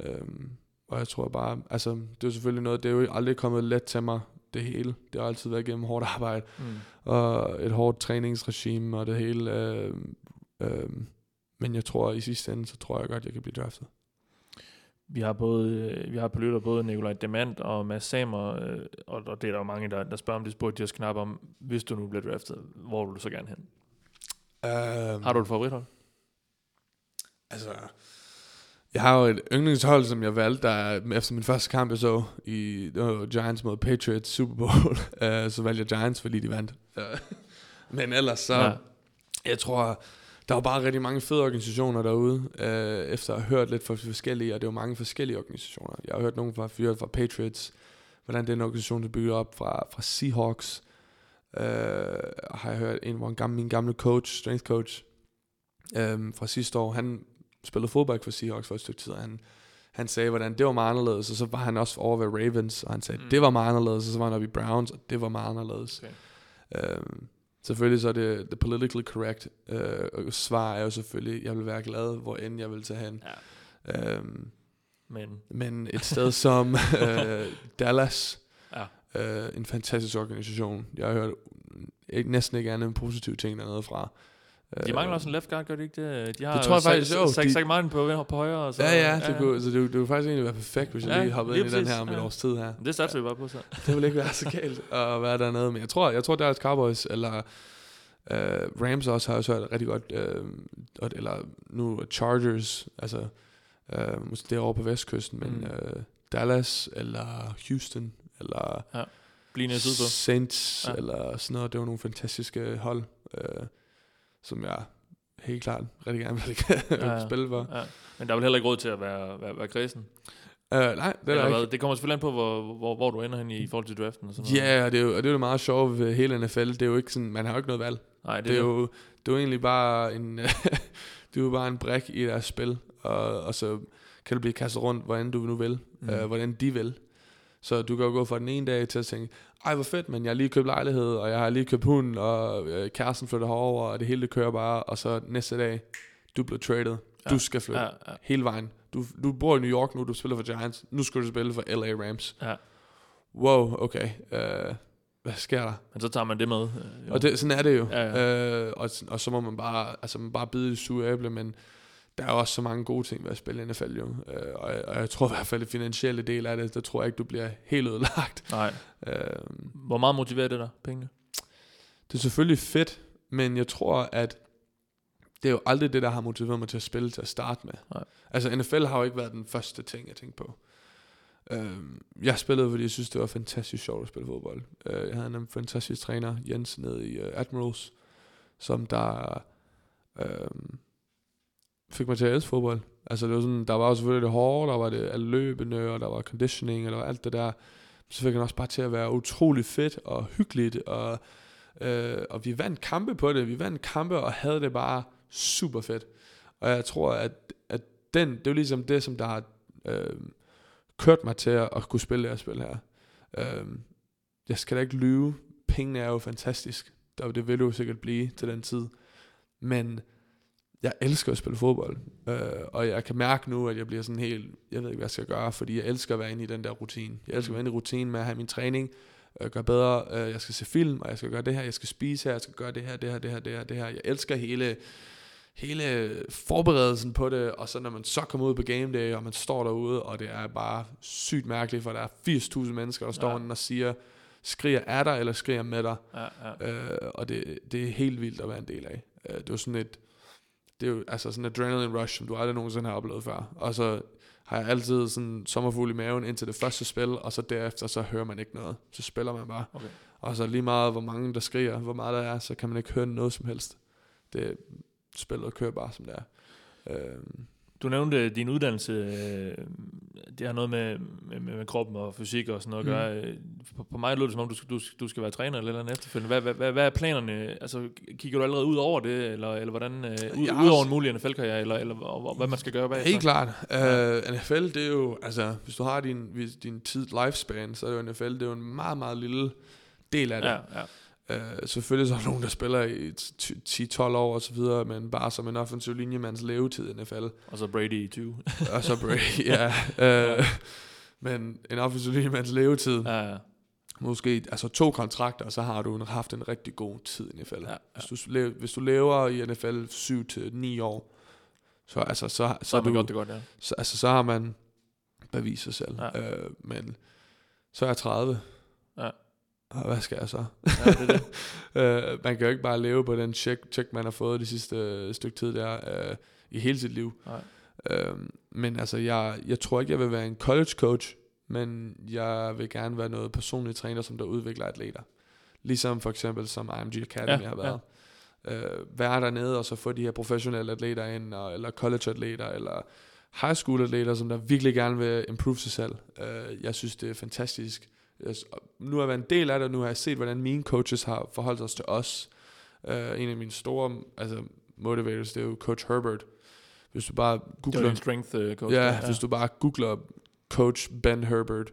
Øhm, og jeg tror bare, altså, det er jo selvfølgelig noget, det er jo aldrig kommet let til mig, det hele. Det har altid været gennem hårdt arbejde, Mm. og et hårdt træningsregime og det hele. Øh, øh, men jeg tror, i sidste ende, så tror jeg godt, jeg kan blive draftet. Vi har både, øh, vi har på lytter både Nikolaj Demand og Mads Samer, øh, og, og det er der jo mange, der, der spørger om det, spurgte de også knap om, hvis du nu bliver draftet, hvor vil du så gerne hen? Um, Har du et favorithold? Altså, jeg har jo et yndlingshold, som jeg valgte, der er- efter min første kamp, jeg så i jo Giants mod Patriots Super Bowl, uh, [laughs] så valgte jeg Giants, fordi de vandt. Uh, men ellers så, ja. jeg tror, der var bare rigtig mange fede organisationer derude, uh, efter at have hørt lidt fra forskellige, og det var mange forskellige organisationer. Jeg har hørt nogen fra fyret fra Patriots, hvordan den organisation er bygget op, fra, fra Seahawks, uh, har jeg hørt en, hvor en gammel, min gamle coach, strength coach, um, fra sidste år, han spillede fodbold for Seahawks for et stykke tid, og han, han sagde, hvordan det var meget anderledes, og så var han også over ved Ravens, og han sagde, Mm. det var meget anderledes, og så var han oppe i Browns, og det var meget anderledes. Okay. Øhm, Selvfølgelig så er det the politically correct øh, svar er jo selvfølgelig, jeg vil være glad, hvor end jeg vil tage hen. Ja. Øhm, Men men et sted som [laughs] øh, Dallas, Ja. øh, en fantastisk organisation. Jeg har hørt ikke, næsten ikke andet end positive ting dernede fra. De mangler også en left guard, gør de ikke det? De har Det tror jeg faktisk, jo. Zach, Zach Martin på, på højre. Og så, Ja, ja, det, kunne, så det, det kunne faktisk egentlig være perfekt, hvis jeg Ja, lige hoppede ind i den her om et ja. års tid her. Det satser vi bare på så. [laughs] Det ville ikke være så galt at være dernede. Men jeg tror, jeg tror Dallas Cowboys, eller øh, Rams også har også hørt rigtig godt, øh, og- eller nu Chargers, altså øh, måske derovre på vestkysten, men Mm. øh, Dallas, eller Houston, eller sydpå. Saints, Ja. ja. eller sådan noget. Det var nogle fantastiske hold, øh, som jeg helt klart rigtig gerne vil [laughs] Ja, ja. spille for. Ja. Men der er vel heller ikke råd til at være, være, være kredsen. Uh, nej, det er Eller der hvad? ikke. Det kommer selvfølgelig an på, hvor, hvor, hvor du ender hen i, i forhold til draften. Og sådan noget. Ja, og det er jo og det, er jo det meget sjovt ved hele NFL. Det er jo ikke sådan, man har jo ikke noget valg. Nej, Det er jo, det er jo egentlig bare en, [laughs] det er jo bare en brik i deres spil, og, og så kan du blive kastet rundt, hvordan du nu vil, mm. øh, hvordan de vil. Så du kan jo gå fra den ene dag til at tænke, ej hvor fedt, men jeg har lige købt lejlighed, og jeg har lige købt hund, og øh, kæresten flytter herover, og det hele det kører bare, og så næste dag, du bliver traded, Ja. du skal flytte Ja, ja, hele vejen. Du, du bor i New York nu, du spiller for Giants, nu skal du spille for LA Rams. ja. Wow, okay, øh, hvad sker der? Men så tager man det med. øh, jo. Og det, sådan er det jo. Ja, Øh, og, og så må man bare, altså man bare bide i sure æble, men der er også så mange gode ting ved at spille NFL jo. Øh, og, jeg- og jeg tror i hvert fald, det finansielle del af det, der tror jeg ikke, du bliver helt ødelagt. Nej. Øh, Hvor meget motiverer det dig, pengene? det er selvfølgelig fedt, men jeg tror, at det er jo aldrig det, der har motiveret mig til at spille til at starte med. Nej. Altså NFL har jo ikke været den første ting, jeg tænkte på. Øh, jeg spillede, fordi jeg synes, det var fantastisk sjovt at spille fodbold. Øh, jeg havde en fantastisk træner, Jens, nede i uh, Admirals, som der øh, fik mig til at elske fodbold. Altså det var sådan, der var jo selvfølgelig det hårde, der var det løbende, og der var conditioning, og der var alt det der. Så fik han også bare til at være utrolig fedt og hyggeligt, og, øh, og vi vandt kampe på det. Vi vandt kampe og havde det bare super fedt. Og jeg tror, at, at den, det er jo ligesom det, som der har øh, kørt mig til at, at kunne spille det her spil her. Øh, jeg skal da ikke lyve. Pengene er jo fantastisk. Der, det vil det jo sikkert blive til den tid. Men jeg elsker at spille fodbold. Øh, og jeg kan mærke nu, at jeg bliver sådan helt, jeg ved ikke, hvad jeg skal gøre, fordi jeg elsker at være inde i den der rutine. Jeg elsker at være inde i rutinen med at have min træning, øh, gøre bedre, øh, jeg skal se film, og jeg skal gøre det her, jeg skal spise her, jeg skal gøre det her, det her, det her, det her, det her. Jeg elsker hele, hele forberedelsen på det, og så når man så kommer ud på game day, og man står derude, og det er bare sygt mærkeligt, for der er 80.000 mennesker, der står Ja. og siger, skriger er der, eller skriger med dig. Ja, ja. Øh, og det, det er helt vildt at være en del af. Øh, det var sådan et, det er jo altså sådan en adrenaline rush, som du aldrig nogensinde har oplevet før. Og så har jeg altid sådan sommerfugl i maven indtil det første spil, og så derefter så hører man ikke noget. Så spiller man bare. Okay. Og så lige meget, hvor mange der skriger, hvor meget der er, så kan man ikke høre noget som helst. Det spillet kører bare som det er. Øh, Du nævnte din uddannelse, øh, det har noget med, med, med, kroppen og fysik og sådan noget at Mm. gøre. Øh, På, på mig lød det som om, du skal, du, du skal være træner eller noget efterfølgende. Hvad, hvad, hvad, hvad er planerne? Altså, kigger du allerede ud over det, eller, eller hvordan, øh, ud, har ud over en mulig NFL-karriere, eller, eller og, og, hvad man skal gøre bagefter? Helt klart. Uh, NFL, det er jo, altså, hvis du har din, din tid lifespan, så er det jo NFL, det er jo en meget, meget lille del af det. Ja, ja. Uh, selvfølgelig så er der nogen, der spiller i t- 10-12 år og så videre, men bare som en offensiv linjemands levetid i NFL. Og så Brady i 20. og så Brady, [laughs] ja. Uh, men en offensiv linjemands levetid, ja, ja. måske altså to kontrakter, så har du haft en rigtig god tid i NFL. Ja, ja. Hvis, du, lever, hvis du lever i NFL 7-9 år, så, altså, så, så, Så er har du, godt det godt, ja. så, altså, så har man bevist sig selv. Ja. Øh, men så er jeg 30. Ja. Og hvad skal jeg så? ja det det. [laughs] øh, man kan jo ikke bare leve på den check, check man har fået det sidste øh, stykke tid der, øh, i hele sit liv. Nej. Øh, men altså, jeg, jeg tror ikke, jeg vil være en college coach, men jeg vil gerne være noget personlig træner, som der udvikler atleter. Ligesom for eksempel som IMG Academy Ja, har været. Øh, være dernede og så få de her professionelle atleter ind, og, eller college atleter, eller high school atleter, som der virkelig gerne vil improve sig selv. Øh, jeg synes, det er fantastisk. S- nu har jeg været en del af det, og nu har jeg set, hvordan mine coaches har forholdt sig til os. Øh, en af mine store altså, motivators, det er jo Coach Herbert. Hvis du bare Det googler... din strength uh, coach. Ja, der, hvis du bare googler Coach Ben Herbert,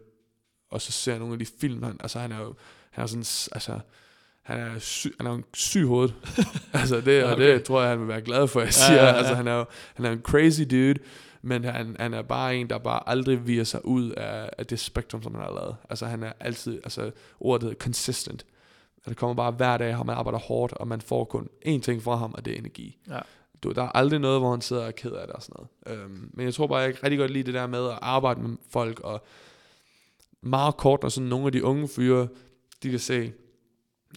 og så ser nogle af de film, han, altså han er jo, han er sådan, altså, han er, sy- han er jo en syg hoved. [laughs] altså det, og Okay. det tror jeg, han vil være glad for, at jeg Ja, siger. ja, ja. Altså han er jo han er en crazy dude, men han, han er bare en, der bare aldrig viger sig ud af, af det spektrum, som han har lavet. Altså han er altid, altså ordet consistent. Det kommer bare hver dag, og man arbejder hårdt, og man får kun én ting fra ham, og det er energi. Ja. Du, der er aldrig noget, hvor han sidder og er ked af det og sådan noget. Øhm, men jeg tror bare, jeg kan rigtig godt lide det der med at arbejde med folk, og meget kort, når sådan nogle af de unge fyre, de kan se,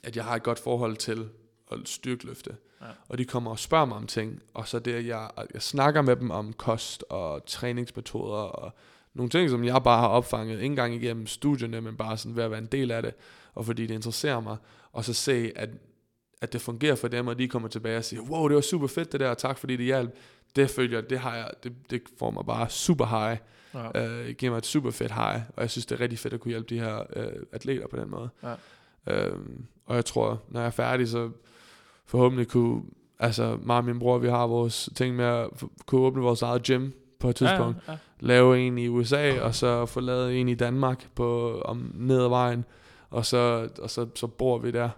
at jeg har et godt forhold til at styrkeløfte. Ja. Og de kommer og spørger mig om ting, og så det, jeg, jeg snakker med dem om kost og træningsmetoder og nogle ting, som jeg bare har opfanget, ikke engang igennem studierne, men bare sådan ved at være en del af det, og fordi det interesserer mig, og så se, at, at det fungerer for dem, og de kommer tilbage og siger, wow, det var super fedt det der, og tak fordi det hjalp. Det følger, det har jeg, det, det får mig bare super high, Ja. øh, giver mig et super fedt high, og jeg synes, det er rigtig fedt at kunne hjælpe de her øh, atleter på den måde. Ja. Øhm, og jeg tror, når jeg er færdig, så forhåbentlig kunne, altså mig og min bror, vi har vores ting med at kunne åbne vores eget gym på et tidspunkt. Ja, ja. Lave en i USA, og så få lavet en i Danmark på, om ned ad vejen. Og så, og så, så bor vi der.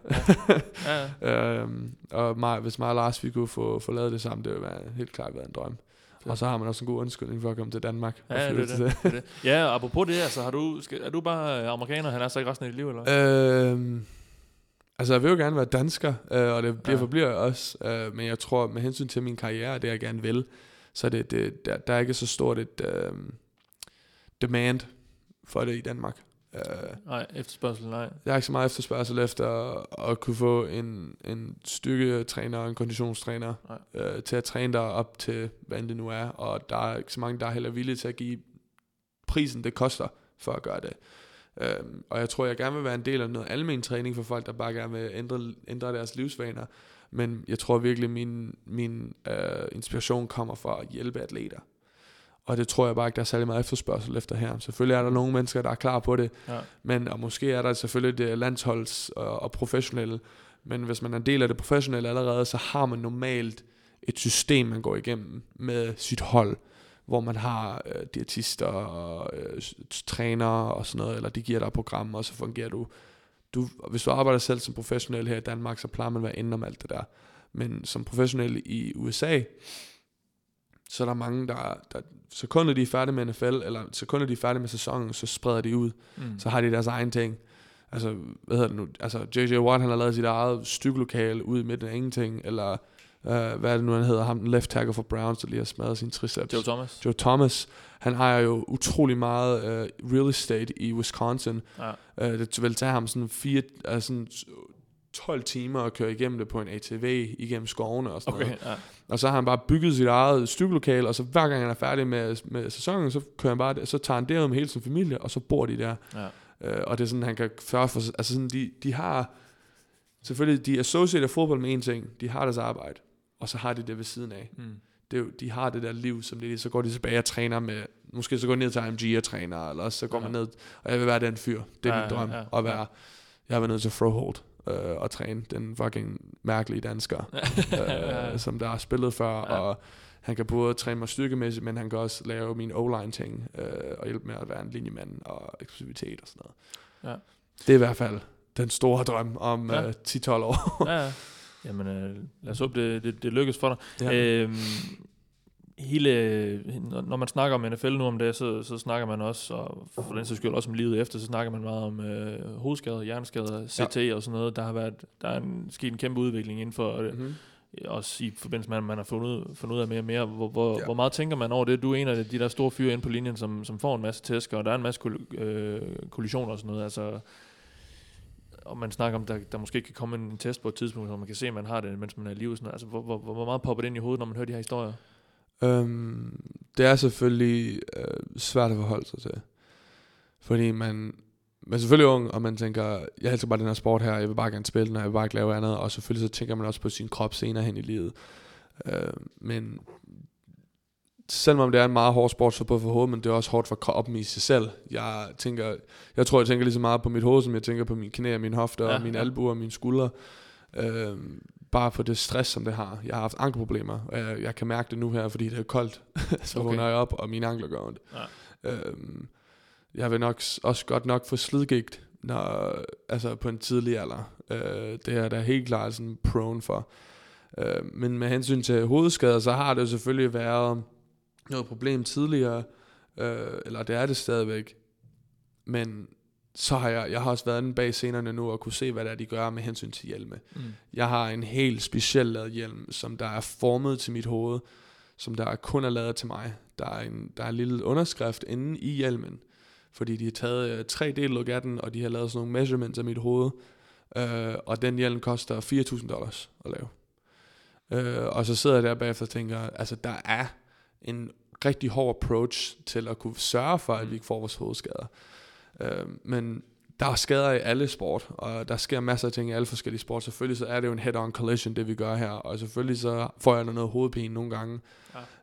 Ja, [laughs] ja. øhm, og mig, hvis mig og Lars vi kunne få, få lavet det sammen, det ville være helt klart være en drøm. Og så har man også en god undskyldning for at komme til Danmark. og Ja, det til det. det, er det. Ja, og apropos det, altså, har du, skal, er du bare øh, amerikaner, han er så ikke resten af dit liv, eller? Øhm, altså, jeg vil jo gerne være dansker, øh, og det bliver Ja. forbliver jeg også. Øh, men jeg tror, med hensyn til min karriere, og det jeg gerne vil, så er det, det, der, der er ikke så stort et øh, demand for det i Danmark. Øh, Nej, efterspørgsel, nej. jeg har ikke så meget efterspørgsel efter at, at kunne få en, en styrketræner og en konditionstræner øh, til at træne dig op til, hvad det nu er. Og der er ikke så mange, der er heller villige til at give prisen, det koster for at gøre det. Øhm, og jeg tror, jeg gerne vil være en del af noget almen træning for folk, der bare gerne vil ændre, ændre deres livsvaner. Men jeg tror virkelig, min, min øh, inspiration kommer fra at hjælpe atleter. Og det tror jeg bare ikke, der er særlig meget efterspørgsel efter her. Selvfølgelig er der nogle mennesker, der er klar på det, Ja. men og måske er der selvfølgelig det landsholds og, og professionelle. Men hvis man er en del af det professionelle allerede, så har man normalt et system, man går igennem med sit hold, hvor man har øh, diætister og øh, trænere og sådan noget, eller de giver dig program, og så fungerer du. du. Hvis du arbejder selv som professionel her i Danmark, så plejer man at være inde om alt det der. Men som professionel i USA, så er der mange, der, der sekundet de er færdige med NFL, eller sekundet de er færdige med sæsonen, så spreder de ud. Mm. Så har de deres egen ting. Altså, hvad hedder det nu? Altså, J.J. Watt, han har lavet sit eget stykkellokale ud i midten af ingenting, eller uh, hvad er det nu, han hedder? Ham, den left tackle for Browns, der lige har smadret sin triceps. Joe Thomas. Joe Thomas, han ejer jo utrolig meget uh, real estate i Wisconsin. Ja. Uh, det vil tage ham sådan, fire, uh, sådan 12 timer at køre igennem det på en ATV igennem skovene og sådan Okay, noget. ja. Og så har han bare bygget sit eget stykkellokale, og så hver gang han er færdig med, med sæsonen, så kører han bare det, så tager han derud med hele sin familie, og så bor de der. ja. Øh, og det er sådan, han kan føre for, altså sådan, de, de har, selvfølgelig, de associerer fodbold med en ting, de har deres arbejde, og så har de det ved siden af. Mm. Det er jo, de har det der liv, som det er, så går de tilbage og træner med, måske så går de ned til IMG og træner, eller også så går Ja. man ned, og jeg vil være den fyr, det er Ja, min ja, drøm, ja, at være, ja. jeg har været nødt til Frohold øh, og træne den fucking mærkelige dansker, [laughs] øh, som der har spillet før, Ja. ja. og han kan både træne mig styrkemæssigt, men han kan også lave min O-line ting, øh, og hjælpe med at være en linjemand og eksplosivitet og sådan noget. Ja. Det er i hvert fald den store drøm om Ja. ja. øh, 10-12 år. ja, ja. [laughs] Jamen, øh, lad os håbe, det, det, det lykkes for dig. Ja. Øhm, hele, når- man snakker om NFL nu om det, så, så snakker man også, og for den sags skyld også om livet efter, så snakker man meget om øh, hovedskader, hjerneskader, CT ja. og sådan noget. Der har været, der er en, sket en kæmpe udvikling inden for, øh, Mm-hmm. også i forbindelse med, at man har fundet, fundet ud af mere og mere. Hvor, hvor, ja. Hvor meget tænker man over det? Du er en af de der store fyre inde på linjen, som, som får en masse tæsk, og der er en masse kol- øh, kollisioner og sådan noget. Altså, og man snakker om, der, der måske kan komme en test på et tidspunkt, hvor man kan se, at man har det, mens man er i live. Sådan. Altså, hvor, hvor, hvor meget popper det ind i hovedet, når man hører de her historier? Øhm, det er selvfølgelig øh, svært at forholde sig til. Fordi man, man er selvfølgelig ung, og man tænker, jeg elsker bare den her sport her, jeg vil bare gerne spille den, og jeg vil bare ikke lave andet. Og selvfølgelig så tænker man også på sin krop senere hen i livet. Øh, men selvom det er en meget hård sport for både for hovedet, men det er også hårdt for kroppen i sig selv. Jeg tænker, jeg tror, jeg tænker lige så meget på mit hoved, som jeg tænker på mine knæ og mine hofter, Ja, og mine albuer og mine skuldre. Øh, bare på det stress, som det har. Jeg har haft ankelproblemer, og jeg, jeg kan mærke det nu her, fordi det er koldt. [laughs] så Okay. vågner jeg op, og mine ankler gør ondt. Ja. Øhm, jeg vil nok også godt nok få slidgigt, når, altså på en tidlig alder. Øh, det er da helt klart sådan prone for. Øh, men med hensyn til hovedskader, så har det jo selvfølgelig været noget problem tidligere, øh, eller det er det stadigvæk. Men så har jeg, jeg har også været inde bag scenerne nu og kunne se, hvad det er, de gør med hensyn til hjelme. Mm. Jeg har en helt speciel lavet hjelm, som der er formet til mit hoved, som der kun er lavet til mig. Der er en, der er en lille underskrift inde i hjelmen, fordi de har taget øh, 3D-look af den, og de har lavet sådan nogle measurements af mit hoved, øh, og den hjelm koster 4.000 dollars at lave. Øh, og så sidder jeg der bagefter og tænker, altså der er en rigtig hård approach til at kunne sørge for, at vi ikke får vores hovedskader. Øh, men der er skader i alle sport, og der sker masser af ting i alle forskellige sport. Selvfølgelig så er det jo en head-on collision, det vi gør her, og selvfølgelig så får jeg noget hovedpine nogle gange.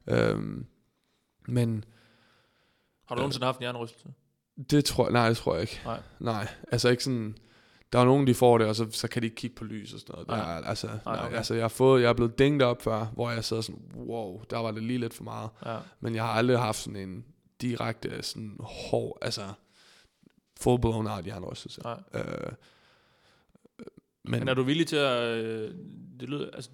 Ja. Øhm, men Har du nogensinde haft en hjernerystelse? det tror jeg, nej, det tror jeg ikke. Nej. Nej, altså ikke sådan, der er nogen, de får det, og så, så kan de ikke kigge på lys og sådan noget. Der er, altså, nej, okay. altså, jeg har, fået, jeg er blevet dængt op før, hvor jeg sidder sådan, wow, der var det lige lidt for meget. Ja. Men jeg har aldrig haft sådan en direkte, sådan hård, altså full blown out hjernerystelse. Nej. Øh, Men, men er du villig til at... øh, Det lyder, altså,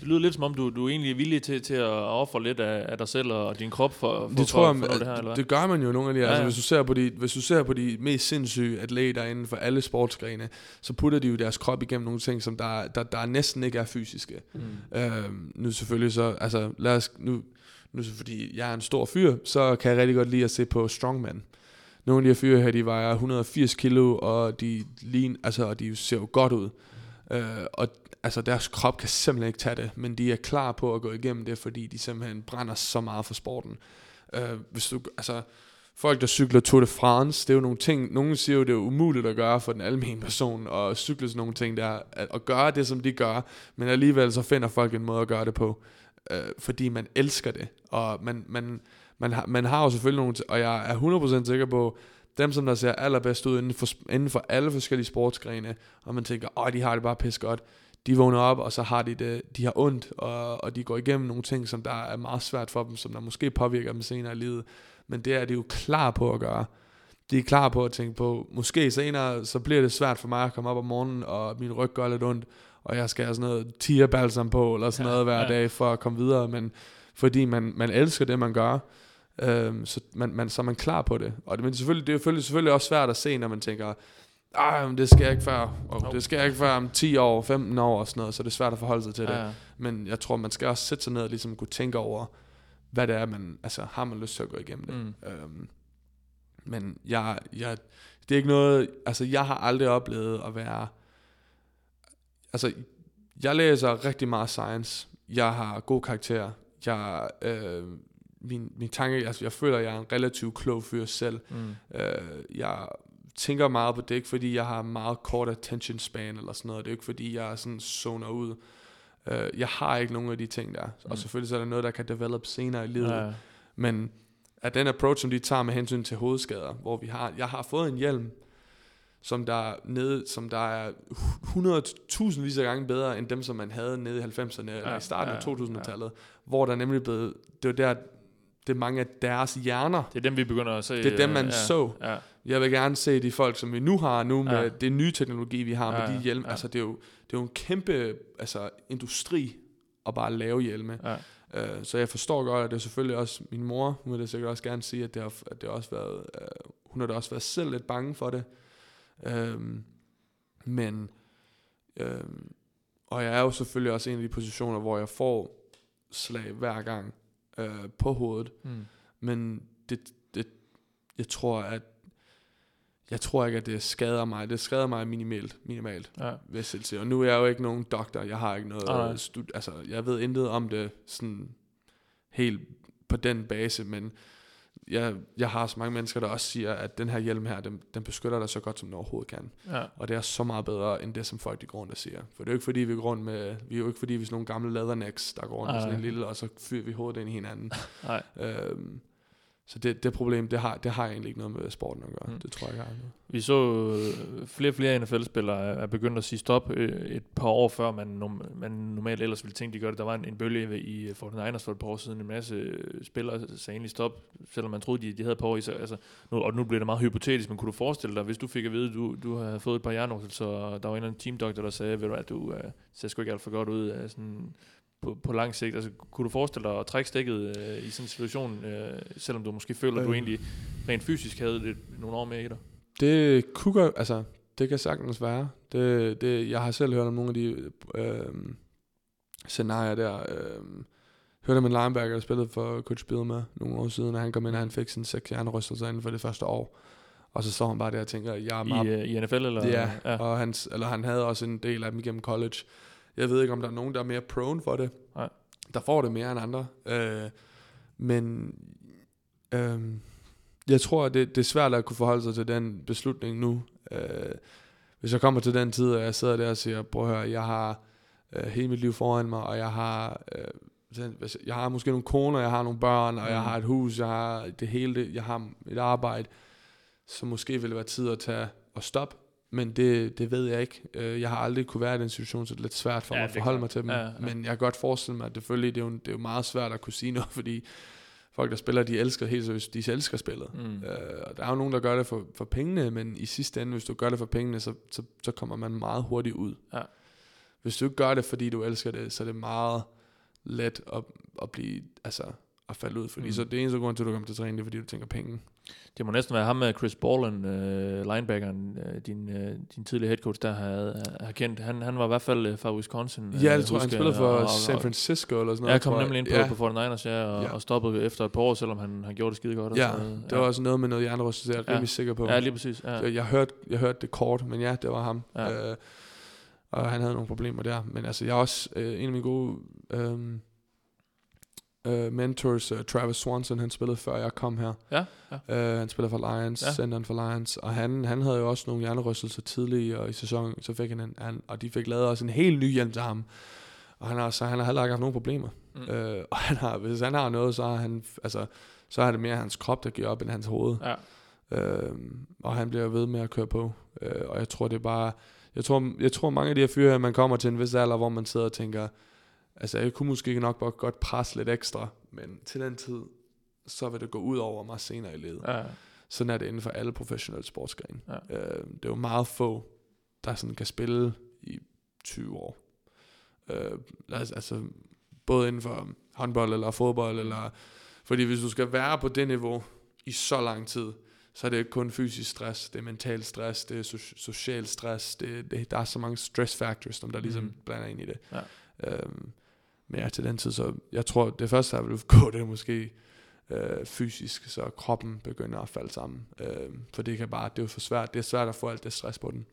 det lyder lidt som om, du, du egentlig er villig til, til at ofre lidt af, af dig selv og din krop for, for, det tror for, jeg, for at det her, eller hvad? det gør man jo nogle af de her. Ja, Altså, ja. hvis, du ser på de, hvis du ser på de mest sindssyge atleter inden for alle sportsgrene, så putter de jo deres krop igennem nogle ting, som der, der, der næsten ikke er fysiske. Mm. Øhm, nu selvfølgelig så, altså lad os, nu, nu så fordi jeg er en stor fyr, så kan jeg rigtig godt lide at se på strongman. Nogle af de her fyre her, de vejer 180 kilo, og de, lign, altså, og de ser jo godt ud. Øh, og altså deres krop kan simpelthen ikke tage det, men de er klar på at gå igennem det, fordi de simpelthen brænder så meget for sporten. Øh, hvis du, altså, folk, der cykler Tour de France, det er jo nogle ting, nogen siger jo, det er umuligt at gøre for den almindelige person, og cykle sådan nogle ting der, at, at gøre det, som de gør, men alligevel så finder folk en måde at gøre det på, øh, fordi man elsker det, og man, man, man, har, man har jo selvfølgelig nogle, og jeg er 100% sikker på, dem, som der ser allerbedst ud inden for, inden for alle forskellige sportsgrene, og man tænker, åh, de har det bare pisse godt, de vågner op, og så har de det, de har ondt, og, og de går igennem nogle ting, som der er meget svært for dem, som der måske påvirker dem senere i livet, men det er de jo klar på at gøre. De er klar på at tænke på, måske senere, så bliver det svært for mig at komme op om morgenen, og min ryg gør lidt ondt, og jeg skal have sådan noget tierbalsam på, eller sådan Ja, noget hver ja. dag, for at komme videre, men fordi man, man elsker det, man gør, øhm, så, man, man, så er man klar på det. Og det, men selvfølgelig, det er selvfølgelig, selvfølgelig også svært at se, når man tænker, men det skal jeg ikke før, og det skal jeg ikke før om 10 år, 15 år og sådan noget, så det er svært at forholde sig til det. Ja, ja. Men jeg tror, man skal også sætte sig ned og ligesom kunne tænke over, hvad det er, man, altså har man lyst til at gå igennem det. Mm. Øhm, men jeg, jeg, det er ikke noget, altså jeg har aldrig oplevet at være, altså jeg læser rigtig meget science, jeg har god karakter, jeg, øh, min, min tanke, altså jeg føler, at jeg er en relativt klog fyr selv, Mm. Øh, jeg tænker meget på det, ikke fordi jeg har meget kort attention span eller sådan noget. Det er ikke fordi, jeg sådan zoner ud. Øh, jeg har ikke nogen af de ting der. Mm. Og selvfølgelig så er der noget, der kan develop senere i livet. Ja, ja. Men at den approach, som de tager med hensyn til hovedskader, hvor vi har, jeg har fået en hjelm, som der, er nede, som der er 100.000 vis af gange bedre, end dem, som man havde nede i 90'erne, eller i starten ja, af 2000-tallet, hvor der nemlig blev, det var der, det er mange af deres hjerner, Det er dem, vi begynder at se. Det er dem, man ja, så. Ja. jeg vil gerne se de folk, som vi nu har nu med Ja. det nye teknologi, vi har med Ja, de hjelme. ja. Altså, det er, jo, det er jo en kæmpe altså, industri at bare lave hjelme. Ja. Uh, så jeg forstår godt, at det er selvfølgelig også min mor, hun vil det sikkert også gerne sige, at det har, at det har også været, uh, hun har da også været selv lidt bange for det. Um, men, um, og jeg er jo selvfølgelig også en af de positioner, hvor jeg får slag hver gang uh, på hovedet. Mm. Men det, det, jeg tror, at jeg tror ikke, at det skader mig. Det skader mig minimalt, minimalt Ja. selv sige. Og nu er jeg jo ikke nogen doktor. Jeg har ikke noget nej. stud, altså, jeg ved intet om det sådan helt på den base, men jeg, jeg har så mange mennesker, der også siger, at den her hjelm her, den, den beskytter dig så godt, som den overhovedet kan. Ja. Og det er så meget bedre, end det, som folk de går rundt og siger. For det er jo ikke fordi, vi går rundt med, vi er jo ikke fordi, vi er sådan nogle gamle leathernecks, der går rundt med Nej, sådan en lille, og så fyrer vi hovedet ind i hinanden. Nej. Øhm, så det, det problem, det har, det har egentlig ikke noget med sporten at gøre. Mm. Det tror jeg ikke har noget. Vi så øh, flere og flere NFL-spillere er begyndt at sige stop øh, et par år før, man, man normalt ellers ville tænke, de gør det. Der var en, en bølge i 49ers for et par år siden. En masse øh, spillere sagde egentlig stop, selvom man troede, de, de havde år i sig. Altså, nu, og nu bliver det meget hypotetisk, men kunne du forestille dig, hvis du fik at vide, at du, du havde fået et par hjernerystelser, og der var en eller anden teamdoktor, der sagde, ved du at du øh, ser sgu ikke alt for godt ud øh, sådan, på, på lang sigt. Altså, kunne du forestille dig at trække stikket øh, i sådan en situation, øh, selvom du måske føler, at du Øh. egentlig rent fysisk havde lidt, nogle år mere i dig? Det kunne godt, altså, det kan sagtens være. Det, det, jeg har selv hørt om nogle af de øh, scenarier der. Øh, hørte om en linebacker, der spillede for Coach Bielema nogle år siden, og han kom ind, og han fik sådan seks hjernerystelser inden for det første år. Og så står han bare der og tænker, jeg er meget I, øh, I NFL, eller? Ja, ja. og han, eller han havde også en del af dem igennem college. Jeg ved ikke, om der er nogen, der er mere prone for det. Nej. Der får det mere end andre. Øh, men øh, jeg tror, at det, det er svært at kunne forholde sig til den beslutning nu. Øh, hvis jeg kommer til den tid, og jeg sidder der og siger, prøv at høre, jeg har øh, hele mit liv foran mig, og jeg har... Øh, jeg har måske nogle koner, jeg har nogle børn, og jeg Mm. har et hus, jeg har det hele, det, jeg har et arbejde, så måske vil det være tid at tage og stoppe. Men det, det ved jeg ikke. Øh, Jeg har aldrig kunne være i den situation, så det er lidt svært for Ja, mig at forholde mig til dem. Ja, ja. Men jeg kan godt forestille mig, at det, selvfølgelig, det, er jo, det er jo meget svært at kunne sige noget, [laughs] fordi folk, der spiller, de elsker helt seriøst, de elsker spillet. Mm. Øh, og der er jo nogen, der gør det for, for pengene, men i sidste ende, hvis du gør det for pengene, så, så, så kommer man meget hurtigt ud. Ja. Hvis du ikke gør det, fordi du elsker det, så er det meget let at, at blive, altså, at falde ud. Fordi Mm. så det eneste grund til, at du kommer til træning, det er, fordi du tænker penge. Det må næsten være ham med Chris Borland, øh, linebackeren, øh, din, øh, din tidligere head coach, der har, har kendt. Han, han var i hvert fald øh, fra Wisconsin. Ja, øh, det tror jeg, han husker spillede for og- og- San Francisco eller sådan Ja, noget. jeg kom nemlig ind på, ja. på 49ers, ja, og, Ja. og stoppede efter et par år, selvom han, han gjorde det skide godt. og Ja, sådan det var også noget med noget jeg er Ja. rimelig sikker på. Ja, lige præcis. Ja. Jeg, jeg, hørte, jeg hørte det kort, men ja, det var ham. Ja. Øh, og han havde nogle problemer der. Men altså, jeg er også øh, en af mine gode øh, øh, mentors, uh, Travis Swanson, han spillede før jeg kom her. Ja, ja. Øh, han spiller for Lions, Ja. centeren for Lions, og han, han havde jo også nogle hjernerystelser tidligere i sæsonen, så fik han, en, han, og de fik lavet også en helt ny hjelm til ham. Og han har, så han har heller ikke haft nogen problemer. Mm. Øh, og han har, hvis han har noget, så har han, altså, så er det mere hans krop, der giver op, end hans hoved. ja. Øh, og han bliver ved med at køre på. Øh, og jeg tror, det er bare... Jeg tror, jeg tror mange af de her fyre, man kommer til en vis alder, hvor man sidder og tænker, altså jeg kunne måske nok bare godt presse lidt ekstra, men til den tid, så vil det gå ud over mig senere i livet. ja. Sådan er det inden for alle professionelle sportsgrene. Ja. Øh, det er jo meget få, der sådan kan spille i 20 år. Øh, altså, altså, både inden for håndbold eller fodbold, eller, fordi hvis du skal være på det niveau i så lang tid, så er det ikke kun fysisk stress, det er mental stress, det er so- social stress, det, det, der er så mange stress factors, som der ligesom mm. blander ind i det. Ja. Øhm, men ja, til den tid, så jeg tror, det første, der vil gå, det er måske øh, fysisk, så kroppen begynder at falde sammen. Øh, for det kan bare, det er jo for svært, det er svært at få alt det stress på den.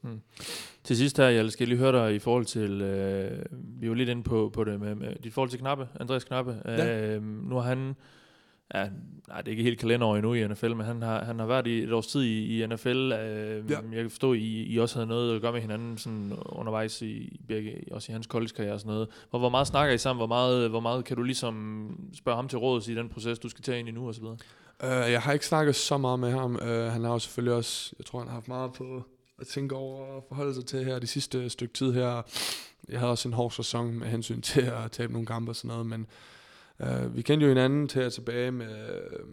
Til sidst her, jeg skal lige høre dig i forhold til, øh, vi var lidt inde på, på det med, med dit forhold til Knappe, Andreas Knappe. Ja. Øh, nu har han, ja, nej, det er ikke helt kalenderår endnu i NFL, men han har, han har været i et års tid i, i NFL. Øh, Ja. Jeg kan forstå, at I, I også havde noget at gøre med hinanden sådan undervejs i, begge, også i hans college-karriere og sådan noget. Hvor, hvor meget snakker I sammen? Hvor meget, hvor meget kan du ligesom spørge ham til råds i den proces, du skal tage ind i nu og så videre? Uh, jeg har ikke snakket så meget med ham. Uh, han har jo selvfølgelig også, jeg tror, han har haft meget på at tænke over og forholde sig til her de sidste stykke tid her. Jeg havde også en hård sæson med hensyn til at tabe nogle kampe og sådan noget, men uh, vi kendte jo hinanden til at tilbage med, uh,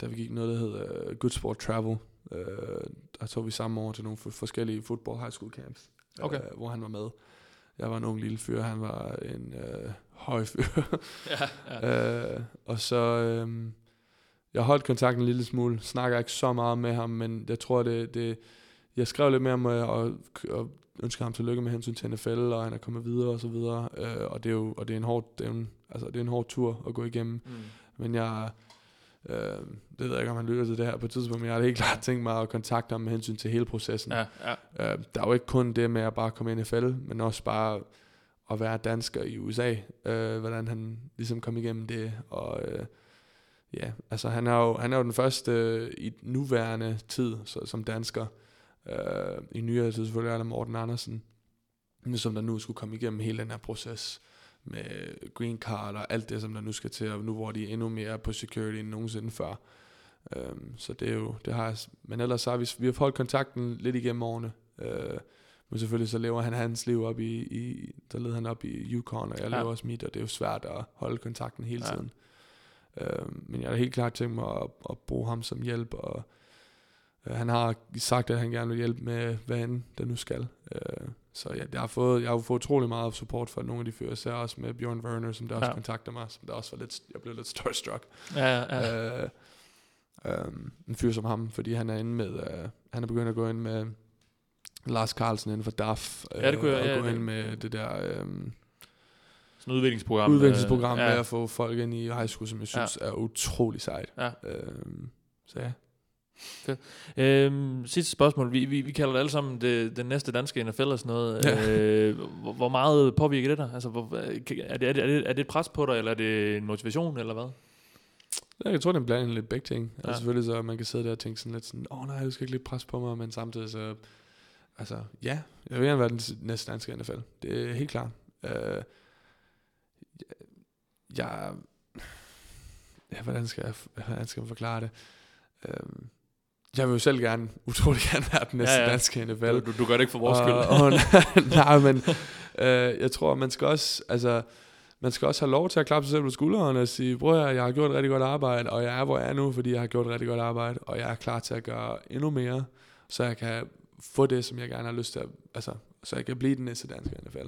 da vi gik noget, der hed uh, Good Sport Travel. Uh, der tog vi sammen over til nogle forskellige football high school camps, Okay. uh, hvor han var med. Jeg var en ung lille fyr, han var en uh, høj fyr. [laughs] Ja, ja. Øh, og så, øh, jeg holdt kontakten en lille smule, snakker ikke så meget med ham, men jeg tror, det, det jeg skrev lidt mere om øh, og, og ønsker ham tillykke med hensyn til NFL, og han er kommet videre og så videre, øh, og det er jo og det er en hård, det er en, altså, det er en hård tur at gå igennem, Mm. men jeg, øh, det ved jeg ikke, om han lytter til det her på et tidspunkt, men jeg har helt klart tænkt mig at kontakte ham med hensyn til hele processen. Ja, ja. Øh, der er jo ikke kun det med at bare komme ind i NFL, men også bare at være dansker i USA. Øh, hvordan han ligesom kom igennem det. Og øh, ja, altså han er jo, han er jo den første øh, i nuværende tid så, som dansker. Øh, I nyere tid selvfølgelig er der Morten Andersen, som der nu skulle komme igennem hele den her proces. med green card og alt det, som der nu skal til, og nu hvor de er endnu mere på security end nogensinde før. Øhm, så det er jo, det har jeg, men ellers så har vi, vi har holdt kontakten lidt igennem årene. Øh, men selvfølgelig så lever han hans liv op i, i der leder han op i Yukon, og jeg Ja. lever også mit, og det er jo svært at holde kontakten hele Ja. tiden. Øhm, men jeg har helt klart tænkt mig at, at bruge ham som hjælp, og øh, han har sagt, at han gerne vil hjælpe med, hvad end der nu skal. Øh, så ja, jeg har fået, jeg har fået utrolig meget support fra nogle af de fyre, især også med Bjørn Werner, som der også Ja. kontakter mig, som der også var lidt, jeg blev lidt starstruck. Ja, ja, ja. Øh, øhm, en fyr som ham, fordi han er inde med, øh, han er begyndt at gå ind med Lars Carlsen inden for DAF, øh, Ja, det kunne jeg- og ja, gå det- ind med det der øh, Sådan udviklingsprogram. udviklingsprogram øh, med ja. at få folk ind i high school, som jeg synes er utrolig sejt. Ja. Øhm, så ja. Øhm, sidste spørgsmål. Vi, vi, vi kalder det alle sammen det, den næste danske NFL og sådan noget. Ja. Øh, hvor, hvor meget påvirker det dig? Altså, hvor, er, det, er, det, er, det, er det et pres på dig, eller er det en motivation, eller hvad? Ja, Jeg tror, det er en blanding lidt begge ting. Ja. Ja. Altså selvfølgelig så, man kan sidde der og tænke sådan lidt sådan, åh oh, nej, du skal ikke lidt pres på mig, men samtidig så, altså ja, jeg vil gerne være den næste danske NFL. Det er helt klart. Uh, jeg, ja, hvordan skal jeg, hvordan skal man forklare det? Uh, jeg vil jo selv gerne, utrolig gerne være den næste Ja, ja, danske NFL. Du, du, du gør det ikke for vores skyld. Og, og, [laughs] nej, men øh, jeg tror, man skal også, altså, man skal også have lov til at klappe sig selv på skulderen og sige, bror, jeg har gjort et rigtig godt arbejde, og jeg er, hvor jeg er nu, fordi jeg har gjort et rigtig godt arbejde, og jeg er klar til at gøre endnu mere, så jeg kan få det, som jeg gerne har lyst til, at, altså, så jeg kan blive den næste danske NFL.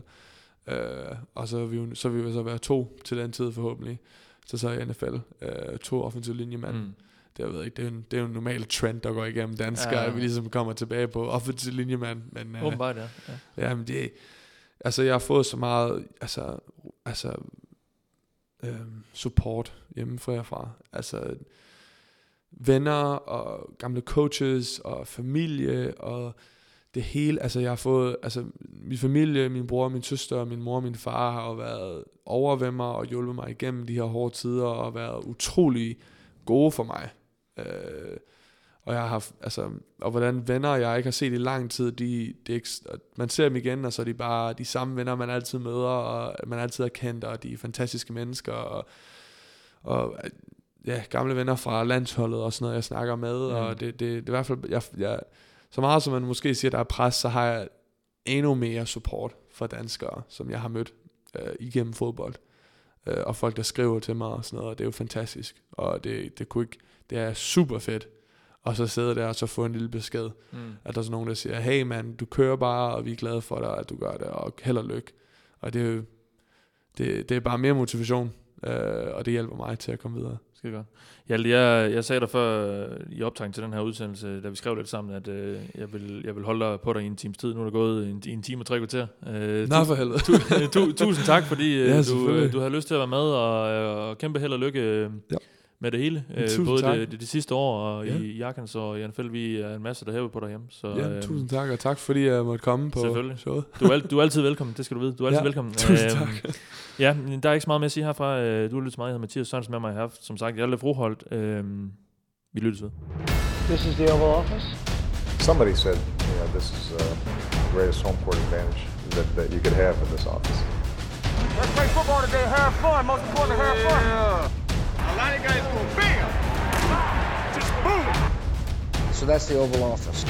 Øh, og så vil, vi, så vil vi så være to til den tid forhåbentlig, så så er i NFL, øh, to offensive linjemænd. Mm. Det, jeg ved ikke, det, er en, det er en normal trend, der går igennem danskere, Ja. at vi ligesom kommer tilbage på offensive linjemand. Men, øh, Åbenbart, ja. ja. Jamen det, altså jeg har fået så meget, altså, altså øhm, support hjemmefra fra. Altså venner og gamle coaches og familie og det hele. Altså jeg har fået, altså min familie, min bror, min søster, min mor og min far har jo været over ved mig og hjulpet mig igennem de her hårde tider og været utrolig gode for mig. Øh, og jeg har haft, altså, og hvordan venner, jeg ikke har set i lang tid, de, er ikke, man ser dem igen, og så er de bare de samme venner, man altid møder, og man altid har kendt, og de er fantastiske mennesker, og, og ja, gamle venner fra landsholdet og sådan noget, jeg snakker med, mm. og det, det, det er i hvert fald, jeg, jeg, så meget som man måske siger, der er pres, så har jeg endnu mere support fra danskere, som jeg har mødt øh, igennem fodbold. Øh, og folk, der skriver til mig og sådan noget, og det er jo fantastisk. Og det, det, kunne ikke, det er super fedt. Og så sidde der og så få en lille besked, Mm. at der er sådan nogen, der siger, hey mand, du kører bare, og vi er glade for dig, at du gør det, og held og lykke. Og det det, det er bare mere motivation, øh, og det hjælper mig til at komme videre. Skide godt. Hjalte, jeg, jeg sagde dig før øh, i optagningen til den her udsendelse, da vi skrev lidt sammen, at øh, jeg, vil, jeg vil holde dig på dig i en times tid. Nu er der gået en, en time og tre kvarter. Øh, Nå for helvede. tu, tu, tusind tak, fordi [laughs] øh, Ja, du, øh, du havde lyst til at være med, og, og kæmpe held og lykke Ja. Med det hele. Øh, Tusind både tak. det, det, det sidste år, og Ja. i, i Arkansas og i NFL, vi er en masse, der hæver på derhjemme. Så, Ja, øh, tusind tak, og tak fordi jeg måtte komme på Selvfølgelig. showet. Du er, al, du er altid velkommen, det skal du vide. Du er altid Ja, velkommen. tusind Øhm, Ja, men der er ikke så meget med at sige herfra. Øh, Du har lyttet til mig, jeg hedder Mathias Sørensen med mig her. Som sagt, jeg er lidt froholdt. Øhm, Vi lyttes ved. This is the Oval Office. Somebody said, you know, this is uh, the greatest home court advantage that, that you could have in this office. Let's play football today, have fun. Most importantly, have fun. Lot of guys go bam, just boom. So that's the Oval Office.